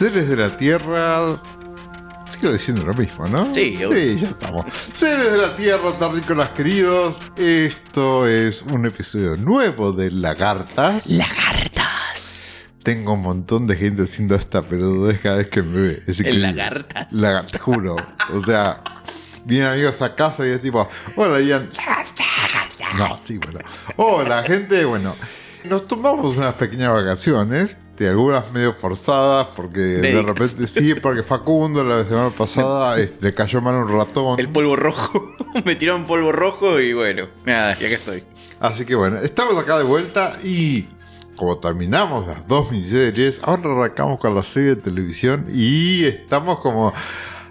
Seres de la Tierra. Sigo diciendo lo mismo, ¿no? Sí, sí, ya estamos. Seres de la Tierra, terrícolas queridos. Esto es un episodio nuevo de Lagartas. Lagartas. Tengo un montón de gente haciendo esta pelotudez cada vez que me ve. El increíble. lagartas. Lagartas, te juro. O sea, vienen amigos a casa y es tipo, hola Ian. No, sí, bueno. Hola gente, bueno. Nos tomamos unas pequeñas vacaciones. De algunas medio forzadas, porque de repente sí, porque Facundo la semana pasada este, le cayó mal un ratón. El polvo rojo. Me tiraron polvo rojo y bueno, nada, ya que estoy. Así que bueno, estamos acá de vuelta y como terminamos las dos miniseries, ahora arrancamos con la serie de televisión y estamos como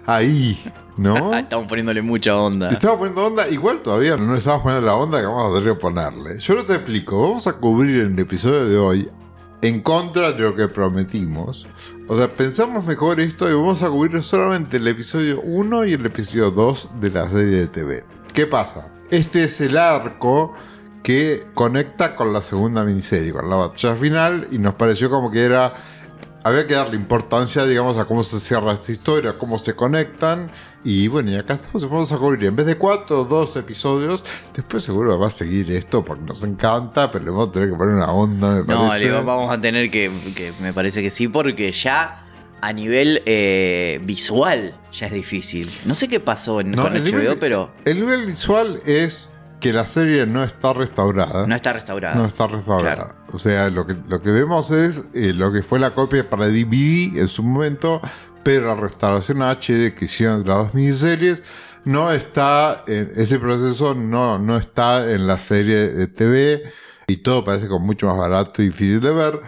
ahí, ¿no? Estamos poniéndole mucha onda. Estamos poniendo onda, igual todavía no estamos poniendo la onda que vamos a tener que ponerle. Yo no te explico, vamos a cubrir en el episodio de hoy en contra de lo que prometimos. O sea, pensamos mejor esto y vamos a cubrir solamente el episodio 1 y el episodio 2 de la serie de TV. ¿Qué pasa? Este es el arco que conecta con la segunda miniserie, con la batalla final, y nos pareció como que era había que darle importancia, digamos, a cómo se cierra esta historia, cómo se conectan. Y bueno, y acá estamos, vamos a cubrir en vez de cuatro, dos episodios. Después seguro va a seguir esto porque nos encanta, pero le vamos a tener que poner una onda, me No, parece. le digo, vamos a tener que, que- Me parece que sí, porque ya a nivel eh, visual ya es difícil. No sé qué pasó en- No, con el HBO, nivel- pero El nivel visual es que la serie no está restaurada. no está restaurada. No está restaurada. O sea, lo que, lo que vemos es eh, lo que fue la copia para DVD en su momento, pero la restauración HD que hicieron las dos miniseries no está, en, ese proceso no, no está en la serie de TV y todo parece como mucho más barato y difícil de ver.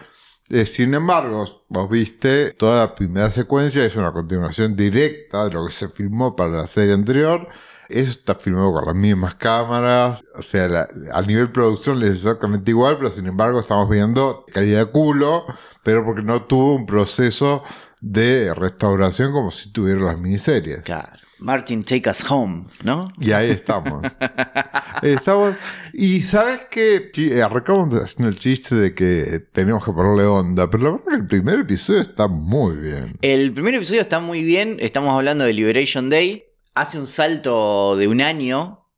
Eh, sin embargo, vos viste, toda la primera secuencia es una continuación directa de lo que se filmó para la serie anterior. Eso está filmado con las mismas cámaras, o sea, la- al nivel producción es exactamente igual, pero sin embargo estamos viendo calidad de culo, pero porque no tuvo un proceso de restauración como si tuviera las miniseries. Claro. Martin, take us home, ¿no? Y ahí estamos. Estamos. Y sabes que arrancamos haciendo el chiste de que tenemos que ponerle onda, pero la verdad que el primer episodio está muy bien. El primer episodio está muy bien. Estamos hablando de Liberation Day. Hace un salto de un año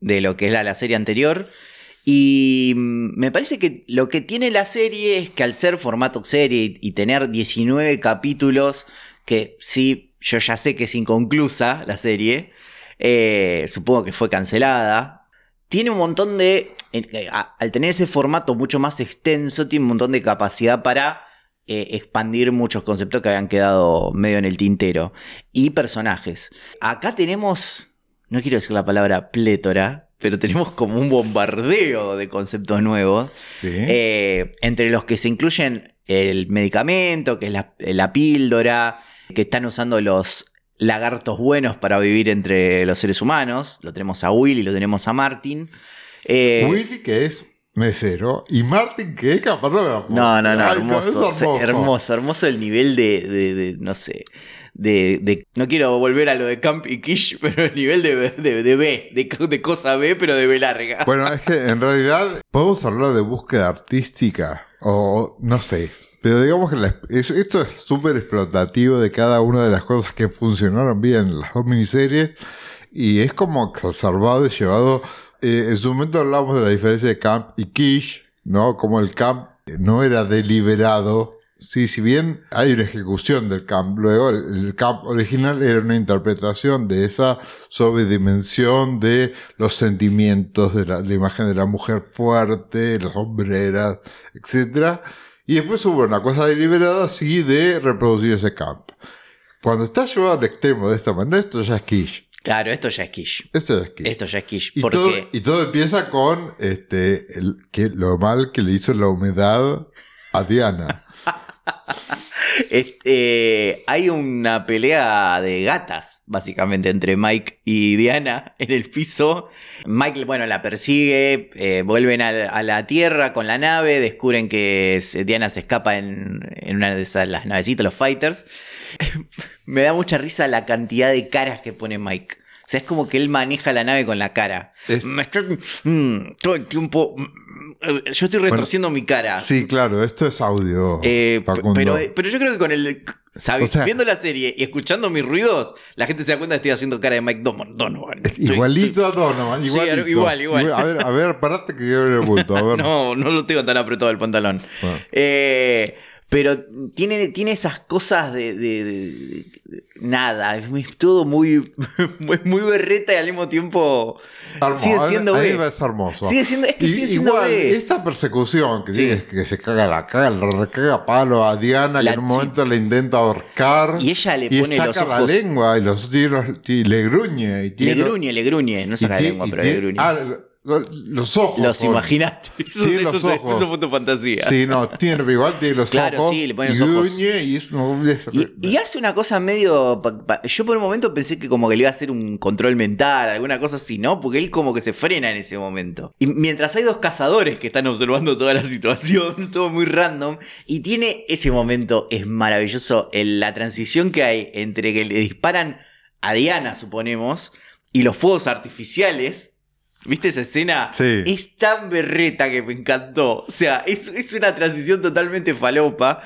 de lo que es la, serie anterior. Y mm, me parece que lo que tiene la serie es que al ser formato serie y, tener 19 capítulos, que sí, yo ya sé que es inconclusa la serie, eh, supongo que fue cancelada, tiene un montón de... eh, al tener ese formato mucho más extenso, tiene un montón de capacidad para eh, expandir muchos conceptos que habían quedado medio en el tintero. Y personajes. Acá tenemos, no quiero decir la palabra plétora, pero tenemos como un bombardeo de conceptos nuevos. Sí. Eh, entre los que se incluyen el medicamento, que es la, la píldora, que están usando los lagartos buenos para vivir entre los seres humanos. Lo tenemos a Will y lo tenemos a Martin. Eh, Willy, que es mesero, y Martin, que es camarógrafo. No, no, no, Ay, hermoso, hermoso, hermoso, el nivel de, de- de, no sé, de, de- no quiero volver a lo de Camp y Kish, pero el nivel de, de, de B, de, de cosa B, pero de B larga. Bueno, es que en realidad podemos hablar de búsqueda artística, o no sé. Pero digamos que la- esto es súper explotativo de cada una de las cosas que funcionaron bien en las dos miniseries. Y es como exacerbado y llevado. Eh, en su momento hablamos de la diferencia de Camp y Kish, ¿no? Como el Camp no era deliberado. Sí, si bien hay una ejecución del camp, luego el, camp original era una interpretación de esa sobredimensión de los sentimientos, de la, imagen de la mujer fuerte, las sombreras, etc. Y después hubo una cosa deliberada, sí, de reproducir ese camp. Cuando está llevado al extremo de esta manera, esto ya es Kish. Claro, esto ya es Kish. Esto ya es Kish. Esto ya es Kish. Y porque todo, y todo empieza con este el, que, lo mal que le hizo la humedad a Diana. este, hay una pelea de gatas, básicamente, entre Mike y Diana en el piso. Mike, bueno, la persigue, eh, vuelven a, la Tierra con la nave, descubren que Diana se escapa en, en una de esas las navecitas, los fighters. Me da mucha risa la cantidad de caras que pone Mike. O sea, es como que él maneja la nave con la cara. Es- Me está- mm, todo el tiempo. mm, Yo estoy retorciendo mi cara. Sí, claro, esto es audio. Eh, p- Facundo. pero, pero yo creo que con el. Sabi- O sea- viendo la serie y escuchando mis ruidos, la gente se da cuenta que estoy haciendo cara de Mike Don- Donovan. Igualito a Donovan. Sí, Igualito. igual, igual. A ver, a ver, parate que quiero el bulto. A ver. No, no lo tengo tan apretado el pantalón. Bueno. Eh, pero tiene, tiene esas cosas de, de- de- de- nada, es muy- todo muy, muy, muy berreta y al mismo tiempo Hermoso. sigue siendo a mí B. me es hermoso. Sigue siendo, es que Y- sigue siendo igual, esta persecución que, Sí. tiene- que se caga la caga, le recaga a palo a Diana, La- que en un sí. momento le intenta ahorcar. Y ella le y pone saca los la ojos. lengua y los tiros y le gruñe. Y Le tiene- gruñe, le gruñe, no y saca la lengua, y pero le gruñe. ah, los ojos. Los imaginaste. Eso, Sí, eso los ojos. eso fue tu fantasía. Sí, no, tiene igual tiene los Claro, ojos. sí, le pone y los ojos. y es una- Y, y hace una cosa medio. pa- pa- Yo por un momento pensé que como que le iba a hacer un control mental, alguna cosa así, ¿no? Porque él como que se frena en ese momento. Y mientras hay dos cazadores que están observando toda la situación, todo muy random, y tiene ese momento, es maravilloso, el- la transición que hay entre que le disparan a Diana, suponemos, y los fuegos artificiales. ¿Viste esa escena? Sí. Es tan berreta que me encantó. O sea, es, es una transición totalmente falopa.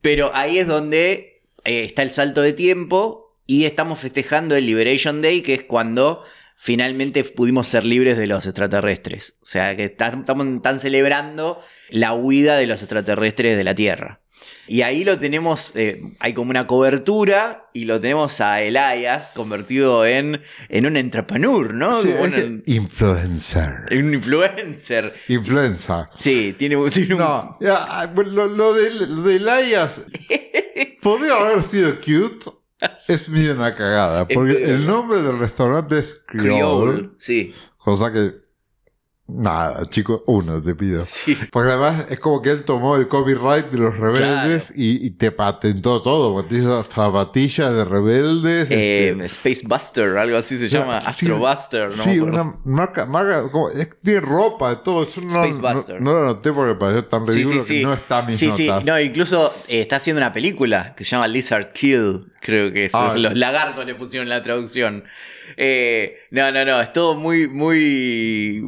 Pero ahí es donde eh, está el salto de tiempo y estamos festejando el Liberation Day, que es cuando finalmente pudimos ser libres de los extraterrestres. O sea, que estamos están celebrando la huida de los extraterrestres de la Tierra. Y ahí lo tenemos, eh, hay como una cobertura y lo tenemos a Elias convertido en, en un entrepreneur, ¿no? Sí, Como un, influencer. un influencer. Influenza. Sí, tiene, tiene un... No, ya, ah, lo, lo de, lo de Elias podría haber sido cute. Es medio una cagada. Porque el nombre del restaurante es Creole. Creole. Sí, Cosa que. Nada, chico, uno te pido. sí. Porque además es como que él tomó el copyright de los rebeldes y, y te patentó todo. Porque te hizo zapatillas de rebeldes. Eh, este, Space Buster, algo así se llama. sí, Astro Buster, ¿no? Sí, una marca, marca como, es- tiene ropa, todo. Eso no, Space no- Buster. No, lo noté porque me pareció tan Sí, ridículo sí, sí. que no está en mis sí, sí. notas. No, incluso eh, está haciendo una película que se llama Lizard Kill, creo que es. Ah. es los lagartos le pusieron la traducción. Eh, no, no, no, es todo muy, muy...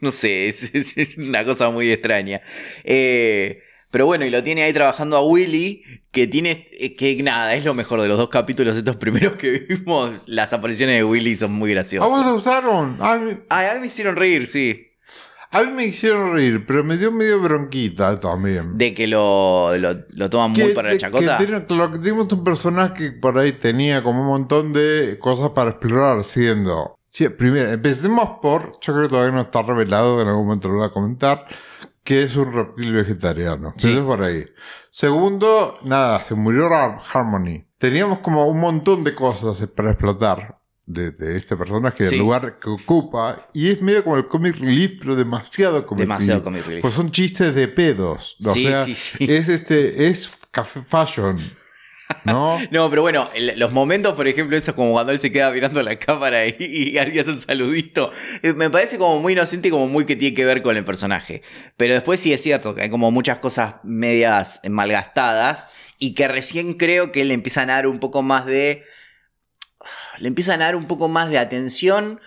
no sé, es, es una cosa muy extraña. Eh, pero bueno, y lo tiene ahí trabajando a Willy, que tiene, eh, que nada, es lo mejor de los dos capítulos, estos primeros que vimos. Las apariciones de Willy son muy ¿A graciosas. vos te gustaron? A mí, Ay, a mí me hicieron reír, sí. a mí me hicieron reír, pero me dio medio bronquita también. De que lo, lo, lo toman muy para la que chacota. tiene- lo que tenemos un personaje que por ahí tenía como un montón de cosas para explorar, siendo. Sí, primero, empecemos por, yo creo que todavía no está revelado, en algún momento lo voy a comentar, que es un reptil vegetariano. Sí. Empecemos por ahí. Segundo, nada, se murió Har- Harmony. Teníamos como un montón de cosas para explotar de, de este personaje, del Sí. lugar que ocupa, y es medio como el comic relief, pero demasiado comic Demasiado relief. comic relief. Pues son chistes de pedos. O Sí, sea, sí, sí. es este, es café fashion. ¿No? No, pero bueno, los momentos, por ejemplo, eso como cuando él se queda mirando la cámara y, y hace un saludito, eh, me parece como muy inocente y como muy que tiene que ver con el personaje. Pero después sí es cierto que hay como muchas cosas medias malgastadas y que recién creo que le empiezan a dar un poco más de... Le empiezan a dar un poco más de atención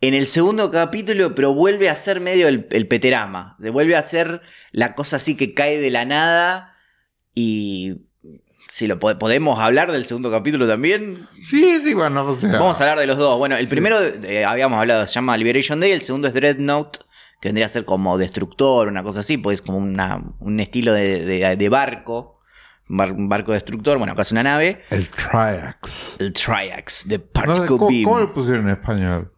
en el segundo capítulo, pero vuelve a ser medio el, el peterama. Se vuelve a ser la cosa así que cae de la nada y... Si lo po- podemos hablar del segundo capítulo también, Sí, sí, bueno, o sea. Vamos a hablar de los dos. Bueno, el Sí. primero eh, habíamos hablado, se llama Liberation Day, el segundo es Dreadnought, que vendría a ser como destructor, una cosa así, pues como una- un estilo de, de- de barco, un, bar- un barco destructor, bueno, acá es una nave, El Triax. el Triax, de No Particle ¿cómo, Beam. cómo le pusieron en español?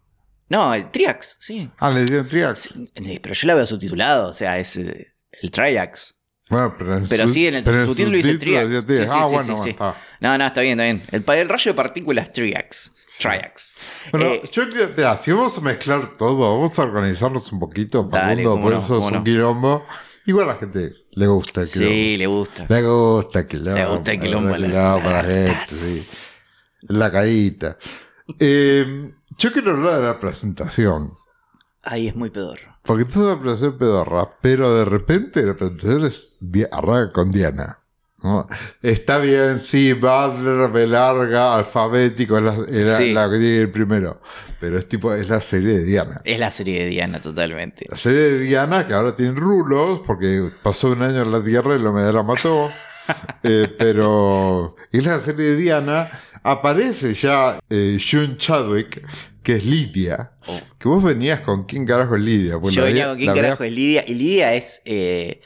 No, el Triax, sí. Ah, le dieron Triax. Sí, eh, Pero yo la veo subtitulado, o sea, es eh, el Triax. Bueno, pero en Pero su- sí, en el pero subtítulo dice Triax. decía Sí, sí, ah, sí, bueno, está. No, no, está bien, está bien. El, rayo de partículas Triax. Triax. Bueno, Eh, yo creo que, si vamos a mezclar todo, vamos a organizarnos un poquito, Facundo, por no, eso es un quilombo. Igual a la gente le gusta el quilombo. sí, le gusta. Le gusta el quilombo. Le gusta el quilombo a la- quilombo a la gente, sí. La carita. Eh, yo quiero hablar de la presentación. Ay, es muy pedorro. Porque esto es una presentación pedorra, pero de repente la presentación es arranca con Diana. ¿no? Está bien, sí, Butler, B larga, alfabético, es la, es la- Sí. la que tiene el primero. Pero es tipo, es la serie de Diana. Es la serie de Diana, totalmente. La serie de Diana, que ahora tiene rulos, porque pasó un año en la Tierra y la humedad la mató. Eh, pero en la serie de Diana aparece ya eh, June Chadwick, que es Lidia. Oh. Que vos venías con quién carajo es Lidia. Yo venía con quién carajo es Lidia. Y Lidia es, eh,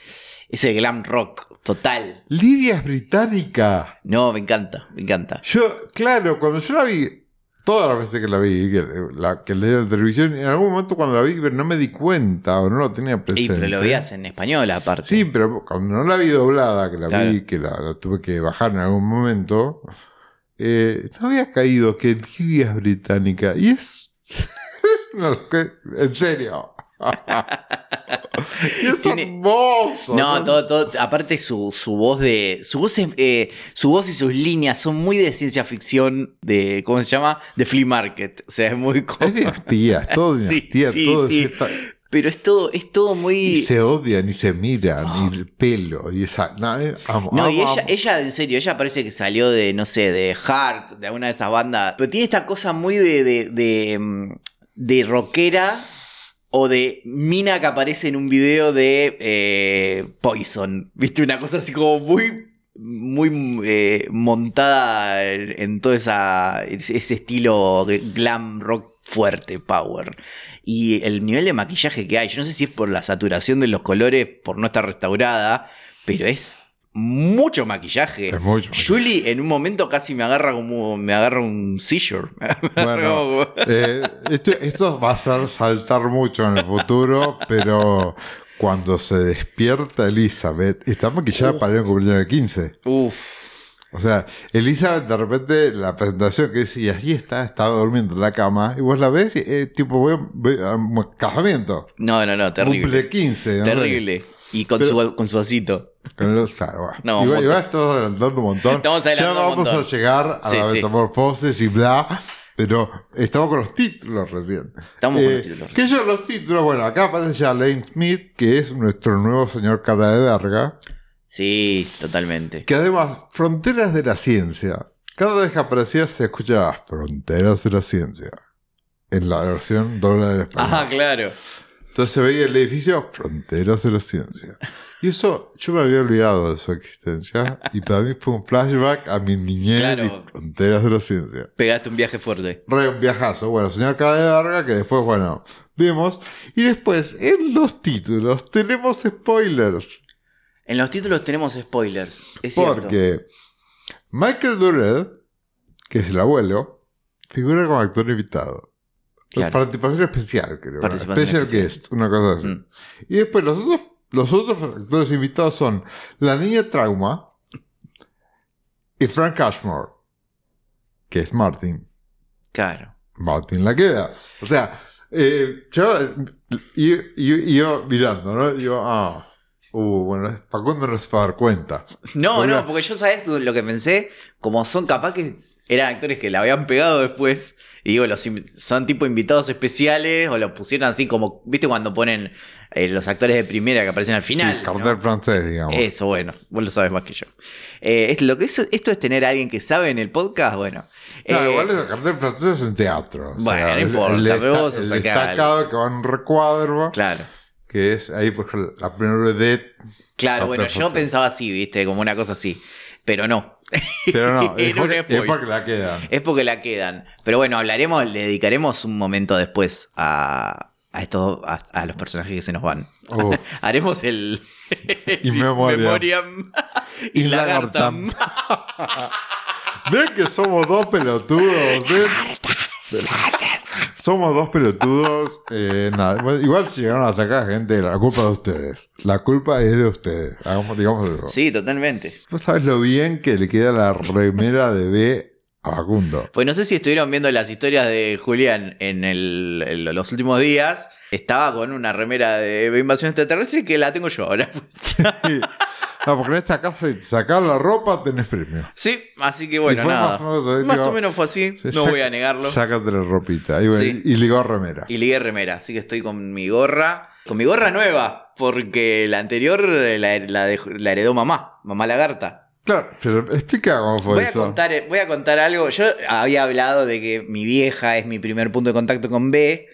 es el glam rock total. Lidia es británica. No, me encanta, me encanta. Yo, claro, cuando yo la vi, todas las veces que la vi, que, la, que leí en televisión, en algún momento cuando la vi, pero no me di cuenta o no lo tenía presente. pero lo veías en español aparte. Sí, pero cuando no la vi doblada, que la Claro. vi, que la, la tuve que bajar en algún momento, eh, no había caído que Lidia es británica. Y es. es una loca- En serio. y es Tiene- hermoso. No, todo, todo, aparte su, su voz de. Su voz es, eh, su voz y sus líneas son muy de ciencia ficción de. ¿Cómo se llama? De flea market. O sea, es muy como- Es dinastía, es todo Sí, sí, todo sí. es esta- Pero es todo, es todo Y muy. se odian y se miran, y el pelo, y esa. No, eh, amo, No, y ella, amo. ella, en serio, ella parece que salió de, no sé, de Heart, de alguna de esas bandas. Pero tiene esta cosa muy de, de, de, mm, de rockera o de mina que aparece en un video de eh, Poison. ¿Viste? Una cosa así como muy, muy eh, montada en, en todo esa, ese ese estilo glam rock fuerte, power. Y el nivel de maquillaje que hay, yo no sé si es por la saturación de los colores, por no estar restaurada, pero es mucho maquillaje. Es mucho. Julie en un momento casi me agarra como me agarra un seizure. Bueno, eh, esto, esto va a hacer saltar mucho en el futuro, pero cuando se despierta Elizabeth, está maquillada Uf. para el cumpleaños de 15. Uf. O sea, Elizabeth de repente, la presentación que dice, y allí está, estaba durmiendo en la cama, y vos la ves, y, eh, tipo, voy, a- voy a un casamiento. No, no, no, terrible. Cumple 15. ¿no? Terrible. Y con, Pero- su, con su vasito. Con los, claro, va. No, y, va- y montón. va, estamos adelantando un montón. Estamos ya adelantando un vamos montón. a llegar a Sí, la sí. metamorfosis y bla, pero estamos con los títulos recién. Estamos con Eh, los títulos. Que yo los títulos, bueno, acá aparece ya Lane Smith, que es nuestro nuevo señor cara de verga, Sí, totalmente. que además, fronteras de la ciencia. Cada vez que aparecía se escuchaba fronteras de la ciencia. En la versión doble del español. Ah, claro. Entonces se veía el edificio Fronteras de la Ciencia. Y eso, yo me había olvidado de su existencia. Y para mí fue un flashback a mi niñez Claro. y Fronteras de la Ciencia. Pegaste un viaje fuerte. Re un viajazo. Bueno, señor Cara de Varga, que después, bueno, vimos. Y después, en los títulos, tenemos spoilers. En los títulos tenemos spoilers. Es cierto. Porque Michael Durrell, que es el abuelo, figura como actor invitado. Claro. Participación especial, creo. Participación Special especial. guest, una cosa así. Mm. Y después los otros, los otros actores invitados son la niña Trauma y Frank Ashmore, que es Martin. Claro. Martin la queda. O sea, eh, yo, y, y- y yo mirando, ¿no? Digo, ah, uh, bueno, Facundo no se va a dar cuenta. No, no, porque yo sabes lo que pensé, como son capaz que eran actores que la habían pegado después, y digo, los son tipo invitados especiales, o lo pusieron así como, viste cuando ponen eh, los actores de primera que aparecen al final. Sí, ¿no? cartel francés, digamos. Eso, bueno, vos lo sabes más que yo. Eh, es- lo que es- esto es tener a alguien que sabe en el podcast, bueno. No, Eh, igual el cartel francés es en teatro. Bueno, no el- importa, el, pero desta- vos el destacado que va en un recuadro, Claro. Que es ahí, por ejemplo, la primera vedette. Claro, Cartel bueno, yo pensaba así, viste, como una cosa así. Pero no. Pero no, es porque, es spoiler. porque la quedan. Es porque la quedan. Pero bueno, hablaremos, le dedicaremos un momento después a, a estos, a, a los personajes que se nos van. Uf. Haremos el. In memoriam. Memoriam y In Lagartam. Ven que somos dos pelotudos. Somos dos pelotudos. eh, nada, igual si llegaron hasta acá, gente, la culpa es de ustedes. La culpa es de ustedes. Hagamos, digamos eso. Sí, totalmente. Vos sabés lo bien que le queda la remera de B a Facundo. Pues no sé si estuvieron viendo las historias de Julián en, el- en los últimos días. Estaba con una remera de invasión extraterrestre que la tengo yo ahora. No, porque en esta casa, sacar la ropa, tenés premio. Sí, así que bueno, nada. más o menos así, Más digo, o menos fue así, Sí, no saca- voy a negarlo. Sácate la ropita. Y, bueno, Sí. y ligó remera. Y ligué remera, así que estoy con mi gorra. Con mi gorra nueva, porque la anterior eh, la, la dejó- la heredó mamá, mamá lagarta. Claro, pero explica cómo fue Voy a, eso. contar, voy a contar algo. Yo había hablado de que mi vieja es mi primer punto de contacto con B.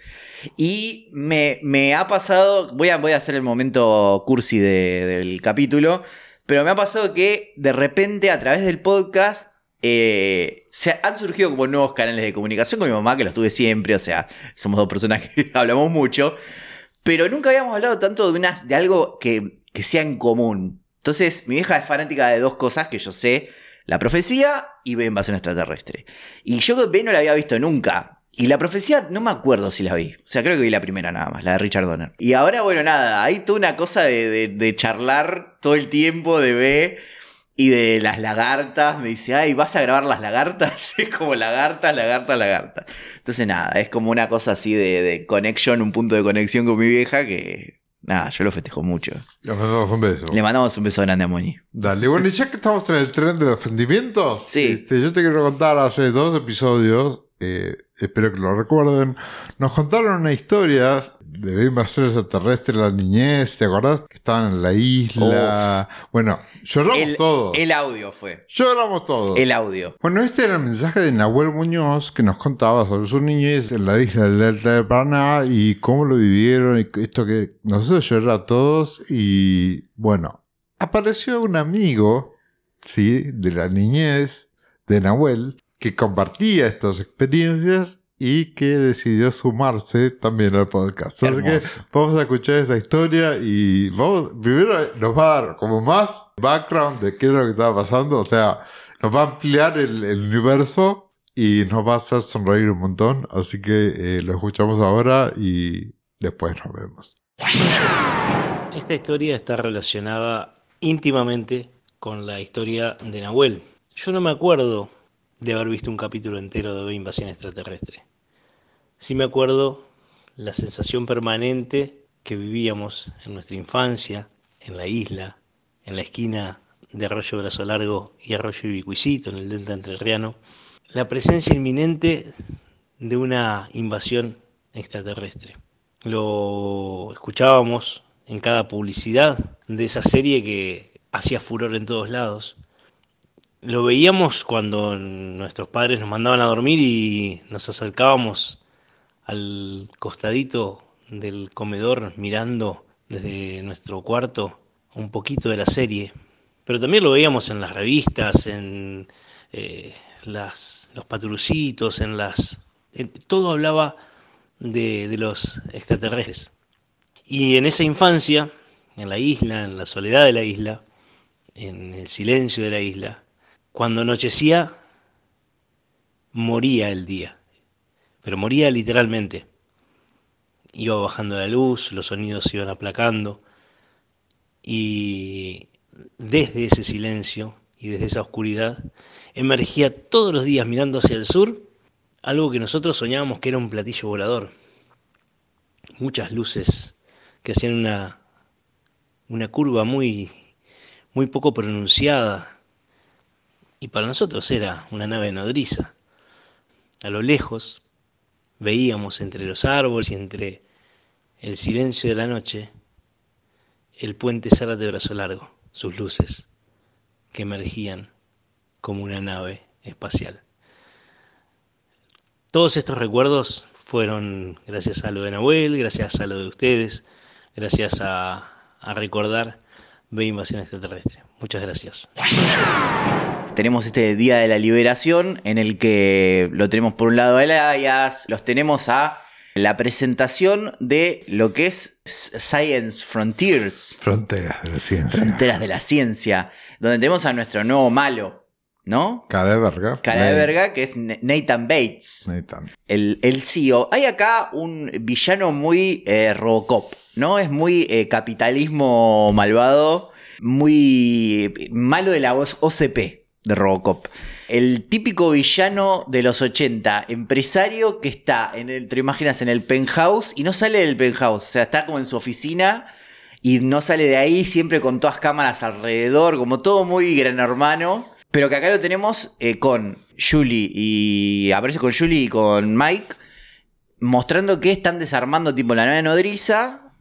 Y me, me ha pasado. Voy a, voy a hacer el momento cursi de- del capítulo. Pero me ha pasado que de repente a través del podcast eh, se han surgido como nuevos canales de comunicación con mi mamá, que los tuve siempre, o sea, somos dos personas que hablamos mucho, pero nunca habíamos hablado tanto de, una, de algo que, que sea en común. Entonces, mi hija es fanática de dos cosas que yo sé, la profecía y ve invasión extraterrestre. Y yo que B no la había visto nunca. Y la profecía no me acuerdo si la vi. O sea, creo que vi la primera nada más, la de Richard Donner. Y ahora, bueno, nada, hay toda una cosa de, de- de charlar todo el tiempo de B y de las lagartas. Me dice, ay, ¿vas a grabar las lagartas? Es como lagartas, lagartas, lagartas. Entonces, nada, es como una cosa así de, de connection, un punto de conexión con mi vieja que, nada, yo lo festejo mucho. Le mandamos un beso. Le mandamos un beso grande a Moni. Dale, bueno, y ya que estamos en el tren del ofendimiento, Sí. este, yo te quiero contar hace dos episodios, eh, espero que lo recuerden, nos contaron una historia de invasión extraterrestre en la niñez, ¿te acordás? Que estaban en la isla. Bueno, lloramos El, todos. el audio fue. Lloramos todos. El audio. Bueno, este era el mensaje de Nahuel Muñoz que nos contaba sobre su niñez en la isla del Delta de Paraná y cómo lo vivieron y esto que nos hizo llorar a todos y bueno, apareció un amigo, sí, de la niñez de Nahuel que compartía estas experiencias y que decidió sumarse también al podcast. Así que vamos a escuchar esta historia y vamos, primero nos va a dar como más background de qué es lo que estaba pasando, o sea, nos va a ampliar el, el universo y nos va a hacer sonreír un montón. Así que eh, lo escuchamos ahora y después nos vemos. Esta historia está relacionada íntimamente con la historia de Nahuel. Yo no me acuerdo de haber visto un capítulo entero de Invasión Extraterrestre. Sí me acuerdo la sensación permanente que vivíamos en nuestra infancia, en la isla, en la esquina de Arroyo Brazo Largo y Arroyo Ibicuicito, en el delta entrerriano, la presencia inminente de una invasión extraterrestre. Lo escuchábamos en cada publicidad de esa serie que hacía furor en todos lados. Lo veíamos cuando nuestros padres nos mandaban a dormir y nos acercábamos al costadito del comedor mirando desde nuestro cuarto un poquito de la serie. Pero también lo veíamos en las revistas, en eh, las, los patrucitos, en las... en- todo hablaba de, de los extraterrestres. Y en esa infancia, en la isla, en la soledad de la isla, en el silencio de la isla, cuando anochecía, moría el día. Pero moría literalmente. Iba bajando la luz, los sonidos se iban aplacando. Y desde ese silencio y desde esa oscuridad, emergía todos los días mirando hacia el sur algo que nosotros soñábamos que era un platillo volador. Muchas luces que hacían una, una curva muy, muy poco pronunciada. Y para nosotros era una nave nodriza. A lo lejos veíamos entre los árboles y entre el silencio de la noche el puente Zárate de Brazo Largo, sus luces, que emergían como una nave espacial. Todos estos recuerdos fueron gracias a lo de Nahuel, gracias a lo de ustedes, gracias a, a recordar Ve Invasión Extraterrestre. Muchas gracias. Tenemos este Día de la Liberación en el que lo tenemos por un lado a Elias, los tenemos a la presentación de lo que es Science Frontiers, Fronteras de la ciencia. Fronteras de la Ciencia, donde tenemos a nuestro nuevo malo, ¿no? Cara de verga. Cara de verga, que es Nathan Bates. Nathan. el, el CEO. Hay acá un villano muy eh, Robocop, ¿no? Es muy eh, capitalismo malvado, muy malo de la voz OCP de Robocop. El típico villano de los 80, empresario que está, en te imaginas, en el penthouse y no sale del penthouse, o sea, está como en su oficina y no sale de ahí, siempre con todas cámaras alrededor, como todo muy gran hermano. Pero que acá lo tenemos eh, con Julie y. Aparece con Julie y con Mike. Mostrando que están desarmando tipo la nave nodriza.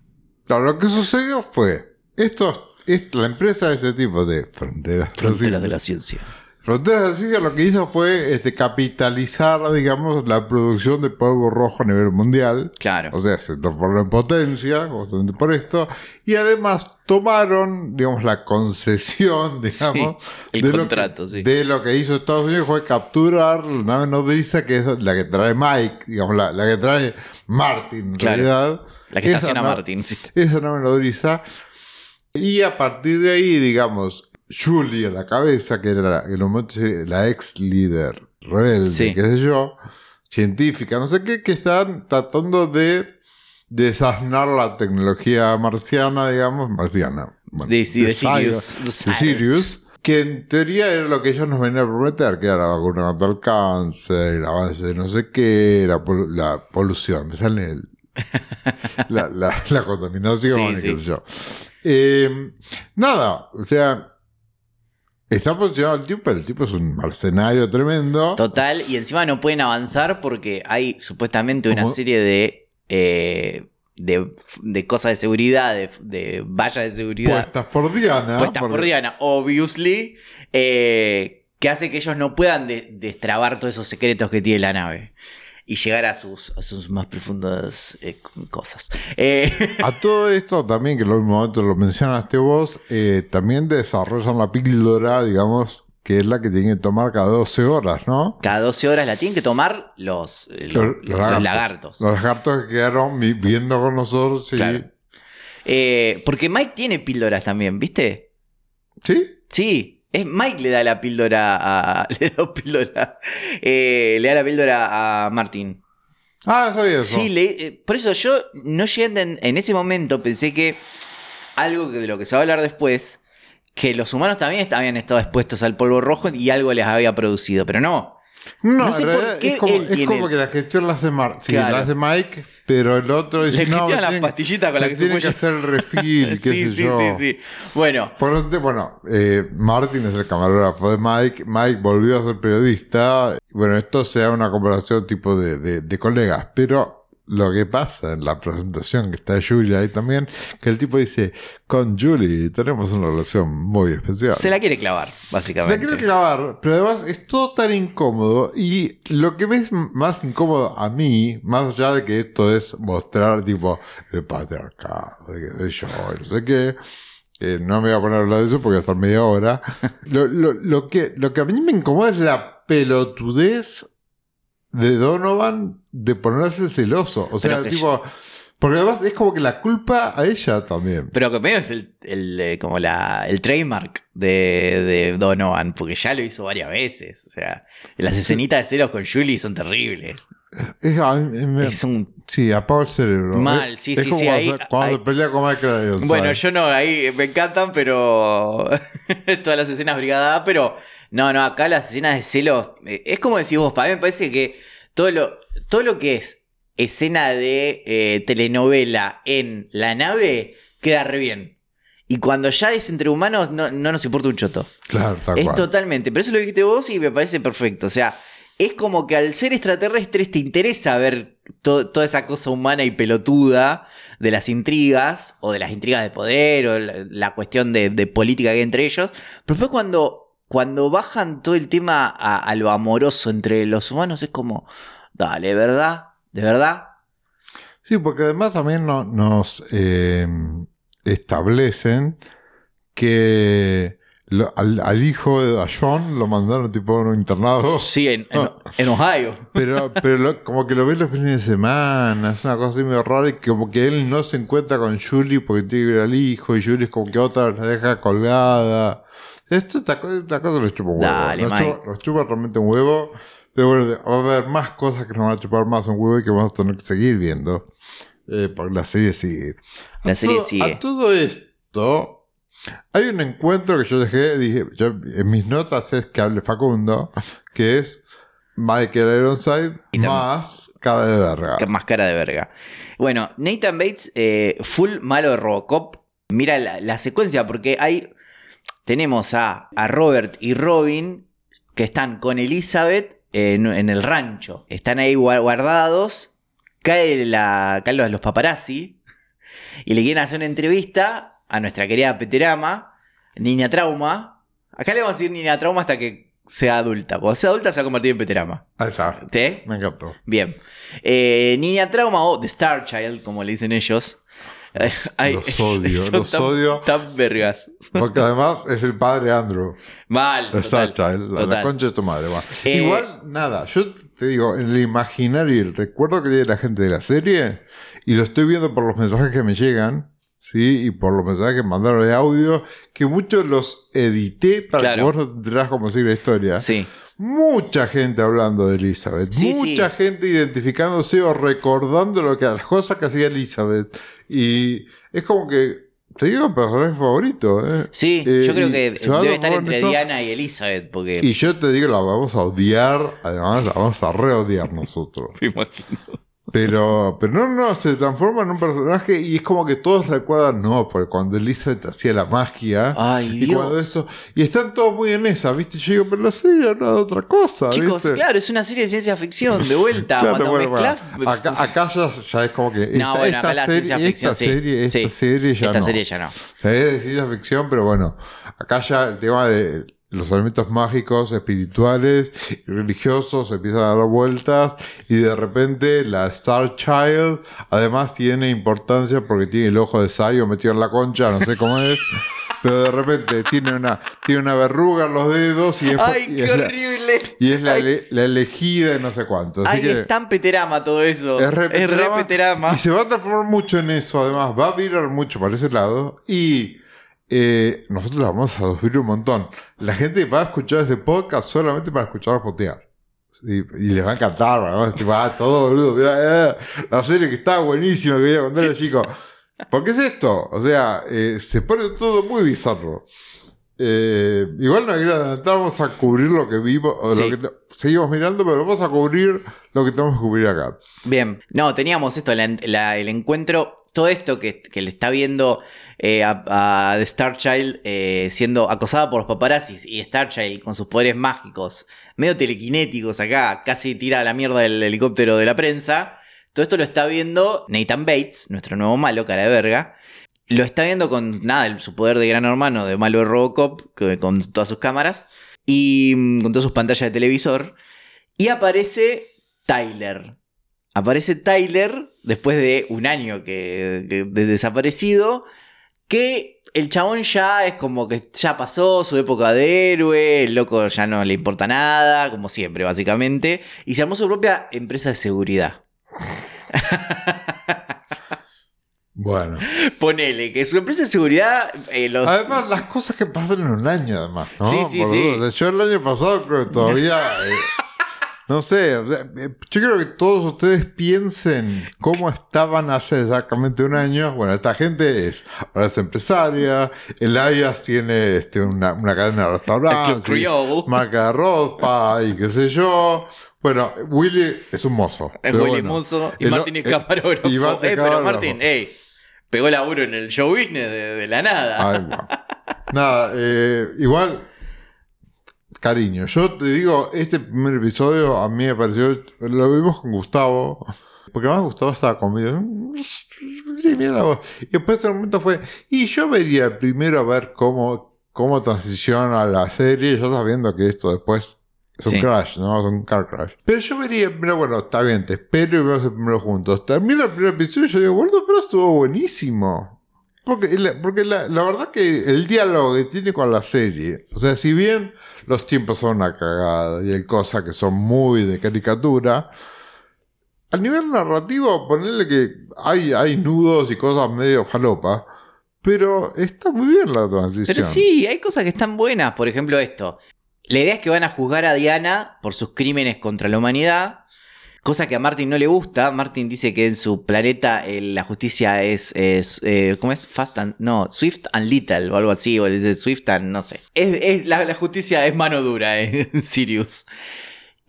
No, lo que sucedió fue, estos, es, la empresa de ese tipo de fronteras, de la Fronteras de ciencia, la ciencia. Fronteras del Siglo lo que hizo fue este, capitalizar, digamos, la producción de polvo rojo a nivel mundial. Claro. O sea, se transformó en potencia, justamente por esto. Y además tomaron, digamos, la concesión, digamos, el de, contrato, lo que, sí. de lo que hizo Estados Unidos fue capturar la nave nodriza, que es la que trae Mike, digamos, la, la que trae Martin, en Claro. realidad. La que Esa estaciona na- Martin. sí. Esa nave nodriza. Y a partir de ahí, digamos, Julie a la cabeza, que era la, en un momento la ex líder rebelde, Sí. qué sé yo, científica, no sé qué, que están tratando de desasnar la tecnología marciana, digamos, marciana. bueno, De, sí, de Sirius. de Sirius, que en teoría era lo que ellos nos venían a prometer, que era la vacuna contra el cáncer, el avance de no sé qué, la, la polución, me sale el- la, la- la contaminación, Sí, y qué sí. sé yo. Eh, nada, o sea, está posicionado el tipo, pero el tipo es un mercenario tremendo. Total, y encima no pueden avanzar porque hay supuestamente una ¿Cómo? serie de, eh, de, de cosas de seguridad, de, de vallas de seguridad Puestas por Diana. puestas por Diana, obviously, eh, que hace que ellos no puedan de- destrabar todos esos secretos que tiene la nave y llegar a sus, a sus más profundas eh, cosas. Eh, A todo esto también, que en algún momento lo mencionaste vos, eh, también desarrollan la píldora, digamos, que es la que tienen que tomar cada 12 horas, ¿no? cada 12 horas la tienen que tomar los, los, Los- los los lagartos. lagartos. Los lagartos que quedaron viviendo con nosotros. y- Claro. Porque Mike tiene píldoras también, ¿viste? ¿Sí? Sí, es Mike le da la píldora a. Le da píldora. eh, le da la píldora a Martin. Ah, sabía eso. Sí, le- eh, por eso yo no llegué En ese momento pensé que algo que de lo que se va a hablar después, que los humanos también habían estado expuestos al polvo rojo y algo les había producido, pero no. No, No sé por qué es como, él es tiene- como que la gestión la hace Mark. Sí, Claro. la hace Mike, pero el otro dice, Le no, me las tienen- pastillitas con las me que se puede que hacer el refill, qué sí, sé sí, yo. sí, sí. Bueno, Por lo tanto, bueno, eh, Martin es el camarógrafo de Mike. Mike volvió a ser periodista. Bueno, esto sea una conversación tipo de, de- de colegas. Pero lo que pasa en la presentación, que está Julia ahí también, que el tipo dice, con Julie tenemos una relación muy especial. se la quiere clavar, Se la básicamente. quiere clavar, pero además es todo tan incómodo. Y lo que me es más incómodo a mí, más allá de que esto es mostrar, tipo, el patriarcado, de que soy yo, y no sé qué. que no me voy a poner a hablar de eso porque va a estar media hora. Lo, lo- lo que, lo que a mí me incomoda es la pelotudez de Donovan de ponerse celoso. O sea, tipo. Porque además es como que la culpa a ella también. Pero que medio es el, el, eh, como la, el trademark de, de Donovan, porque ya lo hizo varias veces. O sea, las escenitas de celos con Julie son terribles. Es, a mí me- Es un Sí, apaga el cerebro. Mal, Es- sí, es sí, sí, ahí- cuando ahí- se pelea con Michael Ironside. Bueno, yo no, ahí me encantan, pero. Todas las escenas brigada A, pero. No, no, acá las escenas de celos. eh, Es como decís vos, para mí me parece que todo lo, todo lo que es escena de eh, telenovela en la nave queda re bien. Y cuando ya es entre humanos, no, no nos importa un choto. Claro, tal Es cual. totalmente. Pero eso lo dijiste vos y me parece perfecto. O sea, es como que al ser extraterrestres te interesa ver to- toda esa cosa humana y pelotuda de las intrigas, o de las intrigas de poder, o la, cuestión de, política que hay entre ellos. Pero después cuando, bajan todo el tema a, lo amoroso entre los humanos, es como, dale, ¿verdad? ¿De verdad? Sí, porque además también no- nos eh, establecen que lo- al, al hijo de a John lo mandaron tipo a un internado. Sí, en, en- en Ohio. Pero, pero lo- como que lo ve los fines de semana, es una cosa así medio rara y como que él no se encuentra con Julie porque tiene que ver al hijo y Julie es como que otra la deja colgada. Esto, esta, esta cosa los chupa un huevo. Dale, los, chupa, los chupa realmente un huevo. Pero bueno, va a haber más cosas que nos van a chupar más un huevo y que vamos a tener que seguir viendo. Eh, porque la serie sigue. A La serie todo- sigue. A todo esto, hay un encuentro que yo dejé, dije, yo, en mis notas es que hable Facundo, que es Michael Ironside más cara de verga. Más cara de verga. Bueno, Nathan Bates, eh, full malo de Robocop. Mira la, la secuencia, porque hay. Tenemos a, a Robert y Robin que están con Elizabeth en, en el rancho. Están ahí gua- guardados. Cae la, caen los, los paparazzi y le quieren hacer una entrevista a nuestra querida Peterama, Niña Trauma. Acá le vamos a decir Niña Trauma hasta que sea adulta. Cuando sea adulta se va a convertir en Peterama. Ahí está. ¿Te? Me encantó. Bien. Eh, Niña Trauma o The Star Child, como le dicen ellos. Ay, los odio, son los tan- odio. Tan vergas. Porque además es el padre Andrew. Mal. Total, Star Child, la- concha de tu madre. Eh, Igual, nada, yo te digo, en el imaginario el recuerdo que tiene la gente de la serie, y lo estoy viendo por los mensajes que me llegan, ¿sí? Y por los mensajes que mandaron de audio, que muchos los edité para Claro. que vos no te enterás cómo sigue la historia. Sí. Mucha gente hablando de Elizabeth, Sí, mucha sí. gente identificándose o recordando lo que las cosas que hacía Elizabeth. Y es como que, te digo, personaje favorito, ¿eh? Sí, Eh, yo creo y que debe estar entre eso. Diana y Elizabeth, porque Y yo te digo, la vamos a odiar, además la vamos a reodiar nosotros. me imagino. Pero, pero no, no, se transforma en un personaje y es como que todos recuerdan, no, porque cuando Elizabeth hacía la magia. Ay, y cuando esto. Y están todos muy en esa, ¿viste? Yo digo, pero la serie de otra cosa, Chicos, ¿viste? claro, es una serie de ciencia ficción, de vuelta. Claro, cuando bueno, bueno. mezclas. Acá, acá ya, ya es como que. Esta, No, bueno, acá esta la serie, ciencia ficción, esta sí. serie, esta Sí. serie ya Esta no. serie ya no. O sea, es de ciencia ficción, pero bueno, acá ya el tema de los elementos mágicos, espirituales y religiosos empiezan a dar vueltas y de repente la Star Child además tiene importancia porque tiene el ojo de Sayo metido en la concha, no sé cómo es, pero de repente tiene una, tiene una verruga en los dedos y es, ¡Ay, y qué es la, horrible! y es la, elegida y no sé cuánto. Así ay, que es tan peterama todo eso. es re Es re peterama. Y se va a transformar mucho en eso, además. Va a virar mucho para ese lado. Y eh, nosotros la vamos a sufrir un montón. La gente va a escuchar este podcast solamente para escuchar potear. Sí, y les va a encantar, ¿no? Tipo, ah, todo boludo, mirá, eh, la serie que está buenísima que voy a contar al chico. ¿Por qué es esto? O sea, eh, se pone todo muy bizarro. Eh, igual no quiero adelantar, vamos a cubrir lo que vimos, o Sí. lo que seguimos mirando, pero vamos a cubrir lo que tenemos que cubrir acá. Bien, no, teníamos esto, el encuentro, todo esto que, le está viendo eh, a, a The Star Child eh, siendo acosada por los paparazzis y Star Child con sus poderes mágicos, medio telequinéticos acá, casi tira a la mierda del helicóptero de la prensa. Todo esto lo está viendo Nathan Bates, nuestro nuevo malo, cara de verga. Lo está viendo con nada, su poder de gran hermano, de malo de Robocop, con todas sus cámaras y mm, con todas sus pantallas de televisor. Y aparece Tyler. Aparece Tyler después de un año que, de desaparecido. Que el chabón ya es como que ya pasó su época de héroe. El loco ya no le importa nada, como siempre, básicamente. Y se armó su propia empresa de seguridad. Bueno. Ponele que su empresa de seguridad. eh, los... Además, las cosas que pasan en un año, además, ¿no? Sí, sí, Por sí. duda. Yo el año pasado creo que todavía... eh, no sé, eh, yo creo que todos ustedes piensen cómo estaban hace exactamente un año. Bueno, esta gente es, ahora es empresaria, Elias tiene este, una, una cadena de El restaurantes, marca de ropa y qué sé yo. Bueno, Willy es un mozo. Es Willy bueno. Musso y El- Martín es camarógrafo. y eh, pero. Martín, ey, pegó laburo en el show business de, la nada. Ay, guau. Nada, eh, igual, cariño, yo te digo, este primer episodio a mí me pareció, lo vimos con Gustavo, porque además Gustavo estaba conmigo. Y después de momento fue, y yo vería primero a ver cómo, cómo transiciona la serie, yo sabiendo que esto después es un Sí. crash, ¿no? Es un car crash. Pero yo vería, pero bueno, está bien, te espero y vemos el primero juntos. Termina el primer episodio y yo digo, bueno, pero estuvo buenísimo. Porque, la, porque la, la verdad que el diálogo que tiene con la serie, o sea, si bien los tiempos son una cagada y hay cosas que son muy de caricatura, a nivel narrativo, ponerle que hay, hay nudos y cosas medio falopa, pero está muy bien la transición. Pero sí, hay cosas que están buenas. Por ejemplo, esto. La idea es que van a juzgar a Diana por sus crímenes contra la humanidad. Cosa que a Martin no le gusta. Martin dice que en su planeta eh, la justicia es. es, eh, ¿Cómo es? Fast and. No, Swift and Little o algo así. O dice Swift and. No sé. Es, es- la, justicia es mano dura eh, en Sirius.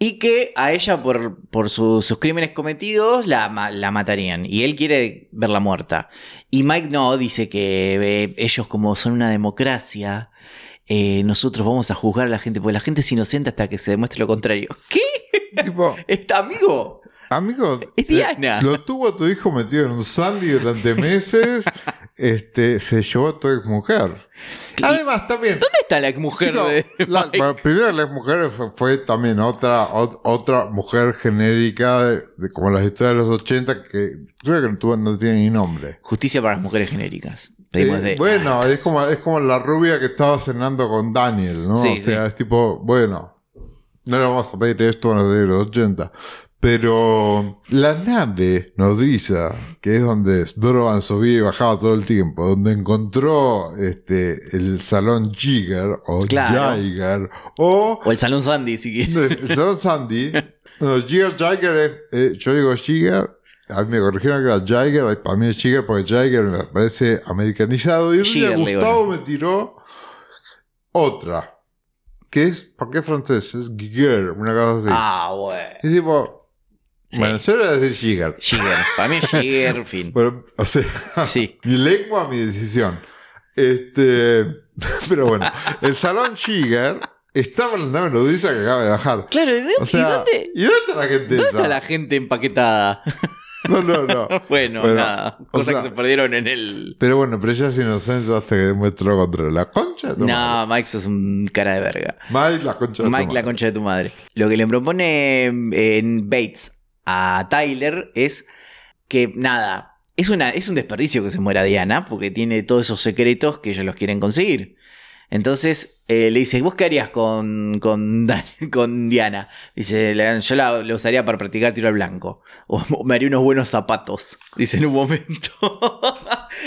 Y que a ella, por, por su- sus crímenes cometidos, la, la matarían. Y él quiere verla muerta. Y Mike no, dice que eh, ellos, como son una democracia, eh, nosotros vamos a juzgar a la gente, porque la gente es inocente hasta que se demuestre lo contrario. ¿Qué? Tipo, Está amigo. amigo, Es Diana. eh, lo tuvo tu hijo metido en un sandy durante meses. este, se llevó a tu ex mujer. Además, también. ¿Dónde está la mujer Chico, de la- Mike? bueno, primero la mujer fue, fue también otra ot- otra mujer genérica de, de como las historias de los 80 que creo que no, tuvo- no tiene ni nombre. Justicia para las mujeres genéricas. Pedimos Eh, de bueno, latas. es como, es como la rubia que estaba cenando con Daniel, ¿no? Sí, o sea, sí. es tipo, bueno, no le vamos a pedir esto a los de los 80. Pero la nave nodriza, que es donde Donovan subía y bajaba todo el tiempo, donde encontró este, el salón Jigger o Claro. Jiger o O el Salón Sandy, si quieres. el salón Sandy. No, Jigger Jiger es, eh, yo digo Jigger. A mí me corrigieron que era Jagger, para mí es Jigger porque Jagger me parece americanizado. Y un día Gustavo me tiró otra, que es, ¿por qué francés? Es Giger, una cosa así. Ah, bueno. Es tipo, Sí. bueno, yo le voy a decir Jigger. Jigger. Para mí es Jigger, fin. Bueno, o sea, Sí. mi lengua, mi decisión. Este, pero bueno, el salón Jigger estaba en la nave nodriza que acaba de bajar. Claro, ¿y, de- O sea, ¿y dónde, ¿y dónde está la gente dónde esa? está la gente empaquetada? No, no, no. bueno, Bueno, nada. Cosas sea- que se perdieron en el. Pero bueno, pero ella es inocente hasta que demuestre lo contrario. La concha de tu No, Mike sos un cara de verga. madre. Mike, la concha de tu Mike, la madre. concha de tu madre. Lo que le propone eh, en Bates a Tyler es que, nada, es, una, es un desperdicio que se muera Diana, porque tiene todos esos secretos que ellos los quieren conseguir. Entonces eh, le dice, ¿vos qué harías con, con, con Diana? Dice, "La- yo la, la usaría para practicar tiro al blanco. O, o me haría unos buenos zapatos. Dice en un momento.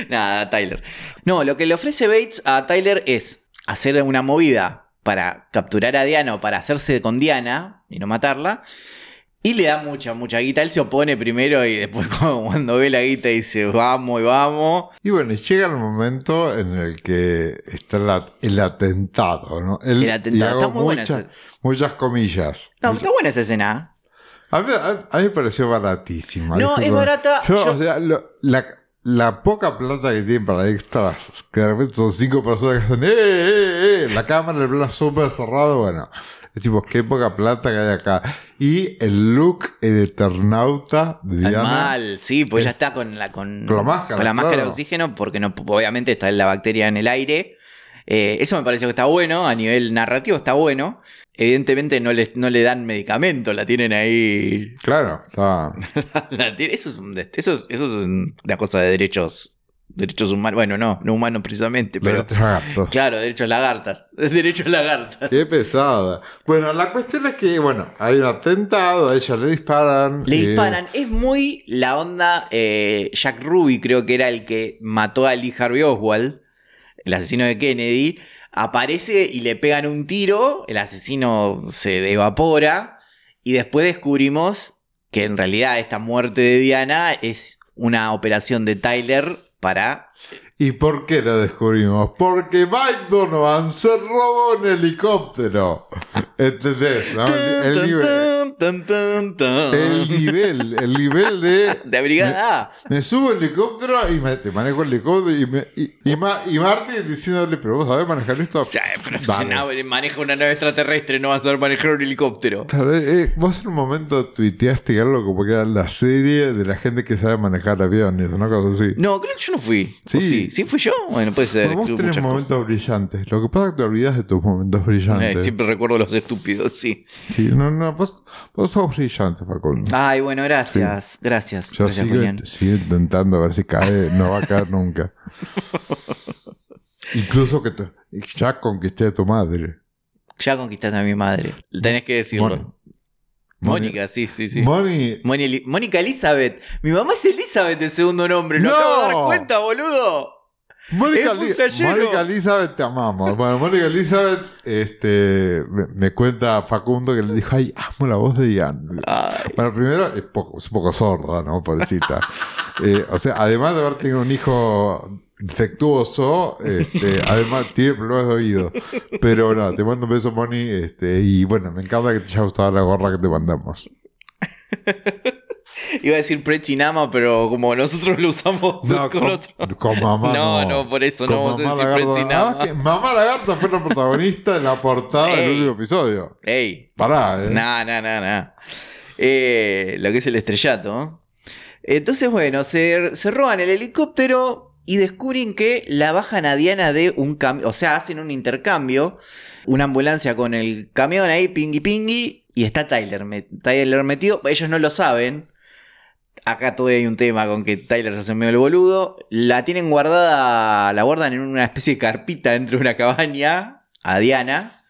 Nada, Tyler. No, lo que le ofrece Bates a Tyler es hacer una movida para capturar a Diana o para hacerse con Diana y no matarla. Y le da mucha, mucha guita. Él se opone primero y después cuando, ve la guita dice, vamos y vamos. Y bueno, llega el momento en el que está la- el atentado, ¿no? El atentado. Está muy buena muchas, esa- muchas comillas. No, está buena esa escena. A mí, a- a mí me pareció baratísima. No, es barata. Yo, Yo- o sea, lo- la, la poca plata que tienen para extras, que de repente son cinco personas que hacen, ¡eh, eh, eh! La cámara, el plan súper cerrado, bueno. Es tipo, qué poca plata que hay acá. Y el look el Eternauta de Diana. mal, sí, pues ya es- está con la, con, Con la máscara, con la máscara claro. de oxígeno, porque no, obviamente está la bacteria en el aire. Eh, eso me pareció que está bueno, a nivel narrativo está bueno. Evidentemente no le, no le dan medicamento, la tienen ahí. Claro, está. la eso, es un des- eso, es, eso es un- una cosa de derechos, derechos humanos. Bueno, no, no humanos precisamente, pero. Gatos. Claro, derechos lagartas. Derechos lagartas. Qué pesada. Bueno, la cuestión es que, bueno, hay un atentado, a ella le disparan. Le eh, disparan. Es muy la onda. eh, Jack Ruby, creo que era el que mató a Lee Harvey Oswald, el asesino de Kennedy. Aparece y le pegan un tiro. El asesino se evapora. Y después descubrimos que en realidad esta muerte de Diana es una operación de Tyler para. ¿Y por qué lo descubrimos? Porque Mike Donovan se robó un helicóptero. ¿Entendés? no? El, nivel, tan, tan, el nivel, el nivel de. De Brigada. Me subo al helicóptero y me, te manejo el helicóptero y, me, y, y, Ma- y diciéndole, pero vos sabés manejar esto. O sea, pero si nave- maneja una nave extraterrestre, no vas a saber manejar un helicóptero. Claro, eh, vos en un momento tuiteaste algo como que era la serie de la gente que sabe manejar aviones, una cosa así. No, creo que yo no fui. ¿O Sí. Sí, sí, fui yo. Bueno, puede ser. Vos tenés momentos cosas. brillantes. Lo que pasa es que te olvidas de tus momentos brillantes. Eh, siempre recuerdo los estúpidos, sí. Sí, no, no, vos, vos sos brillante, Facundo. Ay, bueno, gracias. Gracias. Yo gracias, sigo, Julián. sigo intentando a ver si cae, no va a caer nunca. Incluso que te- ya conquisté a tu madre. Ya conquistaste a mi madre. Tenés que decirlo. Mónica, sí, sí, sí. Moni, Mónica Elizabeth. Mi mamá es Elizabeth de segundo nombre. ¿Lo ¡No! acabo de dar cuenta, boludo? Mónica. Mónica Elizabeth, te amamos. Bueno, Mónica Elizabeth este, me, me cuenta Facundo que le dijo, ay, amo la voz de Ian. Ay. Bueno, primero es, poco, es un poco sorda, ¿no? Pobrecita. Eh, o sea, además de haber tenido un hijo defectuoso, este, además tiene problemas de oído. Pero no, te mando un beso, Moni. Este, y bueno, me encanta que te haya gustado la gorra que te mandamos. Iba a decir Prechinama, pero como nosotros lo usamos No, con, con, otro. con mamá. No, no, por eso no vamos a decir Lagarto. Pretzinama. Ah, que mamá Lagarta fue la protagonista de la portada del último episodio. Ey, Pará, eh. Nah, nah, nah, nah. Eh, lo que es el estrellato. Entonces, bueno, se, se roban el helicóptero. y descubren que la bajan a Diana de un camión, o sea, hacen un intercambio, una ambulancia con el camión ahí, pingui pingui, y está Tyler, Tyler metido, ellos no lo saben. Acá todavía hay un tema con que Tyler se hace medio el boludo. La tienen guardada, la guardan en una especie de carpita dentro de una cabaña a Diana.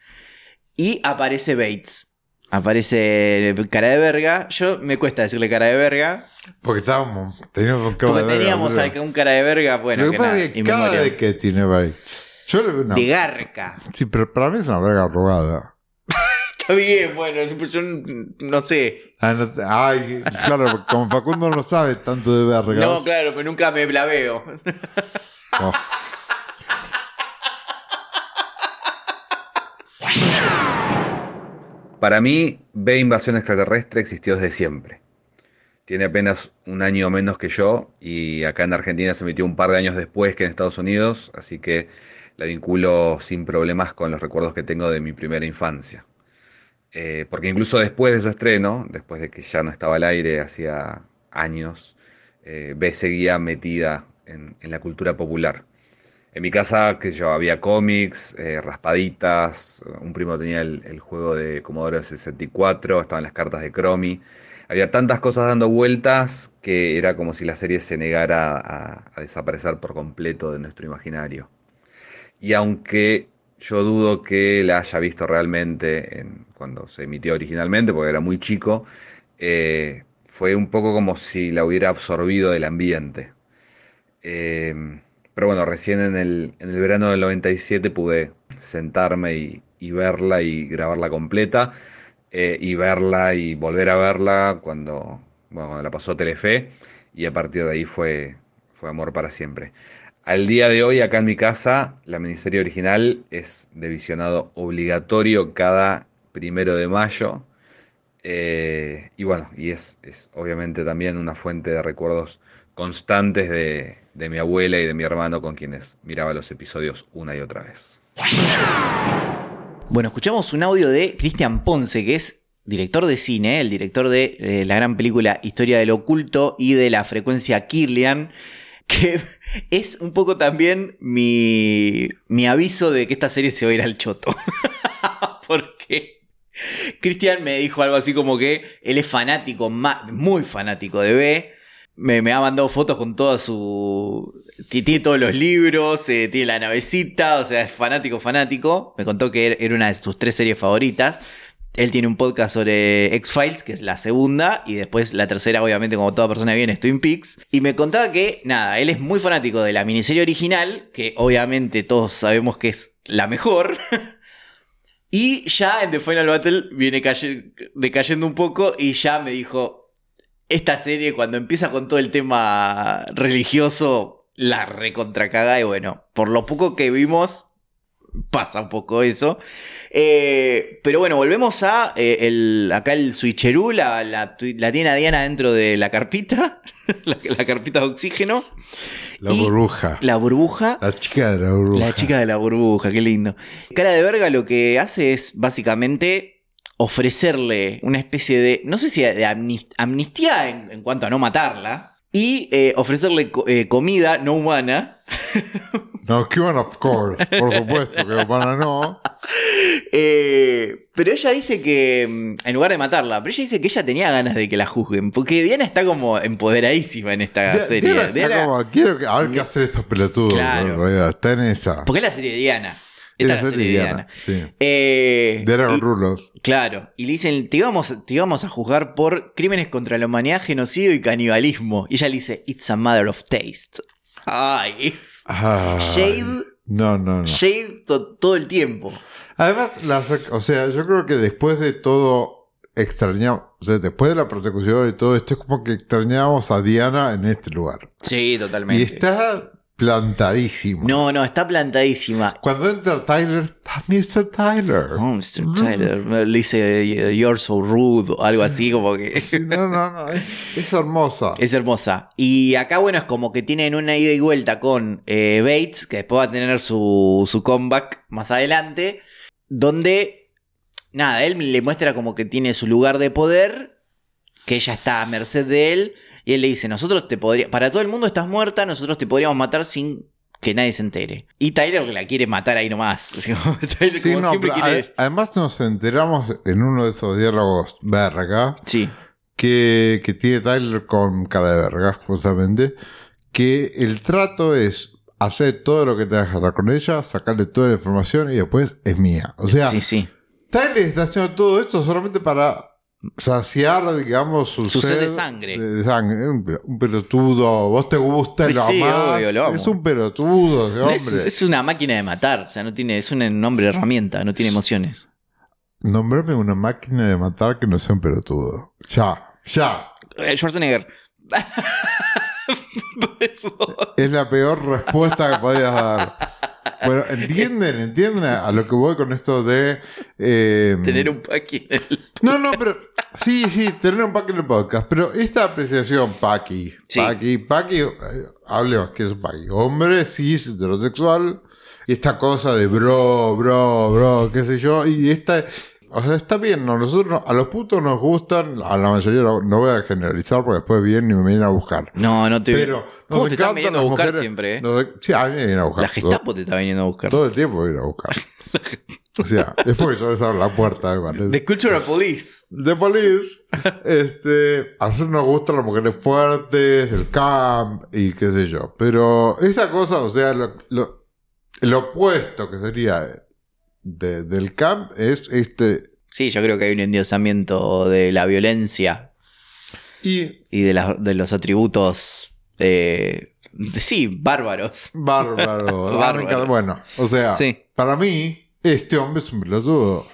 Y aparece Bates. Aparece cara de verga. Yo me cuesta decirle cara de verga. Porque estábamos, teníamos un cara Porque de verga. teníamos boludo. al- un cara de verga, bueno, Lo que que pasa nada, es que inmemoria. cada vez que tiene Bates. Yo le veo una. De garca. Sí, pero para mí es una verga arrugada. Bien, bueno, yo no- no sé. Ah, no. Ay, claro, como Facundo no sabe tanto de vergas. No, claro, pero nunca me la veo. Oh. Para mí, B Invasión Extraterrestre existió desde siempre. Tiene apenas un año menos que yo y acá en Argentina se emitió un par de años después que en Estados Unidos, así que la vinculo sin problemas con los recuerdos que tengo de mi primera infancia. Eh, porque incluso después de su estreno, después de que ya no estaba al aire hacía años, eh, B seguía metida en, la cultura popular. En mi casa, que yo, había cómics, eh, raspaditas, un primo tenía el, juego de Commodore 64, estaban las cartas de Cromi. Había tantas cosas dando vueltas que era como si la serie se negara a desaparecer por completo de nuestro imaginario. Y aunque yo dudo que la haya visto realmente en- cuando se emitió originalmente, porque era muy chico, eh, fue un poco como si la hubiera absorbido del ambiente. Eh, pero bueno, recién en el, en el verano del 97 pude sentarme y, y verla y grabarla completa. eh, y verla y volver a verla cuando, bueno, cuando la pasó Telefe. Y a partir de ahí fue, fue amor para siempre. Al día de hoy, acá en mi casa, la miniserie original es de visionado obligatorio cada primero de mayo. Eh, y bueno, y es, obviamente también una fuente de recuerdos constantes de, de mi abuela y de mi hermano con quienes miraba los episodios una y otra vez. Bueno, escuchamos un audio de Cristian Ponce, que es director de cine, el director de eh, la gran película Historia del Oculto y de la frecuencia Kirlian, que es un poco también mi, mi aviso de que esta serie se va a ir al choto. Porque Cristian me dijo algo así como que él es fanático, muy fanático de B. Me, ha mandado fotos con toda su. ti- Tiene todos los libros, eh, tiene la navecita, o sea, es fanático, fanático. Me contó que er- era una de sus tres series favoritas. Él tiene un podcast sobre X-Files, que es la segunda, y después la tercera, obviamente, como toda persona bien, es Twin Peaks. Y me contaba que, nada, él es muy fanático de la miniserie original, que obviamente todos sabemos que es la mejor. y ya en The Final Battle viene caye- decayendo un poco, y ya me dijo, esta serie cuando empieza con todo el tema religioso, la recontracaga y bueno, por lo poco que vimos, pasa un poco eso. Eh, pero bueno, volvemos a eh, el, acá el switcheroo, la, la, la tiene a Diana dentro de la carpita, la, la carpita de oxígeno, La burbuja. La, la burbuja. chica de la burbuja. La chica de la burbuja, qué lindo. Cara de verga lo que hace es básicamente ofrecerle una especie de, no sé si de amnis- amnistía en, en cuanto a no matarla, y eh, ofrecerle co- eh, comida no humana. No, Cuban of course. Por supuesto que humana no. Eh, pero ella dice que, mm, en lugar de matarla, pero ella dice que ella tenía ganas de que la juzguen, porque Diana está como empoderadísima en esta Di- serie. Diana está Diana- como, quiero que, a ver qué hacer estos pelotudos. Claro. Está en esa. porque es la serie de Diana. Es Esta es la serie de Diana. Sí. Eh, Diana con y- rulos. Claro, y le dicen, te íbamos, te íbamos a juzgar por crímenes contra la humanidad, genocidio y canibalismo. Y ella le dice, it's a matter of taste. Ay, es Ay. Shade, No, no, no. Shade to- todo el tiempo. Además, las, o sea, yo creo que después de todo extrañamos, o sea, después de la persecución y todo esto, es como que extrañamos a Diana en este lugar. Sí, Y totalmente. está plantadísimo. No, no, está plantadísima. Cuando entra Tyler, está Mr. Tyler. Oh, Mr. Tyler, le dice, you're so rude, o algo así, como que... Sí, no, no, no, es, es hermosa. Es hermosa. Y acá, bueno, es como que tienen una ida y vuelta con eh, Bates, que después va a tener su, su comeback más adelante, donde, nada, él le muestra como que tiene su lugar de poder, que ella está a merced de él, Y él le dice, nosotros te podríamos, para todo el mundo estás muerta, nosotros te podríamos matar sin que nadie se entere. Y Tyler la quiere matar ahí nomás. Tyler Sí, como no, siempre quiere... además nos enteramos en uno de esos diálogos verga Sí, que, que tiene Tyler con cara de verga, justamente, que el trato es hacer todo lo que tengas que hacer con ella, sacarle toda la información y después es mía. O sea, sí, sí. Tyler está haciendo todo esto solamente para saciar, digamos, su, Su sed de sangre. De, de sangre. Un, pe- un pelotudo. Vos te gusta lo Sí, amás. obvio, lo amo. Es un pelotudo, ese No, hombre. es, es una máquina de matar, o sea, no tiene, es un nombre herramienta, no tiene emociones. Nombrame una máquina de matar que no sea un pelotudo. Ya, ya. Eh, Schwarzenegger. Es la peor respuesta que podías dar. Bueno, entienden, entienden a lo que voy con esto de. eh, Tener un paqui en el- No, no, pero. Sí, sí, tener un Paki en el podcast. Pero esta apreciación, Paki. Sí. Paki, Paki. eh, hablemos que es un Paki. Hombre, cis, heterosexual. Y esta cosa de bro, bro, bro, qué sé yo. Y esta. O sea, está bien, ¿no? Nosotros, a los putos nos gustan, a la mayoría no, no voy a generalizar porque después vienen y me vienen a buscar. No, no te. Pero ¿Cómo te están viniendo a buscar mujeres- siempre? eh? nos- sí, a mí me vienen a buscar. La Gestapo te está viniendo a buscar. Todo el tiempo me vienen a buscar. O sea, es porque yo les abro la puerta, parece. The Cultural Police. The Police. Este, a nosotros nos gustan las mujeres fuertes, el camp y qué sé yo. Pero esta cosa, o sea, lo, lo- el opuesto que sería de- del camp es este. Sí, yo creo que hay un endiosamiento de la violencia Y y de, las- de los atributos. eh, sí, bárbaros. Bárbaros. bueno, o sea, Sí. para mí, este hombre es un pelotudo.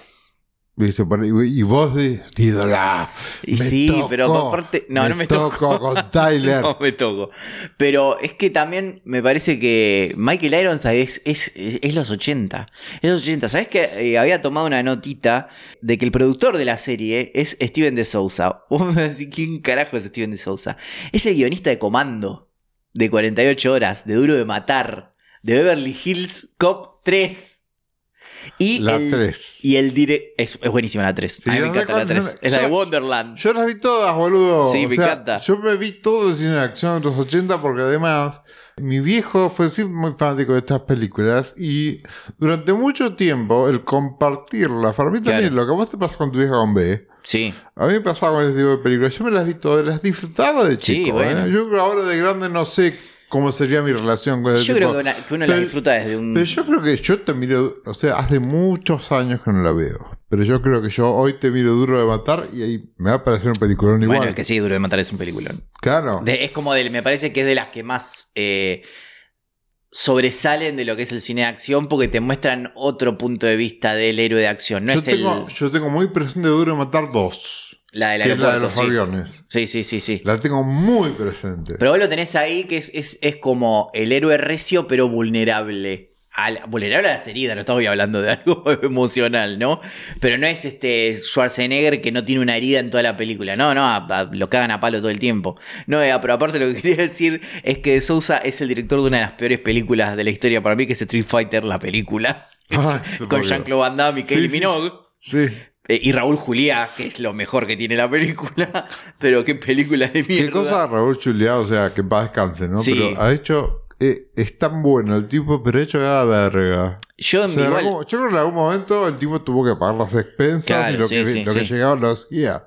Y, vos dices, ídola. Y me sí, tocó, pero aparte. No, no me tocó. con Tyler. No me toco. Pero es que también me parece que Michael Ironside es, es, es, es los 80. Es los 80. ¿Sabes que eh, había tomado una notita de que el productor de la serie es Steven de Souza? Vos me ¿quién carajo es Steven de Souza? Es el guionista de Comando, de 48 horas, de Duro de Matar, de Beverly Hills Cop 3. Y La el, 3. Y el dire es, es buenísima la 3. a mí Sí, me encanta la cuál- 3. Es la de Wonderland. Yo las vi todas, boludo. Sí, O me sea, encanta. Yo me vi todo el cine de acción de los 80 porque además mi viejo fue siempre muy fanático de estas películas y durante mucho tiempo el compartirlas, para mí también, Claro. lo que vos te pasa con tu vieja con B, Sí. a mí me pasaba con este tipo de películas, yo me las vi todas, las disfrutaba de Sí, chico. bueno. ¿eh? Yo ahora de grande no sé cómo sería mi relación con ese Yo tipo. creo que, una- que uno la Pero- disfruta desde un. Pero yo creo que yo te miro, o sea, hace muchos años que no la veo. Pero yo creo que yo hoy te miro duro de matar y ahí me va a parecer un peliculón igual. Bueno, es que sí, Duro de Matar es un peliculón. Claro. De- es como de, me parece que es de las que más eh, sobresalen de lo que es el cine de acción porque te muestran otro punto de vista del héroe de acción. No yo, es tengo, el, yo tengo muy presente Duro de Matar dos. La del Que es la de aeropuerto. los sí. aviones. sí, sí, sí, sí. La tengo muy presente. Pero vos lo tenés ahí que es, es, es como el héroe recio pero vulnerable. Al- vulnerable a las heridas, no estamos hablando de algo emocional, ¿no? Pero no es este Schwarzenegger que no tiene una herida en toda la película. No, no, a- a- lo cagan a palo todo el tiempo. No, eh, pero aparte lo que quería decir es que Sousa es el director de una de las peores películas de la historia para mí, que es Street Fighter, la película. Ay, se con Jean-Claude Van Damme y Sí, sí. Minogue. Sí. Eh, y Raúl Juliá, que es lo mejor que tiene la película. Pero qué película de mierda. Qué cosa Raúl Juliá, o sea, que paz descanse, ¿no? Sí. Pero ha hecho. eh, es tan bueno el tipo, pero ha hecho cada verga. Yo O en sea, igual- algún- yo creo que en algún momento el tipo tuvo que pagar las expensas Claro, y lo, sí, que, sí, lo que llegaba lo hacía.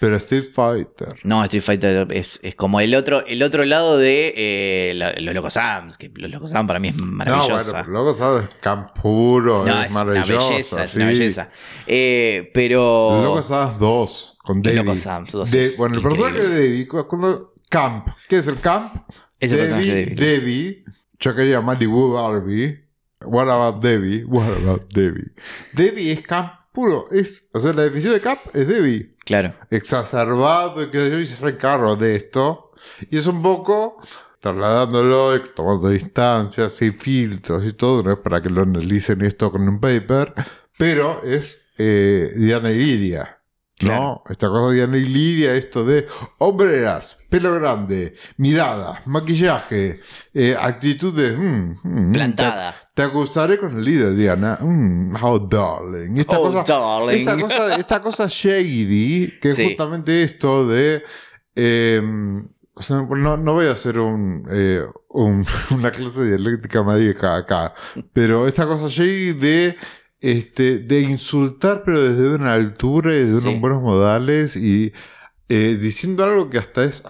Pero Street Fighter. No, Street Fighter es, es como el otro, el otro lado de eh, la- los Locos Sams, que los Locos Sams para mí es No, bueno, pero luego sabes, Camp Puro, No, es, es una maravilloso. belleza, es sí. una belleza. Eh, pero. Luego sabes dos, con Y David. Locos De- es bueno, el personaje de cu- cuando Camp, ¿qué es el Camp? Es el personaje de. Debbie, yo quería Malibu Barbie. What about Debbie? What about Debbie? Debbie es Camp puro, es, o sea, la definición de Camp es Debbie. Claro. exacerbado y que yo y se hace cargo de esto. Y es un poco trasladándolo, tomando distancias y filtros y todo, no es para que lo analicen esto con un paper, pero es eh, Diana y Lidia. ¿No? Claro. Esta cosa de Diana y Lidia, esto de hombreras, pelo grande, mirada, maquillaje, eh, actitudes. mm, mm, Plantada. Te, acusaré con el líder, Diana. Mm, oh, darling. Esta Oh, cosa, darling. esta cosa, esta cosa shady, que es justamente esto de eh, o sea, no, no voy a hacer un, eh, un- una clase de dialéctica marica acá, pero esta cosa Jay de, este, de insultar, pero desde una altura y desde Sí. unos buenos modales y eh, diciendo algo que hasta es,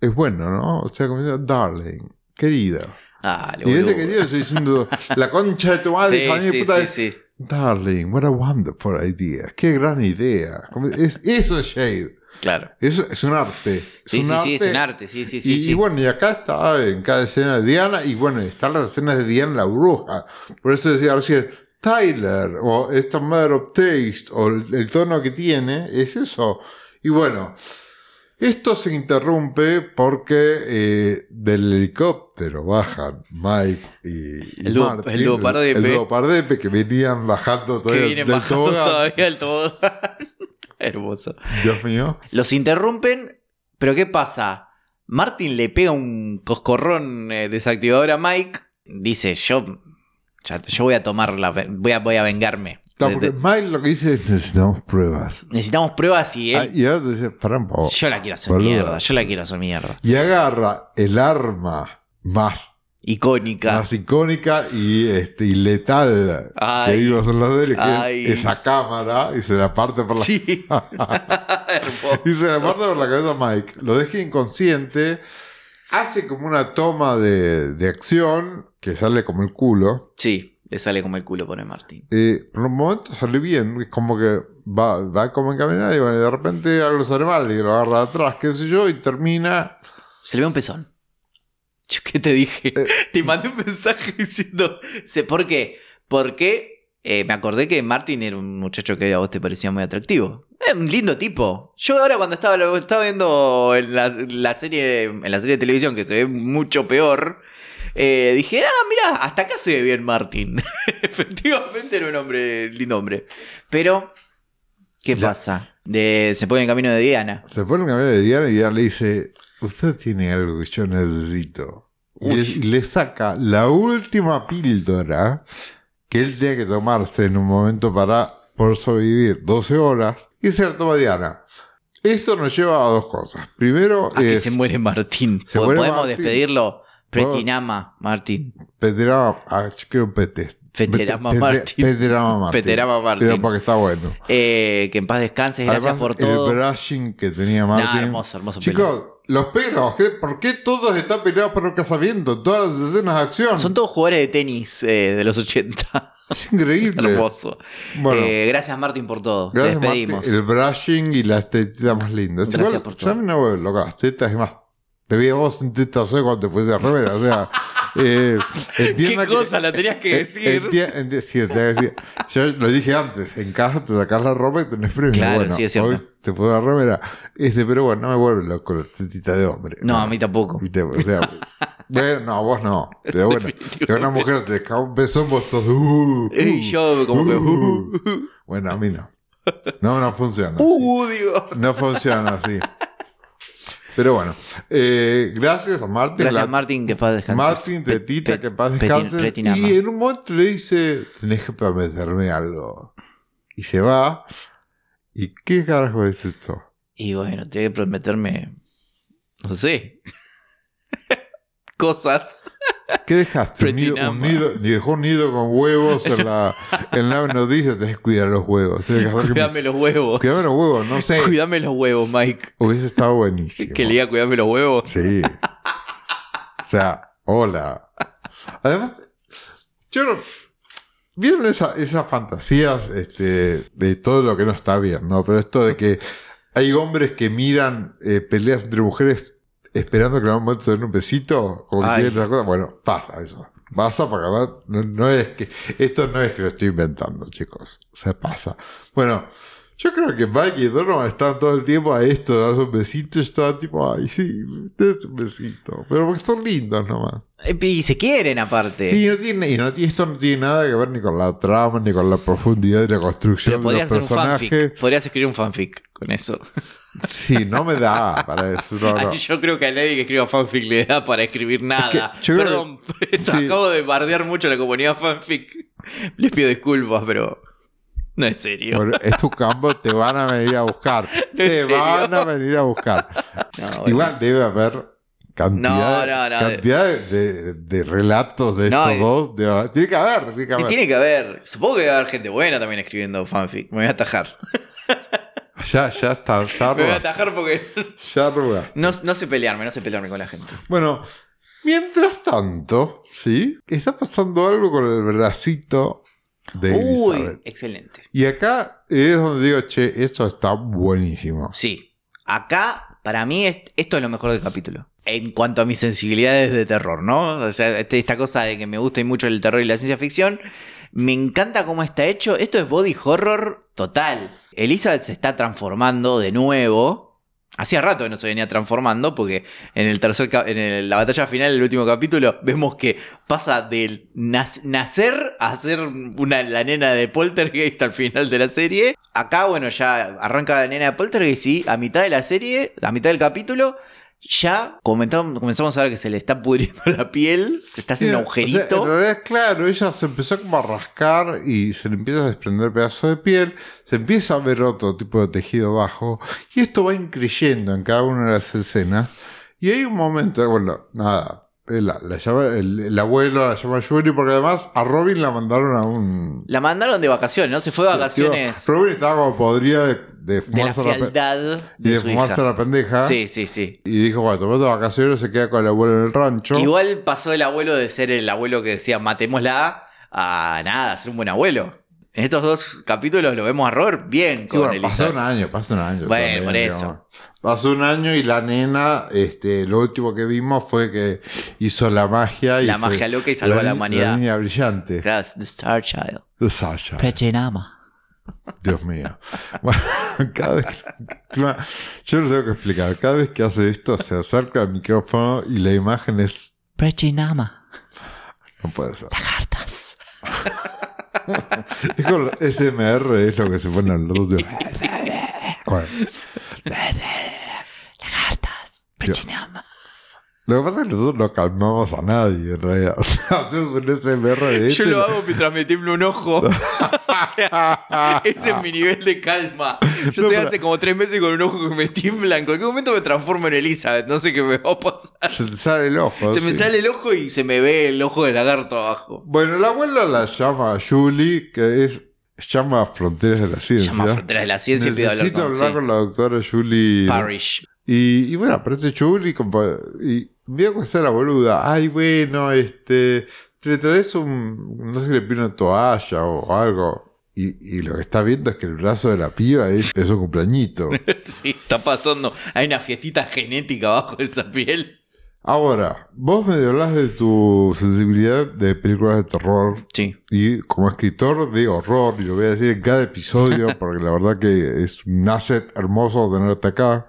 es bueno, ¿no? O sea, como diciendo, darling, querida. Y ese boludo. querido estoy diciendo, la concha de tu madre, Sí, sí, puta, sí. Darling, what a wonderful idea. Qué gran idea. Es- eso es Shade. Claro. Eso es un arte. Es Sí, un sí, arte. sí, es un arte. Sí, sí, sí. y, sí. y bueno, y acá está en cada escena de Diana, y bueno, están las escenas de Diana la bruja. Por eso decía recién, Tyler, o esta Mother of Taste, o el, el tono que tiene, es eso. Y bueno, esto se interrumpe porque eh, del helicóptero bajan Mike y, y El Martin, el dúo Pardepe. el que venían bajando que todavía vienen del bajando tobogán. todavía el tobogán. Hermoso. Dios mío. Los interrumpen, pero ¿qué pasa? Martin le pega un coscorrón eh, desactivador a Mike. Dice, yo, ya- yo voy a tomar la... Voy a, voy a vengarme. Porque Mike lo que dice es necesitamos pruebas. necesitamos pruebas y él... Ah, y ahora te dice, pará un poco. yo la quiero hacer boludo. mierda, yo la quiero hacer mierda. Y agarra el arma más, Icónica. más icónica y, este, y letal Ay. que vimos en que Ay. es esa cámara y se la parte por la Sí. Y se la parte por la cabeza a Mike. Lo deja inconsciente. Hace como una toma de, de acción que sale como el culo. Sí, le sale como el culo, pone Martin. Eh, por un momento sale bien, es como que va, va como encaminada y bueno, de repente algo sale mal y lo agarra de atrás, qué sé yo, y termina. Se le ve un pezón. Yo qué te dije. Eh. te mandé un mensaje diciendo. ¿Por qué? Porque eh, me acordé que Martin era un muchacho que a vos te parecía muy atractivo. Es un lindo tipo. Yo ahora cuando estaba, estaba viendo en la, la serie, en la serie de televisión que se ve mucho peor. Eh, dije, ah, mira, hasta acá se ve bien Martin. Efectivamente era un hombre, lindo hombre. Pero, ¿qué Ya. pasa? De, se pone en camino de Diana. Se pone en camino de Diana y Diana le dice: Usted tiene algo que yo necesito. Y le, saca la última píldora que él tiene que tomarse en un momento para poder sobrevivir 12 horas y se la toma Diana. Eso nos lleva a dos cosas. Primero que es se muere Martín. Se Po- muere Podemos Martín. despedirlo. Pretinama, Martín. Peterama, ah, quiero un pete. Peterama Pete- Martín. Peterama Martín. Peterama Martín. Pero porque está bueno. Eh, que en paz descanses, gracias Además, por todo. El brushing que tenía Nah, Martin. hermoso, hermoso Chicos, los pelos, ¿qué- ¿por qué todos están peleados por un casamiento? en Todas las escenas de acción. Son todos jugadores de tenis eh, de los 80. Es increíble. Hermoso. Bueno, Eh, gracias, Martín, por todo. gracias Te despedimos. Martín. El brushing y la estetita más linda. Gracias Igual, por todo. Ya me loca. Las tetas, es más. Te vi vos en tetas ¿eh? cuando te fuiste a remera. O sea, eh, ¿Qué que- cosa la tenías que decir? enti- enti- sí, te. Yo lo dije antes, en casa te sacas la ropa y tenés premio. Claro, bueno, sí, es cierto. Hoy te puedo dar remera. Este, pero bueno, no me vuelvo loco la tetita de hombre. No, a mí tampoco. O sea, bueno, no, vos no. Pero bueno, que una mujer te cae un beso, vos todos. Uh, uh, Y yo como que... uh. Bueno, a mí no. No, no funciona. así. Uh, digo. No funciona así. Pero bueno, eh, gracias a Martín. Gracias, la- Martín, que paz descanses. Martín, Pe- tetita, pe- que paz pretinama. Y en un momento le dice, tenés que prometerme algo. Y se va. ¿Y qué carajo es esto? Y bueno, tengo que prometerme. No sé. Cosas. ¿Qué dejaste? Un nido, un nido- y dejó un nido con huevos en la, en la noticia. Tenés que cuidar los huevos. Cuidame me- los huevos. Cuidame los huevos, no sé. Cuidame los huevos, Mike. Hubiese estado buenísimo. Que le diga cuidame los huevos. Sí. O sea, hola. Además, yo no. ¿Vieron esa- esas fantasías este, de todo lo que no está bien, no? Pero esto de que hay hombres que miran eh, peleas entre mujeres esperando que en algún momento se den un besito, como que esa cosa. Bueno, pasa eso. Pasa porque no, no es que. Esto no es que lo estoy inventando, chicos. O sea, pasa. Bueno, yo creo que Mike y Donovan están todo el tiempo a esto, de darse un besito, y estaban tipo, ay, sí, des un besito. Pero porque son lindos nomás. Eh, Y se quieren aparte. Y, no tiene, y, no- esto no tiene nada que ver ni con la trama, ni con la profundidad de la construcción Pero de los un personajes. fanfic. Podrías escribir un fanfic con eso. Sí, no me da para eso. no, no. Ay, Yo creo que a nadie que escriba fanfic le da para escribir nada. que yo creo Perdón, sí. acabo de bardear mucho a la comunidad fanfic. Les pido disculpas, pero No, en serio. Bueno, es tu campo, te van a venir a buscar. ¿No, te van a venir a buscar. No, bueno. Igual debe haber cantidad, No, no, no. cantidad de, de- de relatos de No, estos dos. debe- tiene que haber, tiene que haber. tiene que haber. Supongo que va a haber gente buena también escribiendo fanfic. Me voy a atajar. Ya, ya está, ya Me voy a atajar porque ya arruga. no, no sé pelearme, no sé pelearme con la gente. Bueno, mientras tanto, ¿sí? Está pasando algo con el bracito de Uy, Elizabeth. excelente. Y acá es donde digo, che, esto está buenísimo. Sí. Acá, para mí, es- esto es lo mejor del capítulo. En cuanto a mis sensibilidades de terror, ¿no? O sea, este- esta cosa de que me gusta mucho el terror y la ciencia ficción. Me encanta cómo está hecho. Esto es body horror total. Elizabeth se está transformando de nuevo. Hacía rato que no se venía transformando, porque en el tercer en el- la batalla final del último capítulo, vemos que pasa del nas- nacer a ser una, la nena de Poltergeist al final de la serie. Acá, bueno, ya arranca la nena de Poltergeist y a mitad de la serie, a mitad del capítulo, ya comentamos- comenzamos a ver que se le está pudriendo la piel, está haciendo Sí, o sea, agujerito. en realidad, claro, ella se empezó como a rascar y se le empieza a desprender pedazos de piel, se empieza a ver otro tipo de tejido bajo, y esto va increyendo en cada una de las escenas. Y hay un momento, bueno, nada, la, la llama- el, el abuelo la llama Yuri, porque además a Robin la mandaron a un. La mandaron de vacaciones, ¿no? Se fue de vacaciones Robin estaba como podría de, de de la frialdad y de de fumarse hija. la pendeja. Sí, sí, sí. Y dijo, bueno, tomate vacaciones, se queda con el abuelo en el rancho. Igual pasó el abuelo de ser el abuelo que decía matémosla a nada, a ser un buen abuelo. En estos dos capítulos lo vemos a Robert bien con bueno, pasó un año, pasó un año. Bueno, también, por eso. digamos. Pasó un año y la nena, este, lo último que vimos fue que hizo la magia y La se- magia loca y salvó a la ni- humanidad. La niña brillante. Claro, The Star Child. Sasha. Prechenama. Dios mío. Bueno, cada vez yo lo tengo que explicar. Cada vez que hace esto, se acerca al micrófono y la imagen es. Prechenama. No puede ser. Lagartas. Es con SMR, es lo que se pone al. Bueno, Lagartas. Prechenama. Lo que pasa es que nosotros no calmamos a nadie, en realidad. O sea, hacemos un SMR de Yo este. lo hago mientras me tiembla un ojo. o sea, ese es mi nivel de calma. Yo No, estoy pero- hace como tres meses con un ojo que me tiembla. En cualquier momento me transformo en Elizabeth. No sé qué me va a pasar. Se te sale el ojo. Se me sí. sale el ojo y se me ve el ojo de lagarto abajo. Bueno, la abuela la llama Julie, que es llama Fronteras de la Ciencia. Llama Fronteras de la Ciencia y pido hablar Necesito con- hablar sí. con la doctora Julie. Parish. Y, y bueno, aparece Julie y veo que está la boluda. Ay, bueno, este. Te traes un. No sé si le pide una toalla o algo. Y, y lo que está viendo es que el brazo de la piba es, es un cumpleañito. Sí, está pasando. Hay una fiestita genética abajo de esa piel. Ahora, vos me hablas de tu sensibilidad de películas de terror. Sí. Y como escritor de horror, y lo voy a decir en cada episodio, porque la verdad que es un asset hermoso tenerte acá.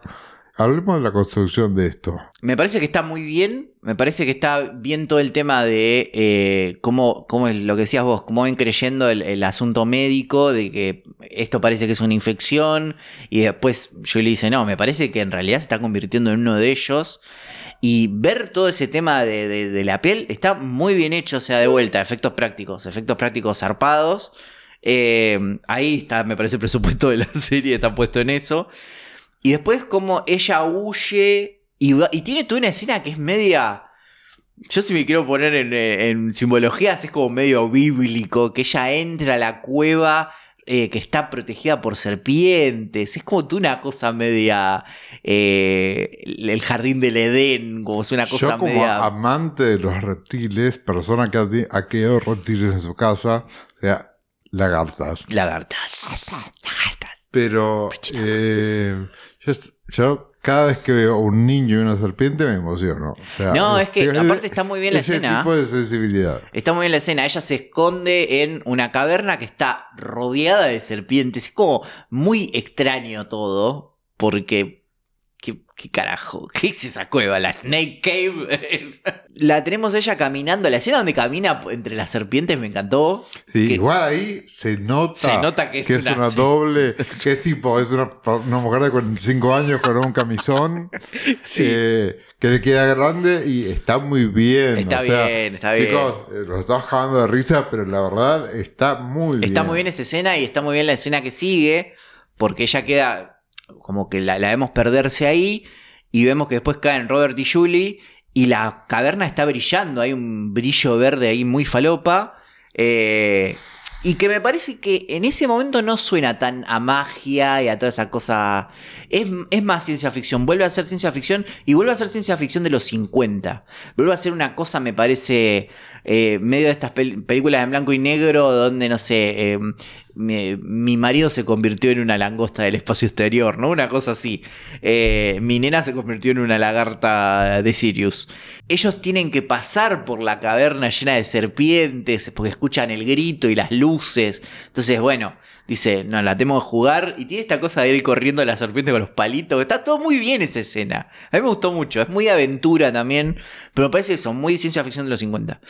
Hablemos de la construcción de esto. Me parece que está muy bien. Me parece que está bien todo el tema de eh, cómo, cómo es lo que decías vos, cómo ven creyendo el, asunto médico, de que esto parece que es una infección. Y después le dice, no, me parece que en realidad se está convirtiendo en uno de ellos. Y ver todo ese tema de la piel está muy bien hecho, o sea, de vuelta, efectos prácticos, efectos prácticos zarpados. Eh, ahí está, me parece el presupuesto de la serie, está puesto en eso. Y después como ella huye y, tiene toda una escena que es media... Yo si me quiero poner en, eh, en simbologías es como medio bíblico, que ella entra a la cueva eh, que está protegida por serpientes. Es como tú una cosa media... eh, el jardín del Edén, como es una cosa Yo como media... amante de los reptiles, persona que ha, ha criado reptiles en su casa, o sea, lagartas. Lagartas. Lagartas. Pero eh, yo, yo cada vez que veo un niño y una serpiente me emociono. O sea, No, es que aparte está muy bien la ese escena. tipo de sensibilidad. Está muy bien la escena. Ella se esconde en una caverna que está rodeada de serpientes. Es como muy extraño todo. Porque. ¿Qué, ¿Qué carajo? ¿Qué es esa cueva? ¿La Snake Cave? la tenemos ella caminando. La escena donde camina entre las serpientes me encantó. Sí, Que- igual ahí se nota, Se nota que es una- una, sí. doble, que es tipo, es una, una mujer de 45 años con un camisón Sí. eh, que le queda grande y está muy bien. Está o sea, bien, está bien. Chicos, eh, los estamos cagando de risa, pero la verdad está muy bien. Está muy bien esa escena y está muy bien la escena que sigue, porque ella queda como que la, la vemos perderse ahí y vemos que después caen Robert y Julie y la caverna está brillando, hay un brillo verde ahí muy falopa. eh, y que me parece que en ese momento no suena tan a magia y a toda esa cosa. Es, es más ciencia ficción. Vuelve a ser ciencia ficción y vuelve a ser ciencia ficción de los 50. Vuelve a ser una cosa, me parece, eh, medio de estas pel- películas en blanco y negro donde, no sé, eh, mi, marido se convirtió en una langosta del espacio exterior, ¿no? Una cosa así. Eh, mi nena se convirtió en una lagarta de Sirius. Ellos tienen que pasar por la caverna llena de serpientes porque escuchan el grito y las luces. Entonces, bueno, dice, no, la tenemos que jugar. Y tiene esta cosa de ir corriendo a la serpiente con los palitos. Está todo muy bien esa escena. A mí me gustó mucho. Es muy aventura también. Pero me parece eso, muy ciencia ficción de los 50.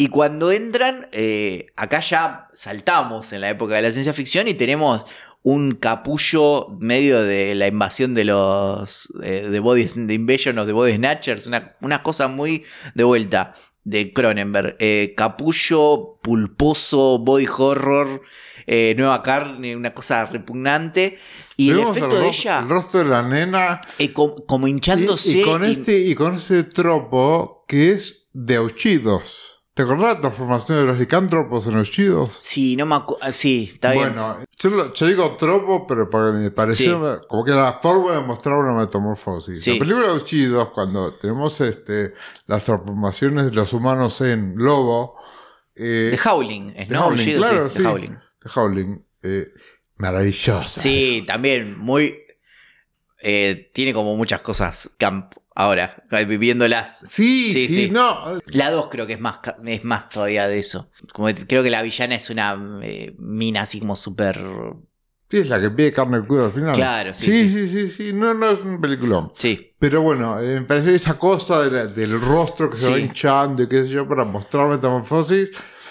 Y cuando entran, eh, acá ya saltamos en la época de la ciencia ficción y tenemos un capullo medio de la invasión de los eh, de body, de Invasion of the Body Snatchers, una, una cosa muy de vuelta de Cronenberg. Eh, capullo, pulposo, body horror, eh, nueva carne, una cosa repugnante. Y el efecto el de ella El rostro de la nena. eh, co- como hinchándose. y con este, y con ese tropo que es de auchidos. ¿Te acordás la transformación de los licántropos en auchidos? Sí, no me acuerdo. Sí, está bien. Bueno, yo, lo- yo digo tropo, pero porque me pareció como que la forma de mostrar una metamorfosis. Sí. La película de Auchidos, cuando tenemos este, las transformaciones de los humanos en lobo, eh, The Howling, es, The ¿no? Howling, claro, sí. The Howling. de Howling, eh, maravillosa. Sí, también muy. eh, tiene como muchas cosas camp ahora, viviéndolas. Sí, Sí, sí, sí. no. La 2 creo que es más, es más todavía de eso. Como que creo que la villana es una eh, mina así como súper. Sí, es la que pide carne cruda al final. Claro, sí, Sí, sí. sí, sí. No, no es un peliculón. Sí, Pero bueno, eh, me pareció esa cosa de la- del rostro que se va hinchando y qué sé yo para mostrar metamorfosis.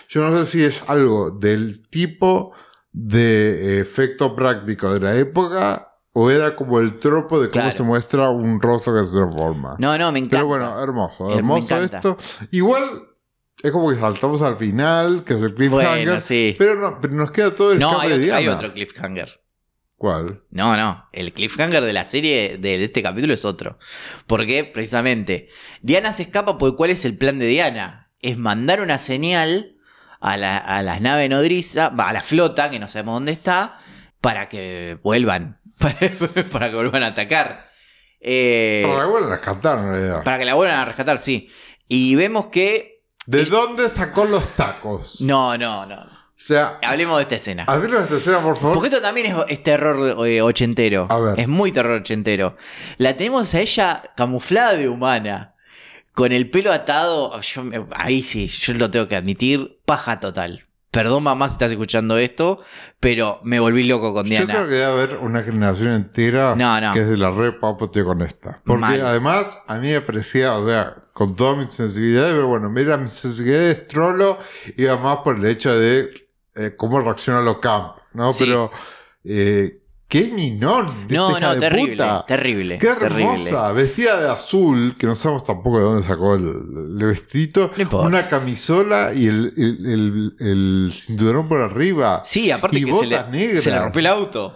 Yo no sé si es algo del tipo de eh, efecto práctico de la época o era como el tropo de cómo Claro. se muestra un rostro que se transforma. no, no, me encanta. Pero bueno, hermoso, hermoso esto. Igual es como que saltamos al final, que es el cliffhanger. bueno, sí. pero, no, pero nos queda todo el No, hay de otro, hay otro cliffhanger. ¿Cuál? No, no. El cliffhanger de la serie de este capítulo es otro. Porque, precisamente, Diana se escapa porque ¿cuál es el plan de Diana? Es mandar una señal a, la, a las naves nodriza, a la flota, que no sabemos dónde está, para que vuelvan. para que vuelvan a atacar. Eh, Para la vuelta rescataron en realidad. para que la vuelvan a rescatar, sí. Y vemos que. ¿De dónde sacó los tacos? No, no, no. O sea, Hablemos de esta escena. Hazlo esta escena, por favor. Porque esto también es, es terror eh, ochentero. A ver. Es muy terror ochentero. La tenemos a ella camuflada de humana. Con el pelo atado. yo ahí sí, yo lo tengo que admitir. Paja total. Perdón, mamá, si estás escuchando esto. Pero me volví loco con Yo Diana. creo que debe haber una generación entera No, no. que es de la red papote con esta. Porque Mal. además, a mí me parecía, o sea, con toda mi sensibilidad, pero bueno, mira, mi sensibilidad de trolo iba más por el hecho de eh, cómo reacciona lo camp, ¿no? Sí. Pero, eh, qué minón. No, no, de terrible. puta. Terrible. Qué terrible. hermosa, vestida de azul, que no sabemos tampoco de dónde sacó el, el No una camisola y el, el- el- cinturón por arriba. Sí, aparte Y que se le, botas negras. se le rompió el auto.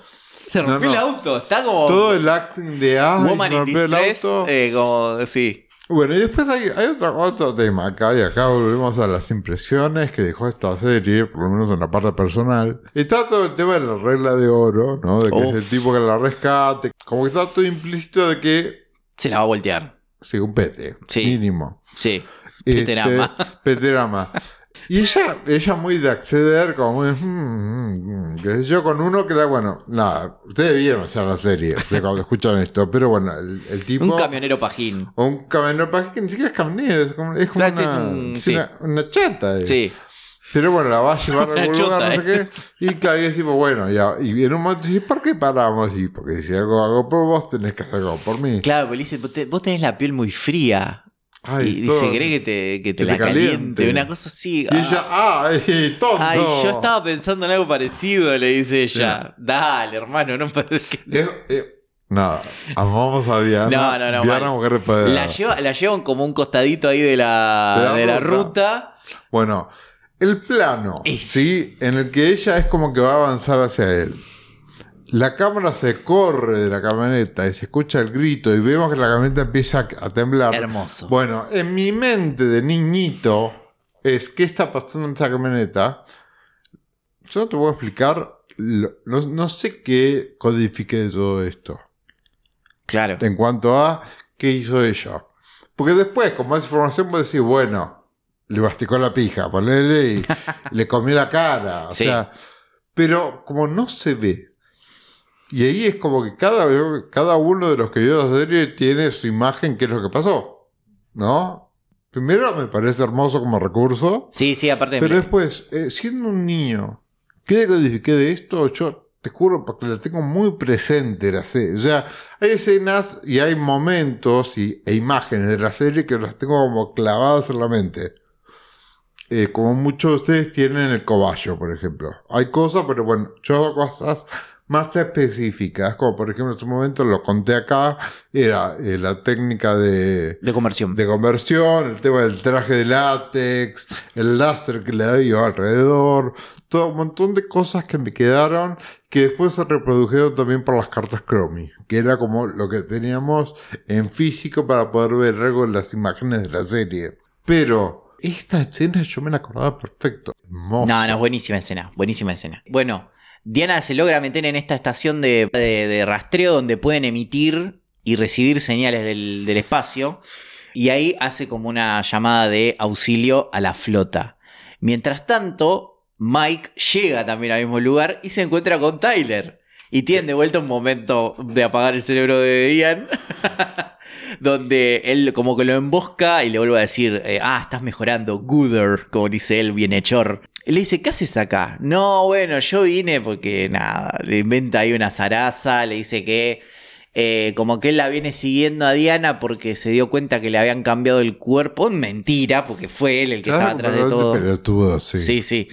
Se No, rompió el auto. Está como. Todo el acting de ah, Woman in rompió el distress. auto. eh, como. Sí. Bueno, y después hay, hay otro, otro tema acá, y acá volvemos a las impresiones que dejó esta serie, por lo menos en la parte personal. Está todo el tema de la regla de oro, ¿no? De que es el tipo que la rescate. Como que está todo implícito de que, Se la va a voltear. sí, un pete, Sí. mínimo. Sí. Este, Peterama. Y ella, ella muy de acceder, como muy, mm, mm, qué sé yo, con uno que era, bueno, nada, ustedes vieron ya la serie, o sea, cuando escuchan esto, pero bueno, el, el tipo... Un camionero pajín. O un camionero para que ni siquiera es camionero, es como, es como una, es un- sí. una, una chata. eh. Sí. Pero bueno, la va a llevar a algún lugar, no sé ¿eh? qué. Y claro, y es tipo, bueno, ya. Y en un momento dice, ¿por qué paramos? Y porque si algo hago por vos, tenés que hacer algo por mí. Claro, pero le dice, "Vos te- vos tenés la piel muy fría. Ay, y todo. dice, ¿cree que te, que te que la te caliente. caliente? Una cosa así. Y ella, ¡ay, tonto! Ay, yo estaba pensando en algo parecido, le dice ella. Dale, hermano, no puedes que- Eh, nada, amamos a Diana. No, no, no, Diana, mujer. La, lleva, la llevan como un costadito ahí de la, De la de la ruta. ruta. Bueno, el plano, Es- ¿sí? En el que ella es como que va a avanzar hacia él. La cámara se corre de la camioneta y se escucha el grito y vemos que la camioneta empieza a, temblar. Hermoso. Bueno, en mi mente de niñito es qué está pasando en esta camioneta. Yo no te voy a explicar, no sé qué codifique de todo esto. Claro. En cuanto a qué hizo ella. Porque después, con más información, puedes decir, bueno, le masticó la pija, ponele y le comió la cara. O Sí. sea, pero como no se ve. Y ahí es como que cada, cada uno de los que vio la serie tiene su imagen, qué es lo que pasó. ¿No? Primero me parece hermoso como recurso. Sí, sí, aparte Pero después, eh, siendo un niño, ¿qué decodifiqué de esto? Yo te juro porque la tengo muy presente la serie. O sea, hay escenas y hay momentos y, e imágenes de la serie que las tengo como clavadas en la mente. Eh, como muchos de ustedes tienen el cobayo, por ejemplo. Hay cosas, pero bueno, yo hago cosas más específicas, como por ejemplo en este momento lo conté acá, era eh, la técnica de, de conversión. de conversión, el tema del traje de látex, el láser que le había alrededor, todo un montón de cosas que me quedaron que después se reprodujeron también por las cartas Chromie, que era como lo que teníamos en físico para poder ver algo en las imágenes de la serie. Pero esta escena yo me la acordaba perfecto. Hermosa. No, no, buenísima escena, buenísima escena. Bueno, Diana se logra meter en esta estación de, rastreo donde pueden emitir y recibir señales del, del espacio. Y ahí hace como una llamada de auxilio a la flota. Mientras tanto, Mike llega también al mismo lugar y se encuentra con Tyler. Y tiene de vuelta un momento de apagar el cerebro de Ian. donde él como que lo embosca y le vuelve a decir, eh, ah, estás mejorando, gooder, como dice él, bienhechor. Le dice, ¿qué haces acá? No, bueno, yo vine porque nada, le inventa ahí una zaraza, le dice que eh, como que él la viene siguiendo a Diana porque se dio cuenta que le habían cambiado el cuerpo. Mentira, porque fue él el que estaba atrás de pero- todo. Sí, sí.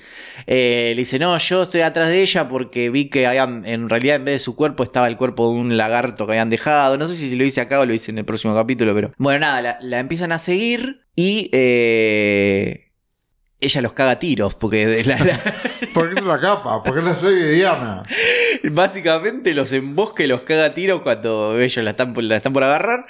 Eh, le dice, no, yo estoy atrás de ella porque vi que habían, en realidad en vez de su cuerpo estaba el cuerpo de un lagarto que habían dejado. No sé si lo hice acá o lo hice en el próximo capítulo, pero... Bueno, nada, la, la empiezan a seguir y... eh, ella los caga a tiros porque de la- la- Porque es una capa, porque es la serie de Diana. básicamente los embosca y los caga a tiros cuando ellos la están, por- la están por agarrar.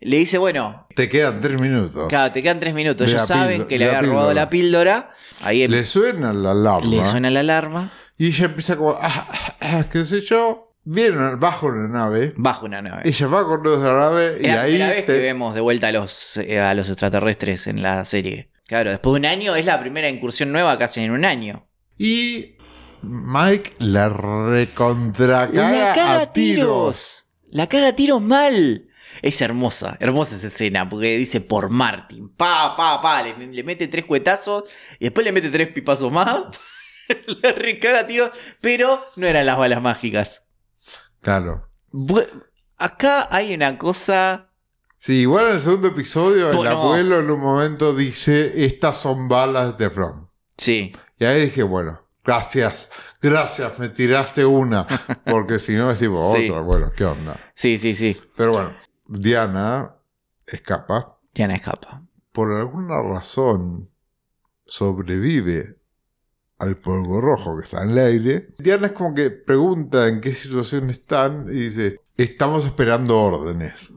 Le dice, bueno, Te quedan tres minutos. claro, te quedan tres minutos. Ellos la saben que le la había robado píldora. la píldora. Ahí em- Le suena la alarma. le suena la alarma. Y ella empieza como, ah, ah, ah, qué sé yo. Viene bajo una nave. Bajo una nave. Ella va con los de la nave Es y la ahí. primera vez te- que vemos de vuelta a los, eh, a los extraterrestres en la serie. Claro, después de un año es la primera incursión nueva que hacen en un año. Y Mike la recontra caga a tiros. La caga a tiros mal. Es hermosa, hermosa esa escena, porque dice por Martin. Pa, pa, pa, le, le mete tres cuetazos y después le mete tres pipazos más. la recaga a tiros, pero no eran las balas mágicas. Claro. Bu- Acá hay una cosa Sí, igual en el segundo episodio, el no. abuelo en un momento dice: Estas son balas de Teflón. Sí, Y ahí dije: Bueno, gracias, gracias, me tiraste una. Porque si no es tipo Sí. otra. Bueno, ¿qué onda? sí, sí, sí. Pero bueno, Diana escapa. Diana escapa. por alguna razón sobrevive al polvo rojo que está en el aire. Diana es como que pregunta en qué situación están y dice, estamos esperando órdenes.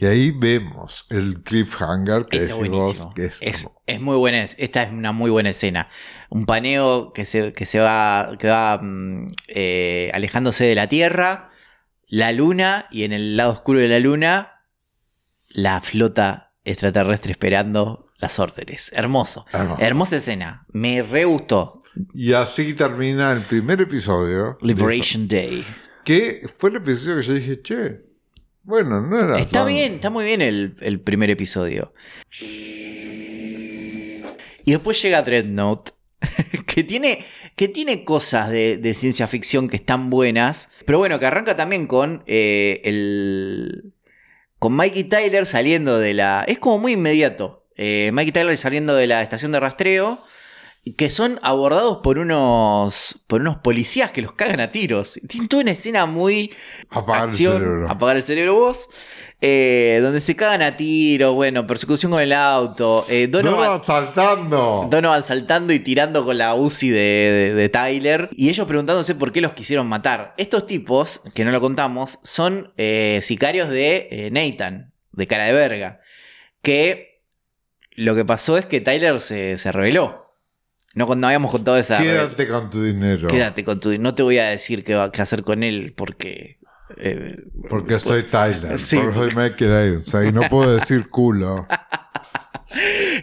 Y ahí vemos el cliffhanger que Está decimos que es, Es, como- es muy buena. Esta es una muy buena escena. Un paneo que se, que se va, que va mm, eh, alejándose de la Tierra, la Luna, y en el lado oscuro de la Luna, la flota extraterrestre esperando las órdenes. Hermoso. hermoso. Hermosa escena. Me re gustó. Y así termina el primer episodio. Liberation Day. que fue el episodio que yo dije, che, bueno, no era Está bien, está muy bien el, el primer episodio. Y después llega Dreadnought. que tiene, que tiene cosas de, de ciencia ficción que están buenas, pero bueno, que arranca también con eh, el... con Mikey Tyler saliendo de la... Es como muy inmediato. Eh, Mikey Tyler saliendo de la estación de rastreo que son abordados por unos por unos policías que los cagan a tiros. Tiene toda una escena muy Apagar acción, el cerebro. apagar el cerebro vos, eh, donde se cagan a tiros, bueno, persecución con el auto, eh, Donovan, Donovan saltando. Donovan saltando y tirando con la UCI de, de- de Tyler. Y ellos preguntándose por qué los quisieron matar. Estos tipos, que no lo contamos, son eh, sicarios de Nathan, de cara de verga. Que lo que pasó es que Tyler se, se rebeló. No, no habíamos contado esa. Quédate con tu dinero. Quédate con tu. No te voy a decir qué, va, qué hacer con él porque. eh, Porque soy Tyler. Sí. Porque soy Michael Irons. Y no puedo decir culo.